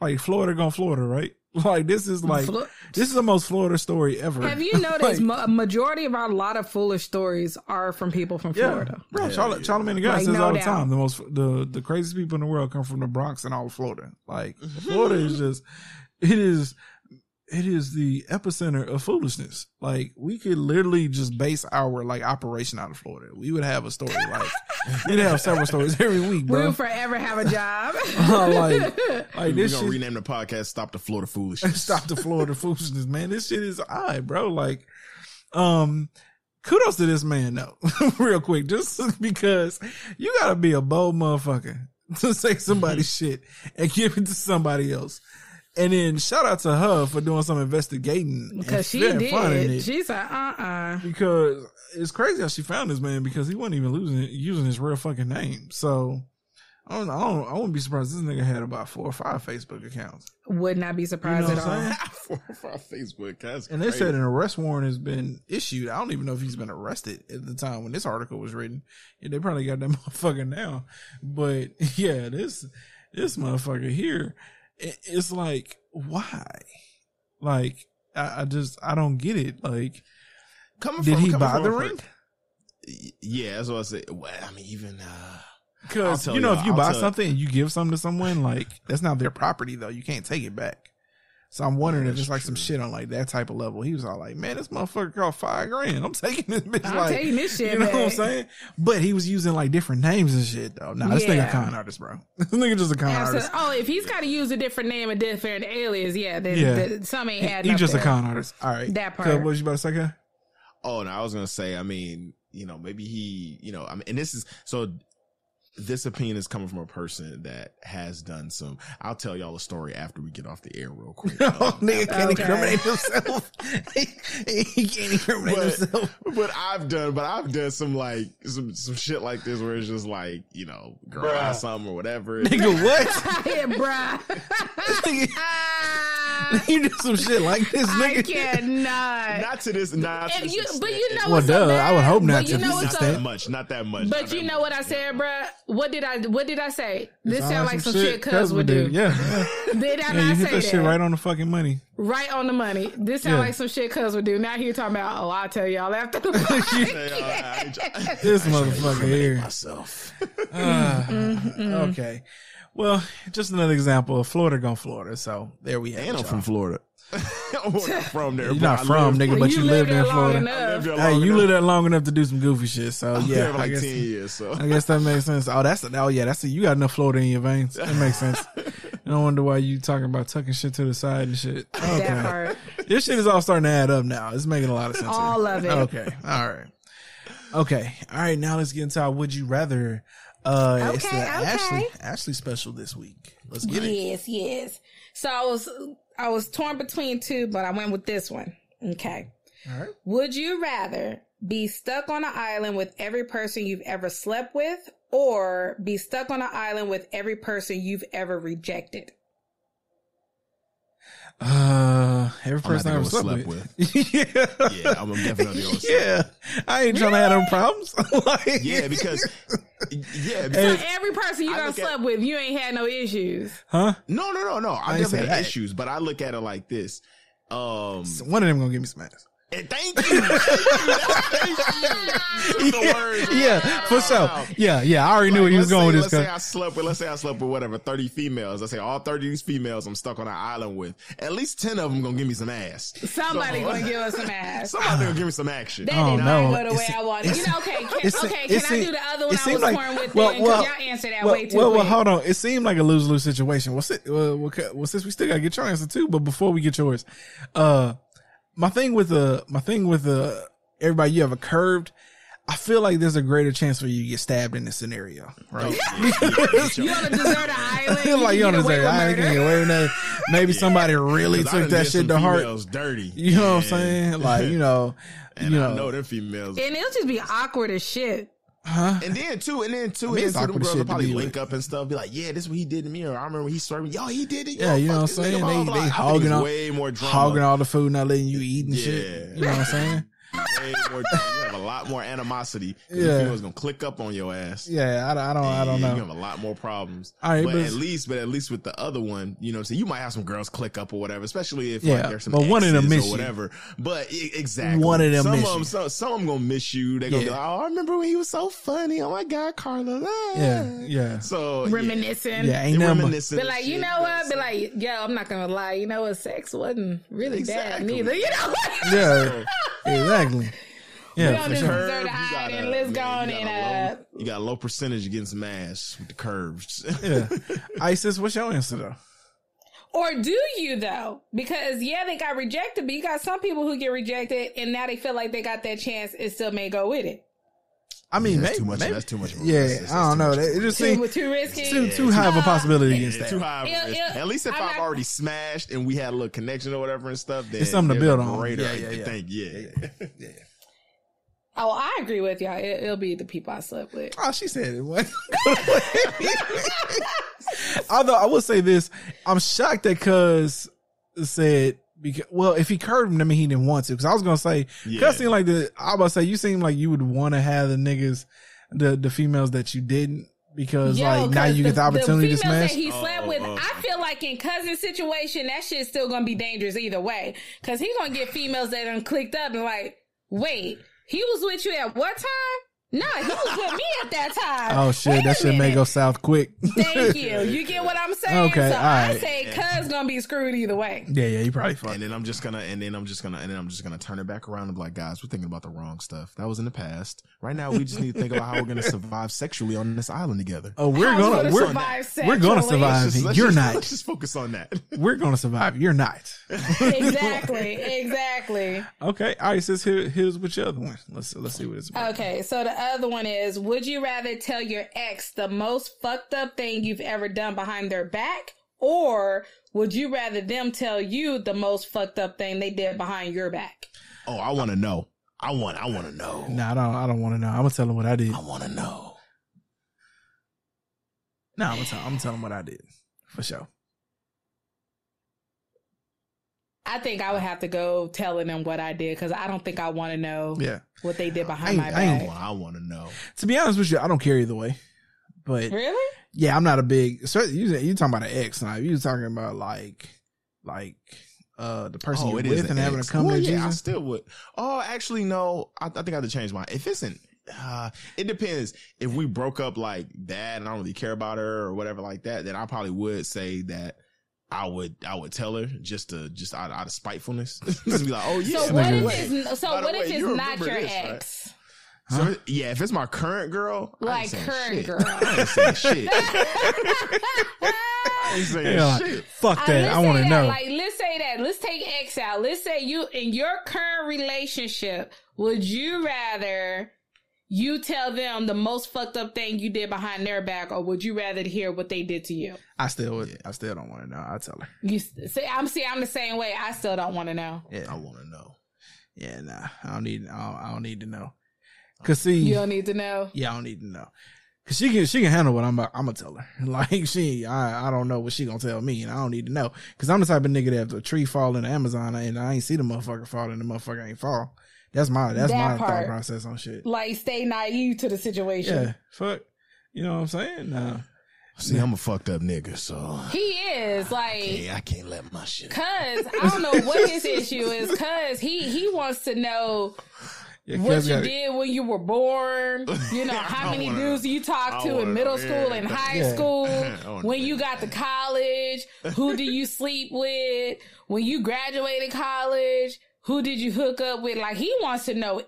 Like Florida gone Florida, right? Like this is like Flo- this is the most Florida story ever. Have you noticed Like, ma- a majority of our lot of foolish stories are from people from Yeah, Florida? bro. Charlotte, Charlemagne the God Like, says no all the time the most the the craziest people in the world come from the Bronx and all of Florida. Like Florida is just it is it is the epicenter of foolishness. Like we could literally just base our like operation out of Florida. We would have a story like we'd have several stories every week, We'll bro. forever have a job. like like We're gonna shit, rename the podcast "Stop the Florida Foolishness." stop the Florida foolishness, man. This shit is alright, bro. Like, um, kudos to this man though, real quick, just because you gotta be a bold motherfucker to say somebody's shit and give it to somebody else. And then shout out to her for doing some investigating Because she fair finding did. it. She's like, uh uh because it's crazy how she found this man because he wasn't even losing using his real fucking name. So I don't, I don't, I wouldn't be surprised this nigga had about four or five Facebook accounts. Would not be surprised You know at what all. saying? for, for our Facebook. That's And they crazy. said an arrest warrant has been issued. I don't even know if he's been arrested at the time when this article was written. Yeah, they probably got that motherfucker now. But yeah, this this motherfucker here, it, it's like why? Like I, I just I don't get it. Like coming did from, he buy the ring? Yeah, that's what I say. Well, I mean, even uh, Because you know, if you I'll buy something and you give something to someone, like that's not their property though. You can't take it back. So I'm wondering if it's like some shit on like that type of level. He was all like, "Man, this motherfucker cost five grand. I'm taking this bitch. I'm like, taking this shit You know what I'm saying? But he was using like different names and shit though. Nah, this nigga Yeah. a con artist, bro. this nigga just a con Absolutely. artist. Oh, if he's got to use a different name, a different alias, yeah, then, Yeah. then some ain't He, adding he up just a con artist. All right. That Cub, part. What was you about to say? Cub? Oh, no, I was gonna say. I mean, you know, maybe he, you know, I mean, and this is so. This opinion is coming from a person that has done some. I'll tell y'all a story after we get off the air, real quick. Um, Oh, nigga can't Okay. incriminate himself. he, he can't incriminate but, himself. but I've done, but I've done some like some some shit like this where it's just like you know, girl or something or whatever. Nigga, what? yeah, bruh. you do some shit like this, I nigga. cannot. Not to this, not to this you- but you know Well, what's so duh, bad? I would hope not But to you know this what's not so- that much, not that much. But not you know much. what I said, bruh? What did I what did I say? This Sound sound like some shit cuz would do. Yeah. yeah. Did I Yeah, not you hit say that that? shit right on the fucking money. Right on the money. This sound Yeah. like some shit cuz would do. Now here talking about, oh, I'll tell y'all after the Hey, uh, This motherfucker here. myself. Ah, okay. Well, just another example of Florida gone Florida. So there we have And. I'm from Florida. I'm not from there. You're not I from, nigga, but you, lived there in Florida. Lived Hey, you enough. lived there long enough to do some goofy shit. So I yeah, there for I like guess, ten years. So I guess that makes sense. Oh, that's oh yeah, that's you got enough Florida in your veins. That makes sense. No wonder why you talking about tucking shit to the side and shit. Okay. That. This shit is all starting to add up now. It's making a lot of sense. here. All of it. Okay. All right. Okay. All right. Now let's get into our would you rather. Uh, it's the Okay, okay. Ashley Ashley special this week. Let's get it. Yes, yes. So I was I was torn between two, but I went with this one. Okay. All right. Would you rather be stuck on an island with every person you've ever slept with or be stuck on an island with every person you've ever rejected? Uh, every person I ever not gonna slept with. with yeah. yeah, I'm definitely gonna say. Yeah. I ain't trying to have no problems. like, Yeah, because yeah, So every person you I done look at- slept with, you ain't had no issues. huh? no, no, no, no. I, I definitely had that. issues, but I look at it like this. Um, One of them gonna give me some ass. And thank you. Thank you. The words Yeah, for sure. Yeah, yeah. I already knew where he was let's going say, with this. Let's say. I slept with, let's say I slept with whatever, 30 females. Let's say all 30 of these females I'm stuck on an island with. At least 10 of them gonna give me some ass. Somebody gonna give us some ass. Somebody gonna give me some action. That Oh, did no. go the way It's- I wanted. You know, okay, can, okay, can I do the other one it I seemed was like- torn with well, then? Because well, y'all answered that well, way too well, well, hold on. It seemed like a lose lose situation. Well, si- well, well, well, since we still gotta get your answer too, but before we get yours, uh, my thing with the my thing with the everybody you have a curved. I feel like there's a greater chance for you to get stabbed in this scenario, right? You on a deserted island? like you can get understand, away with I ain't gonna murder. get away with that. Maybe somebody really 'Cause I took that shit to heart. females dirty. You know what I'm saying? Like you know, And you I know, know them females. And it'll just be awkward as shit. Huh? And then too, and then too, I mean, and then them girls will probably link with. up and stuff, be like, "Yeah, this is what he did to me," or "I remember he swerved me." Yo, he did it. Yeah, Yo, you know what I'm saying? They they think hogging all way more drama. hogging all the food, not letting you eat and Yeah. shit. You know what I'm saying? Way more, you have a lot more animosity. Yeah. Yeah, females gonna click up on your ass. Yeah, I, don't- I don't, I don't know. You have a lot more problems. All right, but but at least, but at least with the other one, you know, so you might have some girls click up or whatever, especially if Yeah, like there's some but one of them exes miss or you. whatever. But e- exactly, One of them some miss of you. them, some, some of them gonna miss you. They gonna Yeah. be like, "Oh, I remember when he was so funny. Oh my god, Carla." Ah. Yeah, yeah, So yeah. Reminiscing. yeah. Ain't They but- reminiscing Be like, you shit, know but what? Be like, yo, I'm not gonna lie. You know what? Sex wasn't really bad neither. You know what? Yeah, exactly. We Yeah, on for this sure. Curve, deserted you got island. a- Let's go man, on you got and a uh, low- You got a low percentage against getting some ass with the curves. Yeah. Isis, what's your answer though? Or do you though? Because yeah, they got rejected, but you got some people who get rejected and now they feel like they got that chance and still may go with it. I mean, that's maybe, too much. maybe- That's too much. Of a Yeah, risk. That's- I don't that's know. too much of a It just Too, seems too risky. too too high of a possibility against Yeah, too that. high. of a It- risk. it- At least if I'm I've not- already smashed and we had a little connection or whatever and stuff, then It's something to build on. greater Yeah, yeah, yeah. thing. Yeah. Oh, I agree with y'all. It, it'll be the people I slept with. Oh, she said it. What? Although I will say this, I'm shocked that Cuz said because well, if he curved him, I mean he didn't want to. Because I was gonna say, Yeah. Cuz seemed like the I was about to say you seem like you would want to have the niggas, the the females that you didn't because Yo, like now you get the opportunity to smash. that he slept Oh, with, oh. I feel like in cousin situation, that shit's still gonna be dangerous either way. Cause he gonna get females that done clicked up and like, wait, he was with you at what time? No, he was with me at that time. Oh shit, Wait that shit may go south quick. Thank you. You get what I'm saying? Okay, so I say cuz gonna be screwed either way. yeah, yeah, you probably fucked. And then I'm just gonna, and then I'm just gonna, and then I'm just gonna turn it back around and be like, guys, we're thinking about the wrong stuff. That was in the past. Right now, we just need to think about how we're gonna survive sexually on this island together. Oh, we're gonna gonna we're, survive we're gonna survive. Let's just- let's You're just- not. Let's just focus on that. We're gonna survive. You're not. exactly. Exactly. Okay, all right. Sis, here, here's what your other one. Let's let's see what it's about. Okay, so the other one is Would you rather tell your ex the most fucked up thing you've ever done behind their back? Or would you rather them tell you the most fucked up thing they did behind your back? Oh, I want to know. I want. I want to know. No, I don't. I don't want to know. I'm gonna tell them what I did. I want to know. No, I'm gonna tell. I'm gonna tell him what I did for sure. I think I would have to go telling them what I did because I don't think I want to know Yeah. what they did behind ain't- my I back. ain't- I want to know. To be honest with you, I don't care either way. But Really? yeah, I'm not a big. So you you talking about an ex now? You talking about like like uh the person Oh, you're it is with an and having ex. to come well, to yeah, I still would. Oh, actually, no. I, I think I have to change mine. If it's an, uh, it depends. If we broke up like that, and I don't really care about her or whatever like that, then I probably would say that. I would, I would tell her just to, just out, out of spitefulness, just be like, "Oh yeah." So by what if way- it's so by the what if it's you not your this, right? ex? So it- yeah, if it's my current girl, I ain't Like current shit. girl. I ain't saying shit. I ain't saying Yeah, like, shit. fuck Uh, that. let's I want say to that, know. Like, let's say that. Let's take X out. Let's say you in your current relationship. Would you rather you tell them the most fucked up thing you did behind their back, or would you rather hear what they did to you? I still would. I still don't want to know. I tell her. You see, I'm see, I'm the same way. I still don't want to know. Yeah, I want to know. yeah. Nah, I don't need. I don't, I don't need to know. Cause see, You don't need to know. yeah, I don't need to know. Cause she can she can handle what I'm about, I'm gonna tell her. Like she, I I don't know what she gonna tell me, and I don't need to know. Cause I'm the type of nigga that if a tree fall in the Amazon and I ain't see the motherfucker fall and the motherfucker ain't fall. That's my that's That my thought process on shit. Like, stay naive to the situation. Yeah, fuck. You know what I'm saying? Nah. See, I'm a fucked up nigga, so He is like. yeah, I can't let my shit. Cause I don't know what his issue is. Cause he he wants to know Yeah, what you gotta- did when you were born. You know how many wanna- dudes you talked to in wanna- middle yeah. school and high Yeah. school. When you got to college, who do you sleep with? When you graduated college, who did you hook up with? Like he wants to know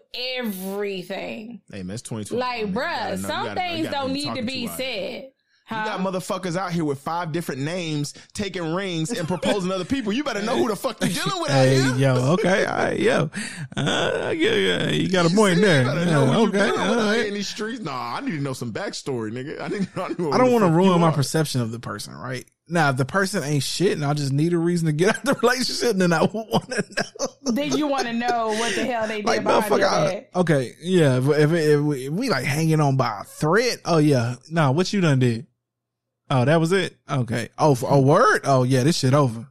everything. Hey man, it's 2020. Like, man. You bruh, know- some gotta things don't need to be out here. said. You got motherfuckers out here with five different names, taking rings and proposing other people. You better know who the fuck you dealing with out Hey, here. yo, okay, all right, yo, uh, yeah, yeah, you got a You point see, there. You better Yeah, know who okay, dealing with all out here right. in these streets. Nah, I need to know some backstory, nigga. I need. I, know I don't want to ruin my perception of the person, right? Now, if the person ain't shit and I just need a reason to get out the relationship, then I want to know. then you want to know what the hell they did Like, behind your back. okay, yeah, if, if, if, we, if we like hanging on by a thread, oh yeah, no, what you done did? Oh, that was it? Okay. Oh, for oh, a word? Oh yeah, this shit over.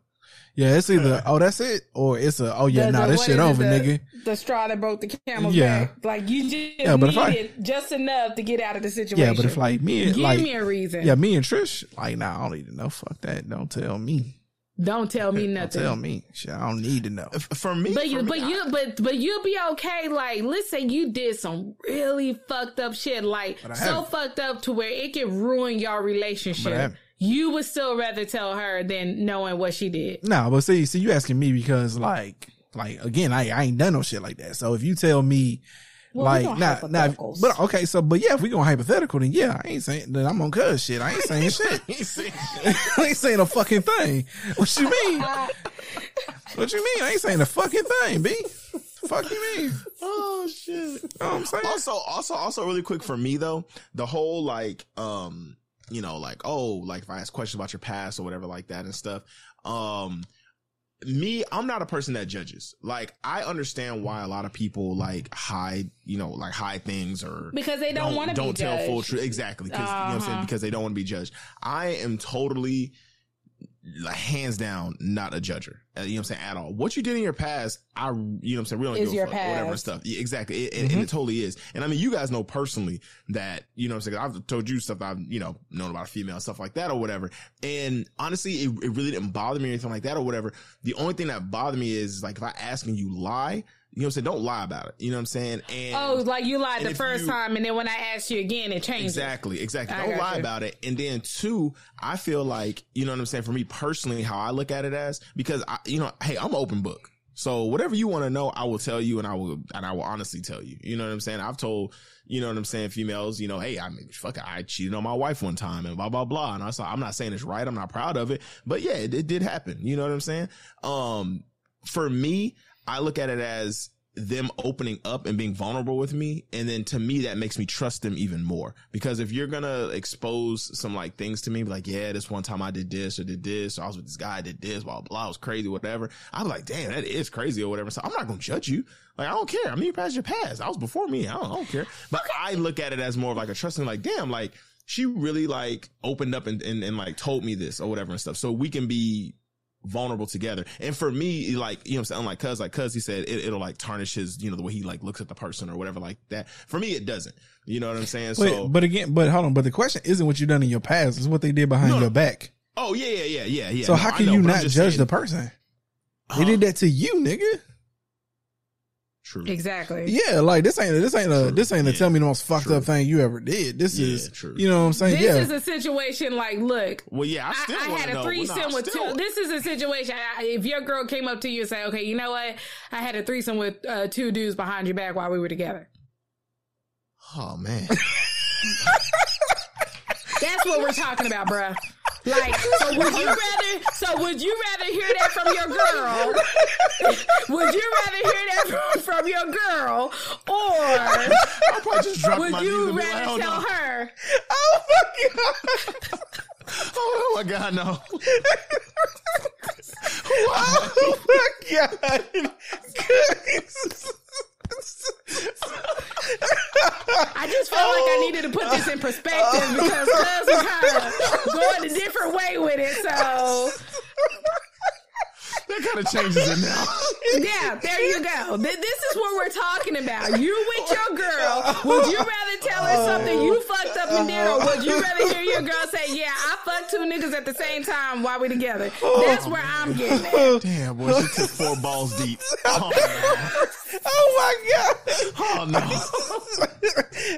Yeah, it's either, oh, that's it, or it's a, oh yeah, The- nah, the- this shit over, the- nigga. The straw that broke the camel's Yeah. back. Like you just Yeah, but if I- needed just enough to get out of the situation. Yeah, but if like me, give like, me a reason. yeah, me and Trish, like, nah, I don't need to know. Fuck that. Don't tell me. Don't tell me Don't nothing. tell me. Shit, I don't need to know. For me, But you, for me, but I- you, but but you'll be okay. Like, let's say you did some really fucked up shit, like so fucked up to where it could ruin your But I relationship. Haven't. You would still rather tell her than knowing what she did. No, but see, see, you asking me because like, like again, I, I ain't done no shit like that. So if you tell me, Well, like, doing nah, nah, but okay, so, but yeah, if we going hypothetical, then yeah, I ain't saying that I'm on cuz shit. I ain't saying shit. I ain't saying a fucking thing. What you mean? what you mean? I ain't saying a fucking thing, B. Fuck you mean? Oh shit. You know what I'm saying? Also, also, also, really quick for me though, the whole like, um, you know, like, oh, like if I ask questions about your past or whatever like that and stuff, um, me, I'm not a person that judges. Like, I understand why a lot of people like hide, you know, like hide things or Because they don't wanna don't tell full truth. Exactly, because you know what I'm saying Uh-huh. because they don't want to be judged. I am totally like hands down not a judger. Uh, you know what I'm saying at all. What you did in your past, I you know what I'm saying. We don't Is give a your fuck, whatever stuff. Yeah, exactly, it, and, and it totally is. And I mean, you guys know personally that you know what I'm saying. I've told you stuff I've you know known about a female stuff like that or whatever. And honestly, it, it really didn't bother me or anything like that or whatever. The only thing that bothered me is like if I ask and you lie. You know what I'm saying? Don't lie about it. You know what I'm saying? And Oh, like you lied the first you- time, and then when I asked you again, it changed. Exactly, exactly. I Don't lie you. about it. And then two, I feel like, you know what I'm saying? For me personally, how I look at it as, because I, you know, hey, I'm open book. So whatever you want to know, I will tell you and I will, and I will honestly tell you. You know what I'm saying? I've told, you know what I'm saying? Females, you know, hey, I mean, fuck, I cheated on my wife one time and blah, blah, blah. And I saw, I'm not saying it's right. I'm not proud of it, but yeah, it, it did happen. You know what I'm saying? Um, for me, I look at it as them opening up and being vulnerable with me. And then to me, that makes me trust them even more. Because if you're going to expose some like things to me, like, yeah, this one time I did this or did this, or I was with this guy, I did this, blah, blah, it was crazy, whatever. I'm like, damn, that is crazy or whatever. So I'm not going to judge you. Like, I don't care. I mean, you passed your past. I was before me. I don't, I don't care. But I look at it as more of like a trusting, like, damn, like, she really like opened up and, and, and like told me this or whatever and stuff. So we can be vulnerable together. And for me, like, you know what I'm saying? Unlike cuz, like cuz he said it, it'll like tarnish his, you know, the way he like looks at the person or whatever like that. For me, it doesn't. You know what I'm saying? Wait, so, but again, but hold on. But the question isn't what you done in your past; it's what they did behind your back. oh yeah, yeah, yeah, yeah, yeah. so No, how can know, you not judge saying- the person? They did that to you, nigga. True. Exactly. Yeah, like this ain't this ain't a this ain't a tell me the most fucked up thing you ever did. This is you know what I'm saying? This yeah. is a situation like, look. Well, yeah, I I, still I wanna had a know. Well, threesome with still- two. This is a situation. I, if your girl came up to you and say, "Okay, you know what? I had a threesome with uh, two dudes behind your back while we were together." Oh man. That's what we're talking about, bruh. Like, so would you rather? So would you rather hear that from your girl? would you rather hear that from, from your girl, or probably just drop would you knees and be like, rather "Oh, tell no." her? oh fuck you! Oh my god, no. oh my god. I just felt like I needed to put this in perspective because Cuz was kind of going a different way with it. So that kind of changes it now. yeah, there you go. This is what we're talking about. You with your girl. Would you rather tell her something you fucked up and did, or would you rather hear your girl say, "Yeah, I fucked two niggas at the same time while we together"? That's where I'm getting at. Damn, boy, she took four balls deep. Oh, Oh my god. oh no.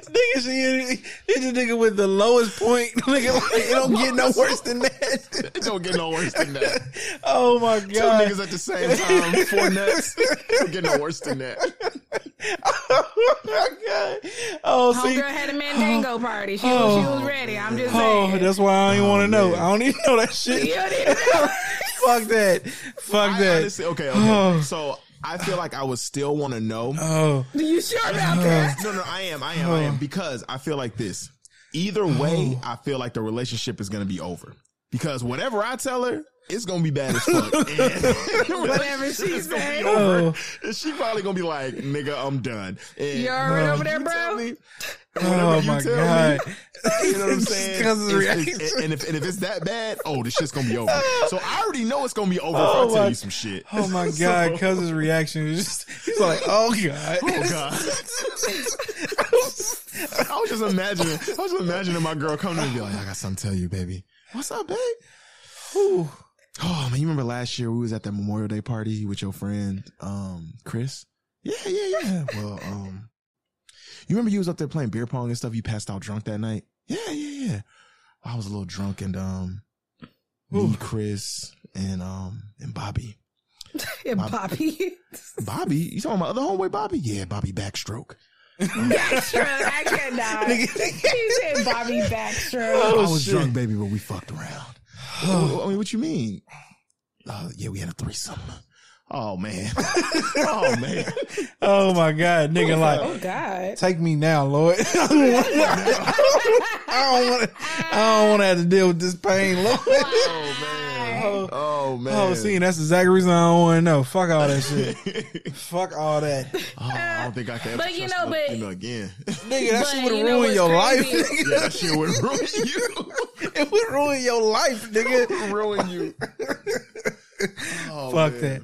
nigga, she it's a nigga with the lowest point. Nigga, like, it don't get no worse than that. It don't get no worse than that. Oh my Two god. Uh, niggas at the same time, four nuts. It don't worse than that. oh my god. Oh, see. Homegirl had a Mandingo oh, party. She, Oh. was, she was ready. I'm just Oh, saying. that's why I don't even want to oh, know. I don't even know that shit. You don't even know. Fuck that. Fuck I that. honestly, okay, okay. Oh. So I feel like I would still want to know. Oh. Do you sure about oh. that? No, no, I am, I am, I am. Because I feel like this. Either way, I feel like the relationship is going to be over. Because whatever I tell her, it's going to be bad as fuck. And Whatever she it's gonna be oh. she probably going to be like, nigga, I'm done. And You already over there, bro? me- Oh my god. me, you know what I'm saying? Because It's- it's- and, if, and if it's that bad, oh, this shit's going to be over. So I already know it's going to be over if Oh I tell my- you some shit. Oh my god, cuz his reaction is just he's like, "Oh god." Oh god. I was just imagining. I was just imagining my girl coming to me and be like, "I got something to tell you, baby." What's up, babe? Whew. Oh man, you remember last year we was at that Memorial Day party with your friend, um, Chris? Yeah, yeah, yeah. Well, um, you remember you was up there playing beer pong and stuff. You passed out drunk that night. Yeah, yeah, yeah. I was a little drunk and um, me, Chris, and um, and Bobby. And Bobby. Bobby, you talking about my other homeboy Bobby? Yeah, Bobby backstroke. Backstroke. I cannot. he said Bobby backstroke. I was Oh, shit. drunk, baby, but we fucked around. Well, I mean, what you mean? Uh, yeah, we had a threesome. Oh man. oh man. Oh my god, nigga like Oh God. Take me now, Lord. I don't want to. I don't want to have to deal with this pain, Lord. Oh man. Oh, oh man. Oh, see, that's the exact reason I don't want to know. Fuck all that shit. Fuck all that, Oh, I don't think I can ever But, you know, another but- female again. nigga. That shit would you know ruin what's your life. Nigga. yeah, that shit would ruin you. It would ruin your life, nigga. ruin you. Oh, Fuck man. that.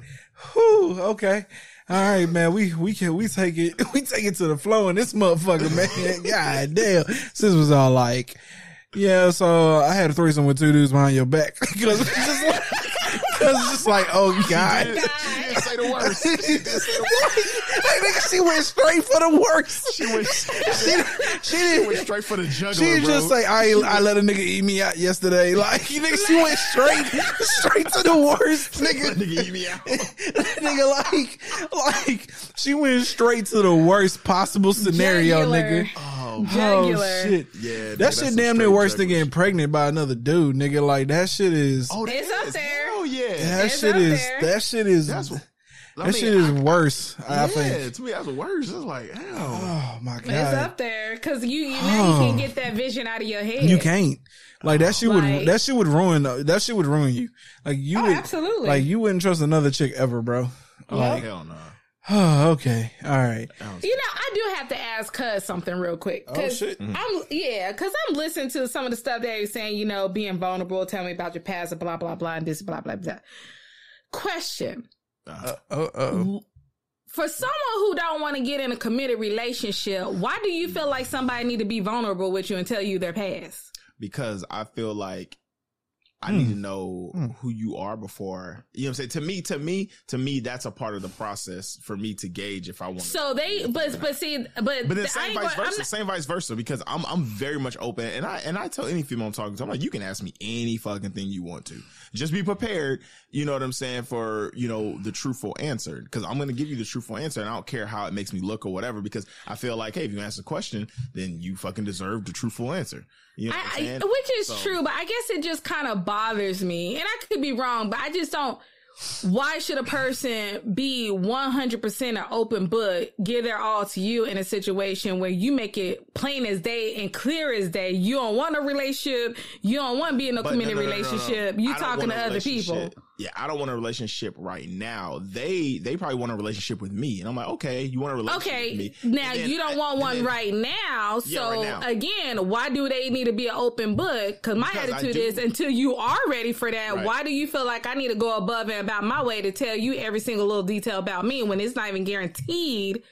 Whew, okay. All right, man. We we can we take it we take it to the flow in this motherfucker, man. God damn. This was all like, yeah. So I had a threesome with two dudes behind your back because it's just like, cause it's just like, oh god. She didn't say say the worst. she did say the worst. Like, nigga, she went straight for the worst. She went. She, she She didn't. went straight for the juggler. She bro. just like I I let a nigga eat me out yesterday. Like you nigga, she went straight straight to the worst nigga. nigga eat me out. nigga like like she went straight to the worst possible scenario, Jugular. nigga. Oh, Oh, Jugular. Oh shit. yeah. That that's shit damn near worse than getting pregnant by another dude, nigga. Like that shit is Oh, It's that up is- there. Hell yeah. that it's shit is there. that shit is That's that I mean, shit is I- worse. I yeah, think. to me that's worse. It's like, hell. Oh my god, It's up there because you, you now you Oh. can't get that vision out of your head. You can't. Like that shit Like- would that shit would ruin that shit would ruin you. Like you Oh, would absolutely. like you wouldn't trust another chick ever, bro. Oh, like hell no. Oh, okay. All right. You know, I do have to ask Cuz something real quick. Oh, 'Cause shit. I'm yeah, because I'm listening to some of the stuff that you're saying. You know, being vulnerable, tell me about your past, and blah blah blah, and this blah blah blah. Question: Uh, oh, oh. For someone who don't want to get in a committed relationship, why do you feel like somebody need to be vulnerable with you and tell you their past? because I feel like I Hmm. need to know who you are before you know what I'm saying. To me, to me, to me, that's a part of the process for me to gauge if I want. So they, but but see, but but then I same vice gonna- versa, not- same vice versa, because I'm I'm very much open, and I and I tell any female I'm talking to, I'm like, you can ask me any fucking thing you want to, just be prepared. You know what I'm saying for you know the truthful answer, because I'm gonna give you the truthful answer, and I don't care how it makes me look or whatever, because I feel like, hey, if you ask a question, then you fucking deserve the truthful answer. You know what I'm saying? I, which is So- true, but I guess it just kind of bothers me, and I could be wrong, but I just don't. Why should a person be one hundred percent an open book, give their all to you in a situation where you make it plain as day and clear as day? You don't want a relationship. You don't want to be in a committed no, no, no. relationship. You talking to other people. Yeah, I don't want a relationship right now. They they probably want a relationship with me, and I'm like, okay, you want a relationship with Okay, now then- you don't want one then- right now. Yeah, So right now. again, why do they need to be an open book? Because my Because attitude is, until you are ready for that, Right. why do you feel like I need to go above and about my way to tell you every single little detail about me when it's not even guaranteed?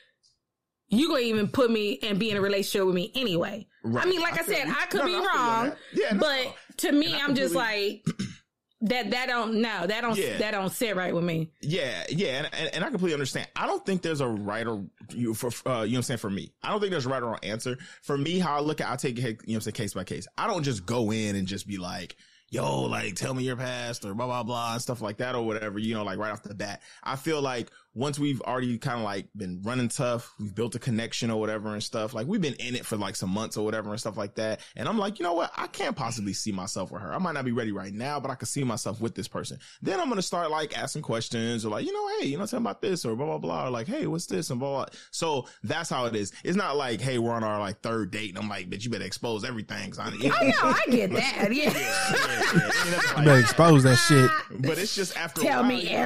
You gonna even put me and be in a relationship with me anyway? Right. I mean, like I, I said, you. I could No, be no, I feel you on wrong. Yeah, no. but to me, And I'm just like that. That don't no, that don't Yeah. that don't sit right with me. Yeah, yeah, and, and, and I completely understand. I don't think there's a right or you for uh, you know what I'm saying for me. I don't think there's a right or wrong answer. For me, how I look at, I take it you know what I'm saying case by case. I don't just go in and just be like, yo, like tell me your past or blah blah blah and stuff like that or whatever. You know, like right off the bat. I feel like once we've already kind of like been running tough, we've built a connection or whatever and stuff. Like we've been in it for like some months or whatever and stuff like that. And I'm like, you know what? I can't possibly see myself with her. I might not be ready right now, but I can see myself with this person. Then I'm gonna start like asking questions or like, you know, hey, you know, tell me about this or blah blah blah. Or like, hey, what's this and blah blah. So that's how it is. It's not like, hey, we're on our like third date and I'm like, bitch, you better expose everything. 'cause I, Oh no, I get that. Yeah. You better expose that shit. But it's just after a Tell while, me you know?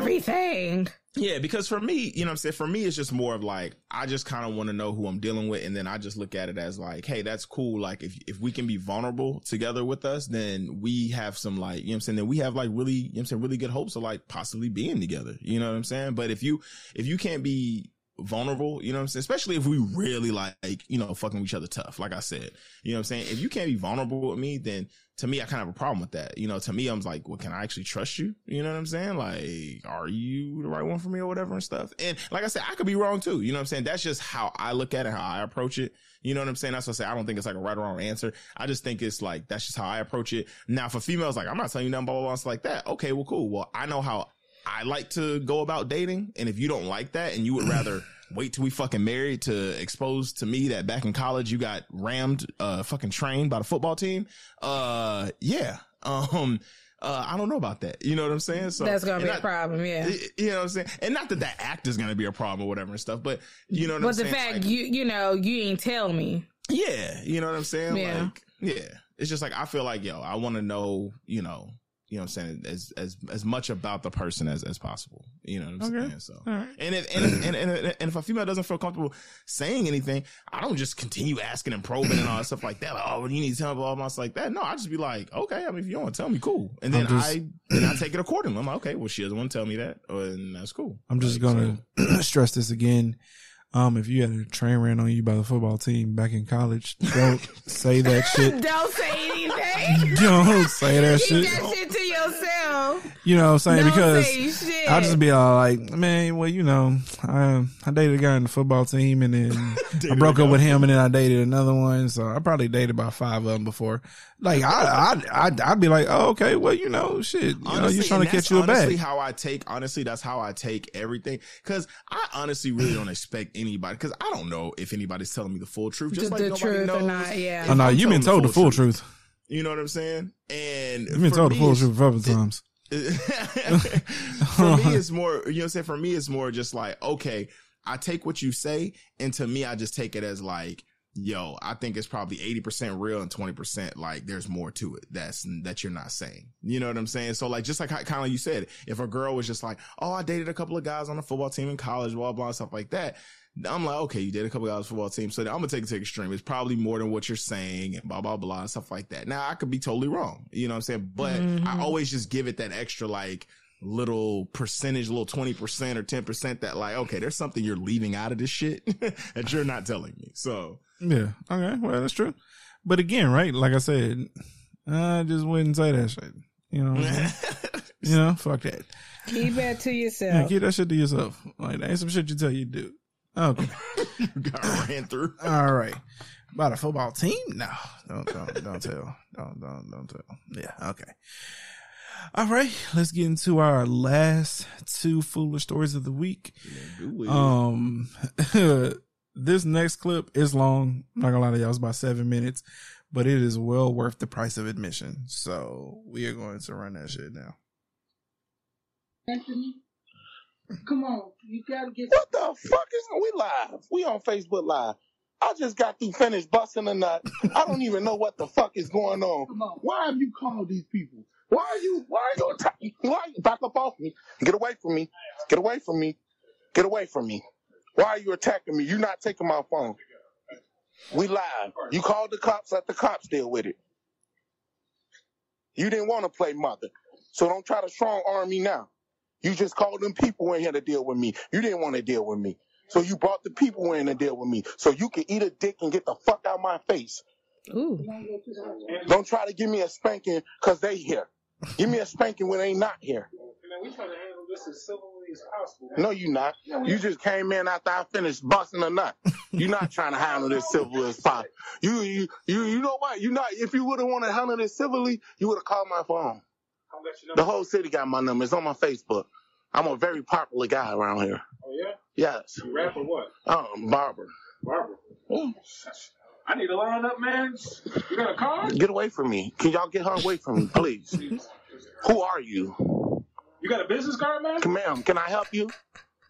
Yeah, because for me, you know what I'm saying? For me, it's just more of like, I just kind of want to know who I'm dealing with. And then I just look at it as like, hey, that's cool. Like, if, if we can be vulnerable together with us, then we have some like, you know what I'm saying? Then we have like really, you know I'm saying? Really good hopes of like possibly being together. You know what I'm saying? But if you, if you can't be vulnerable, you know what I'm saying? Especially if we really like, you know, fucking each other tough, like I said, you know what I'm saying? If you can't be vulnerable with me, then to me, I kind of have a problem with that. You know, to me, I'm like, well, can I actually trust you? You know what I'm saying? Like, are you the right one for me or whatever and stuff? And like I said, I could be wrong too. You know what I'm saying? That's just how I look at it, how I approach it. You know what I'm saying? That's what I say. I don't think it's like a right or wrong answer. I just think it's like, that's just how I approach it. Now for females, like, I'm not telling you nothing, blah, blah, blah, stuff like that. Okay, well, cool. Well, I know how I like to go about dating. And if you don't like that and you would rather wait till we fucking married to expose to me that back in college you got rammed, uh, fucking trained by the football team, uh, yeah. Um, uh, I don't know about that. You know what I'm saying? So That's gonna be a problem. Yeah. You know what I'm saying? And not that that act is going to be a problem or whatever and stuff, but you know what But I'm the fact Like, you you know you ain't tell me. yeah, you know what I'm saying? Yeah. Like, yeah. It's just like I feel like, yo, I want to know, you know, you know what I'm saying, as as as much about the person as as possible. You know what I'm Okay. saying? So All right. and if and, if- and, and, and, and if a female doesn't feel comfortable saying anything, I don't just continue asking and probing and all that stuff like that. Like, oh, you need to tell me blah blah blah stuff like that. No, I just be like, okay, I mean, if you don't want to tell me, cool. And then I'm just- I then I take it accordingly. I'm like, okay, well, she doesn't want to tell me that, and that's cool. I'm just Like, gonna so- stress this again. Um, if you had a train ran on you by the football team back in college, don't say that shit. Don't say anything. Don't say that Keep shit. that shit to yourself. You know what I'm saying? Don't because say. I'll just be all like, man, well, you know, I, I dated a guy in the football team and then I broke up with him and then I dated another one. So I probably dated about five of them before. Like, I, I, I'd, I'd be like, oh, okay, well, you know, shit, You know, you're trying to catch you a honestly how I take honestly that's how I take everything because I honestly really don't expect anybody because I don't know if anybody's telling me the full truth just The- like the nobody truth or knows not, yeah. Oh, no, you've been told the full truth. you know what I'm saying and You've been for told the full truth a couple times. for me it's more you know what I'm saying? For me it's more just like okay I take what you say and to me I just take it as like yo I think it's probably 80% real and 20% like there's more to it that's that you're not saying. You know what I'm saying? So like just like kind of you said if a girl was just like oh I dated a couple of guys on the football team in college blah blah stuff like that I'm like, okay, you did a couple of guys football team, so I'm gonna take it to extreme. It's probably more than what you're saying and blah blah blah and stuff like that. Now I could be totally wrong, you know what I'm saying? But I mm-hmm. always just give it that extra like little percentage, little twenty percent or ten percent that like, okay, there's something you're leaving out of this shit that you're not telling me. So Yeah. Okay. Well, that's true. But again, right? Like I said, I just wouldn't say that shit. You know, what I'm you know, fuck that. Keep that to Yeah, yourself. keep that shit to yourself. Like that ain't some shit you tell you to do. Okay. got ran through. All right. About a football team? No. Don't don't don't tell. Don't don't don't tell. Yeah, okay. All right, let's get into our last two foolish stories of the week. Um this next clip is long. I'm not gonna lie to y'all, it's about seven minutes, but it is well worth the price of admission. So we are going to run that shit now. Anthony, come on, you gotta get. What the fuck is we live? We on Facebook Live. I just got through finished busting a nut. I don't even know what the fuck is going on. Why have you called these people? Why are you? Why are you attacking? Why are you back up off me? Get away from me. Get away from me. Get away from me. Why are you attacking me? You're not taking my phone. We live. You called the cops. Let the cops deal with it. You didn't want to play mother, so don't try to strong arm me now. You just called them people in here to deal with me. You didn't want to deal with me. So you brought the people in to deal with me. So you can eat a dick and get the fuck out of my face. Ooh. Don't try to give me a spanking because they here. Give me a spanking when they not here. Man, we trying to handle this as civilly as possible. No, you not. You just came in after I finished busting a nut. You're not trying to handle this civilly as possible. You, you, you, you know what? You not. If you would have wanted to handle this civilly, you would have called my phone. I'll let you know. The whole city got my number. It's on my Facebook. I'm a very popular guy around here. Oh yeah, Yes. you rap or what? Um, barber. Barbara. I need to line up, man. You got a car? Get away from me. Can y'all get her away from me, please? Who are you? You got a business card, man? Ma'am, can I help you?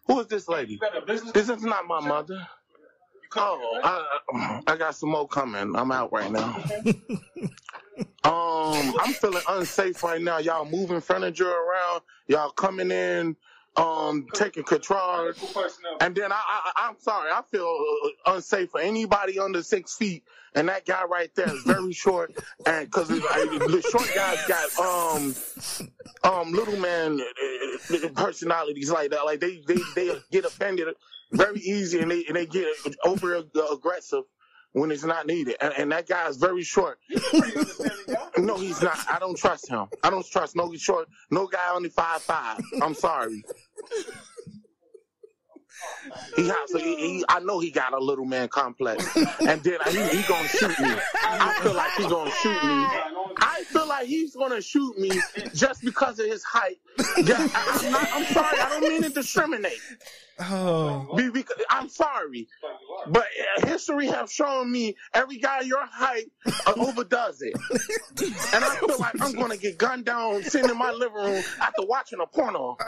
Who is this lady? You got a business? This is not my mother. Oh, I, I got some more coming. I'm out right now. Um, I'm feeling unsafe right now. Y'all moving furniture around. Y'all coming in, um, taking control. And then I, I, I'm sorry. I feel uh, unsafe for anybody under six feet. And that guy right there is very short. And because the short guys got um, um, little man uh, uh, personalities like that. Like they, they, they get offended very easy, and they and they get over aggressive when it's not needed. And, and that guy is very short. no, he's not. I don't trust him. I don't trust no short, no guy only five five. I'm sorry. He has. He, he, I know he got a little man complex, and then he, he gonna shoot me. I feel like he gonna shoot me. I feel like he's gonna shoot me just because of his height. Yeah, I, am not, I'm sorry. I don't mean to discriminate. Oh, Be- because, I'm sorry, but uh, history have shown me every guy your height uh, overdoes it, and I feel like I'm gonna get gunned down sitting in my living room after watching a porno.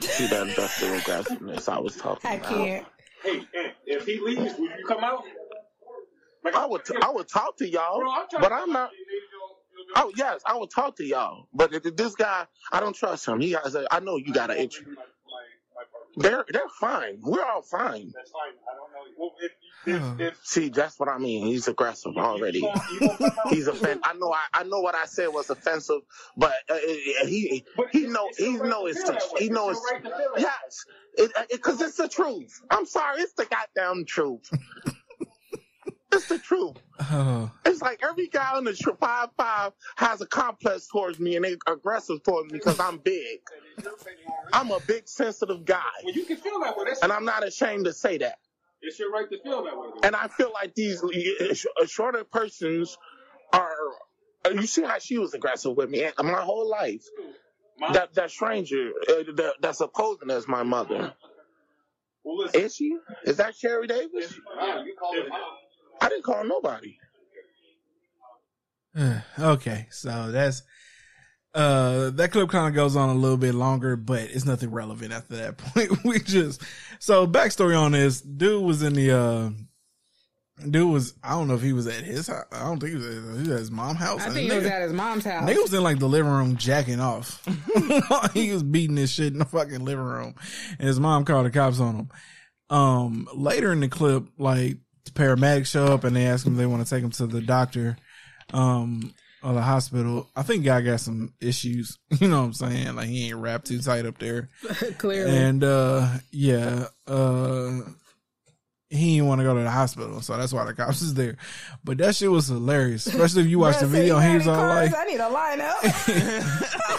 See that industrial aggressiveness I was talking I about. can't. Hey, hey, if he leaves, will you come out? I would, I would talk to y'all, but I'm not. Oh yes, I would talk to y'all, but if- if this guy, I don't trust him. He has a, I know you got an itch. They're they're fine. We're all fine. That's fine. I don't know. Well, if, if, if, See, that's what I mean. He's aggressive already. He's offend. I know. I, I know what I said was offensive, but uh, uh, he he know he know it's the, he knows. Yes, because it, because it's the truth. I'm sorry, it's the goddamn truth. It's the truth. Oh, It's like every guy on the tr- five five has a complex towards me and they aggressive towards me because I'm big. I'm a big sensitive guy, Well, you can feel that way. That's and I'm not ashamed to say that. it's your right to feel that way. And I feel like these uh, shorter persons are. uh, You see how she was aggressive with me and my whole life. That that stranger uh, that, that's opposing as my mother. Well, listen. Is she? Is that Sherry Davis? Wow, you call it mom. I didn't call nobody. okay, so that's uh that clip kind of goes on a little bit longer, but it's nothing relevant after that point. we just so backstory on this dude was in the uh dude was I don't know if he was at his house. I don't think he was at, he was at his mom's house. I think the he was at his mom's house. Nigga was in like the living room jacking off. he was beating this shit in the fucking living room. And his mom called the cops on him. Um, later in the clip, like the paramedics show up and they ask him if they want to take him to the doctor, um, or the hospital. I think guy got some issues. You know what I'm saying? Like he ain't wrapped too tight up there. Clearly. And uh yeah, uh he didn't want to go to the hospital, so that's why the cops is there. But that shit was hilarious, especially if you watch the video. say and you He was all any like, cars? I need a line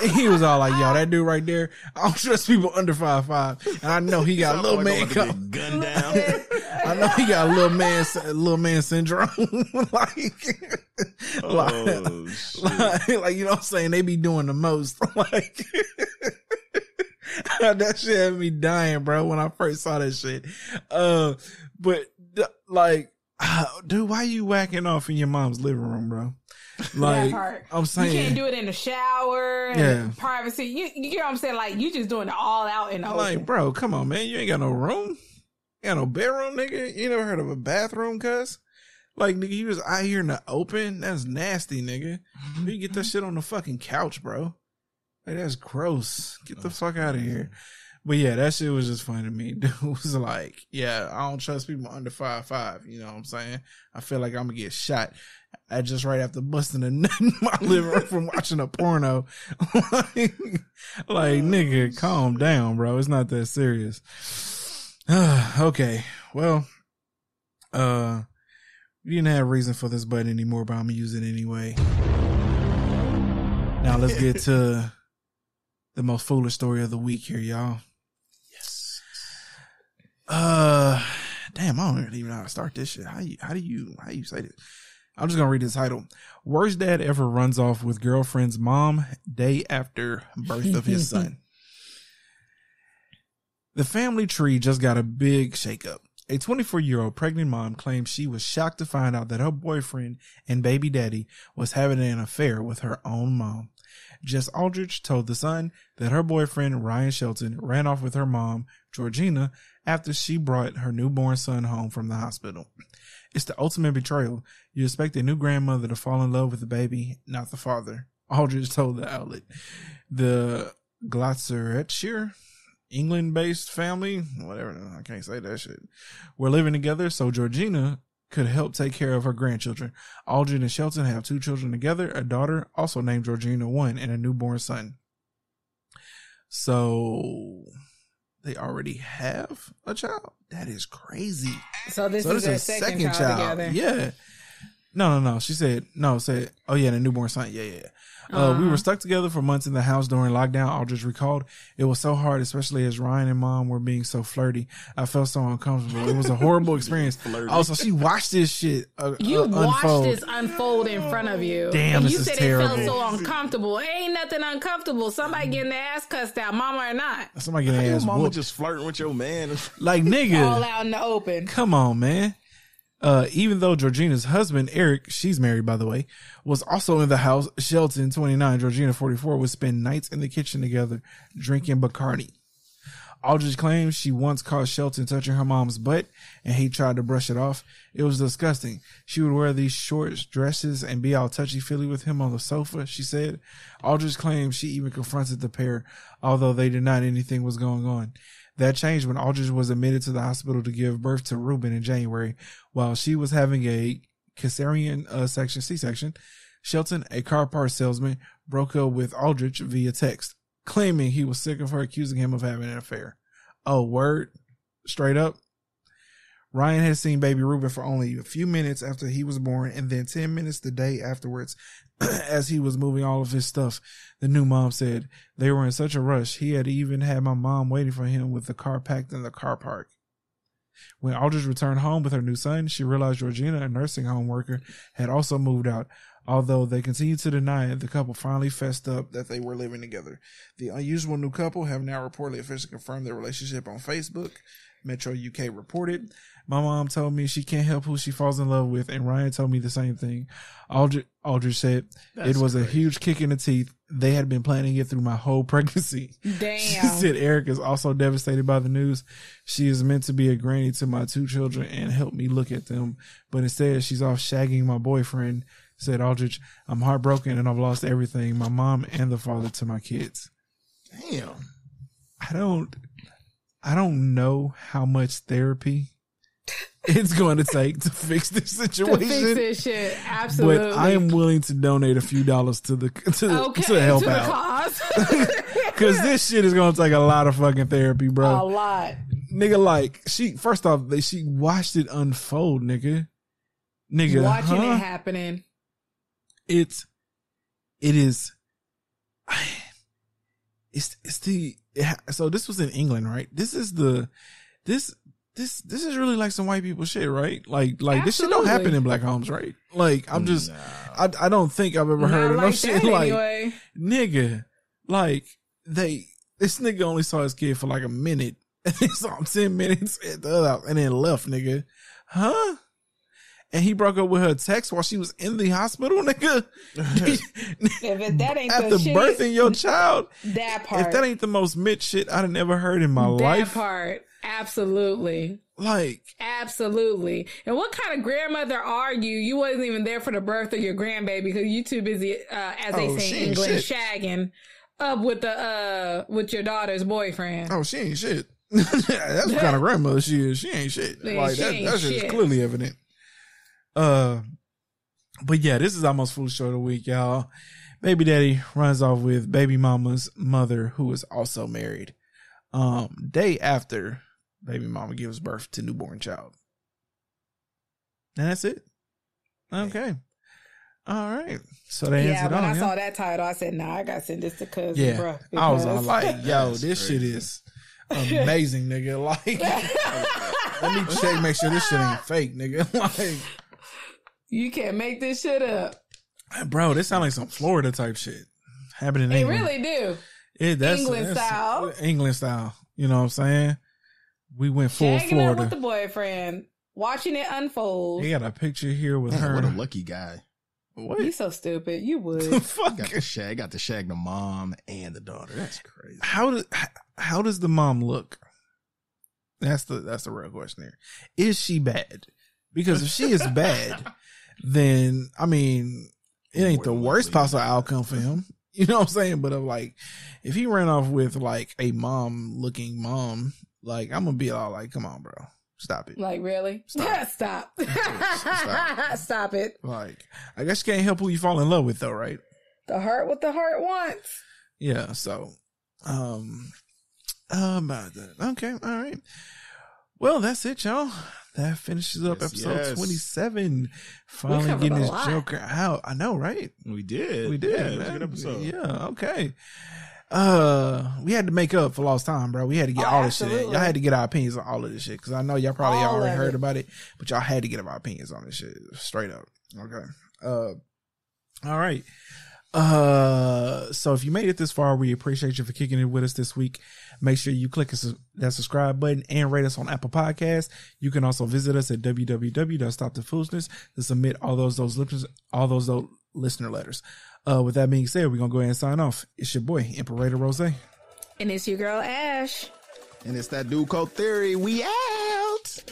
up. he was all like, "Yo, that dude right there, I don't trust people under five five, and I know he got a little man come. Gun down. I know he got a little man, little man syndrome. like, Oh, like, like, like, you know what I'm saying? They be doing the most. like, that shit had me dying, bro, when I first saw that shit. Uh, but like, dude, why you whacking off in your mom's living room, bro? Like. I'm saying, you can't do it in the shower, Yeah. privacy. You, you get what I'm saying? Like you just doing it all out in the open. Like, bro, come on, man. You ain't got no room. You got no bedroom, nigga. You never heard of a bathroom, cuz? Like, nigga, you was out here in the open. That's nasty, nigga. You get that shit on the fucking couch, bro. Like, that's gross. Get the fuck out of here. But yeah, that shit was just funny to me. Dude was like, yeah, I don't trust people under five five. You know what I'm saying? I feel like I'm gonna get shot. I just right after busting a nut in my liver from watching a porno. like, like, nigga, calm down, bro. It's not that serious. okay, well, uh, we didn't have reason for this button anymore, but I'm gonna use it anyway. Now let's get to the most foolish story of the week here, y'all. Uh, damn, I don't even know how to start this shit. How you, how do you, how you say this? I'm just gonna read the title. Worst dad ever runs off with girlfriend's mom day after birth of his son. The family tree just got a big shakeup. A 24 year old pregnant mom claims she was shocked to find out that her boyfriend and baby daddy was having an affair with her own mom. Jess Aldridge told The Sun that her boyfriend, Ryan Shelton, ran off with her mom, Georgina, after she brought her newborn son home from the hospital. It's the ultimate betrayal. You expect a new grandmother to fall in love with the baby, not the father. Aldridge told the outlet. The Glatzeretshire, England based family, whatever, I can't say that shit. We're living together so Georgina could help take care of her grandchildren. Aldrin and Shelton have two children together, a daughter also named Georgina one, and a newborn son. So they already have a child. That is crazy. So this So is their a second, child, together. Yeah. No, no, no. She said no. Said oh yeah, the newborn son. Yeah, yeah. Uh, we Uh-huh. were stuck together for months in the house during lockdown. Aldridge recalled it was so hard, especially as Ryan and mom were being so flirty. I felt so uncomfortable. It was a horrible experience. Also, she watched this shit. Uh, You uh, watched unfold. this unfold in front of you. Damn, and this you is said terrible. it felt so uncomfortable. It ain't nothing uncomfortable. Somebody getting their ass cussed out, mama or not. Somebody getting Your ass mama whooped. just flirting with your man. Like nigga, All out in the open. Come on, man. Uh, even though Georgina's husband, Eric, she's married, by the way, was also in the house, Shelton, 29, Georgina, 44, would spend nights in the kitchen together drinking Bacardi. Aldridge claims she once caught Shelton touching her mom's butt and he tried to brush it off. It was disgusting. She would wear these short dresses and be all touchy feely with him on the sofa, she said. Aldridge claims she even confronted the pair, although they denied anything was going on. That changed when Aldridge was admitted to the hospital to give birth to Ruben in January while she was having a cesarean uh, section C-section. Shelton, a car parts salesman, broke up with Aldridge via text, claiming he was sick of her accusing him of having an affair. Oh, word? Straight up? Ryan had seen baby Ruben for only a few minutes after he was born, and then 10 minutes the day afterwards, as he was moving all of his stuff. The new mom said they were in such a rush. He had even had my mom waiting for him with the car packed in the car park. When Aldridge returned home with her new son, she realized Georgina, a nursing home worker, had also moved out. Although they continued to deny it, the couple finally fessed up that they were living together. The unusual new couple have now reportedly officially confirmed their relationship on Facebook. Metro UK reported. My mom told me she can't help who she falls in love with, and Ryan told me the same thing. Aldridge, Aldridge said That's it was a huge kick in the teeth. They had been planning it through my whole pregnancy. Damn. She said Eric is also devastated by the news. She is meant to be a granny to my two children and help me look at them, but instead she's off shagging my boyfriend. Said Aldridge, I'm heartbroken and I've lost everything, my mom and the father to my kids. Damn. I don't I don't know how much therapy it's going to take to fix this situation. To fix this shit. Absolutely. But I am willing to donate a few dollars to the to, the- okay to help to the out cause. because this shit is going to take a lot of fucking therapy, bro. a lot. Nigga, like she first off, they, she watched it unfold, nigga. Nigga, Watching huh? it happening. it's it is it's it's the so this was in England, right? This is the this this this is really like some white people shit, right? Like like this shit don't happen in black homes, right? Like I'm just I I don't think I've ever Not heard of no like shit that like anyway. nigga like they this nigga only saw his kid for like a minute and they saw him 10 minutes at the other house and then left nigga huh and he broke up with her text while she was in the hospital nigga If that ain't after the shit, birthing your child that part. if that ain't the most mid shit i'd never heard in my that life part. Absolutely. like Absolutely. And what kind of grandmother are you? You wasn't even there for the birth of your grandbaby because you too busy, uh, as they Oh, say in English, shit. shagging up with the uh with your daughter's boyfriend. oh she ain't shit that's what kind of grandmother she is she ain't shit Yeah, like that, ain't that shit is clearly evident uh but yeah this is almost full show of the week y'all baby daddy runs off with baby mama's mother who is also married um day after baby mama gives birth to newborn child and that's it okay all right so that ends yeah, it when on I yeah? saw that title, I said, "Nah, I gotta send this to cousin, yeah bro." i was all like yo this shit is amazing nigga like let me check make sure this shit ain't fake nigga like you can't make this shit up. Bro, this sounds like some Florida type shit happening in They England. really do. It- that's, England that's- style. England style. You know what I'm saying? We went full Shagging Florida. with the boyfriend, watching it unfold. He got a picture here with Man, her. what a lucky guy. What? You so stupid. You would. Fuck. Got to shag, got to shag the mom and the daughter. That's crazy. How does how does the mom look? That's the that's the real question here. Is she bad? Because if she is bad, then I mean, it ain't the worst possible outcome for him. You know what I'm saying? But I'm like, if he ran off with like a mom looking mom, like I'm gonna be all like, come on, bro, stop it. Like really? Stop. Stop. Stop. Stop it. Like, I guess you can't help who you fall in love with, though, right? The heart what the heart wants. Yeah. So, um, um, okay, all right. Well, that's it, y'all. That finishes up Yes, episode yes. 27. Finally getting this lot. Joker out. I know, right? We did. We did. Yeah, it was a man. good episode. Yeah. Okay. Uh, we had to make up for lost time, bro. We had to get Oh, all this shit. in. Y'all had to get our opinions on all of this shit because I know y'all probably All already heard it. about it, but y'all had to get our opinions on this shit straight up. Okay. Uh, all right. Uh, so if you made it this far, we appreciate you for kicking it with us this week. Make sure you click that subscribe button and rate us on Apple Podcasts. You can also visit us at www.stopthefoolishness to submit all those those listeners all those, those listener letters. Uh, with that being said, we're gonna go ahead and sign off. It's your boy Imperator Rose, and it's your girl Ash, and it's that dude called Theory. We out.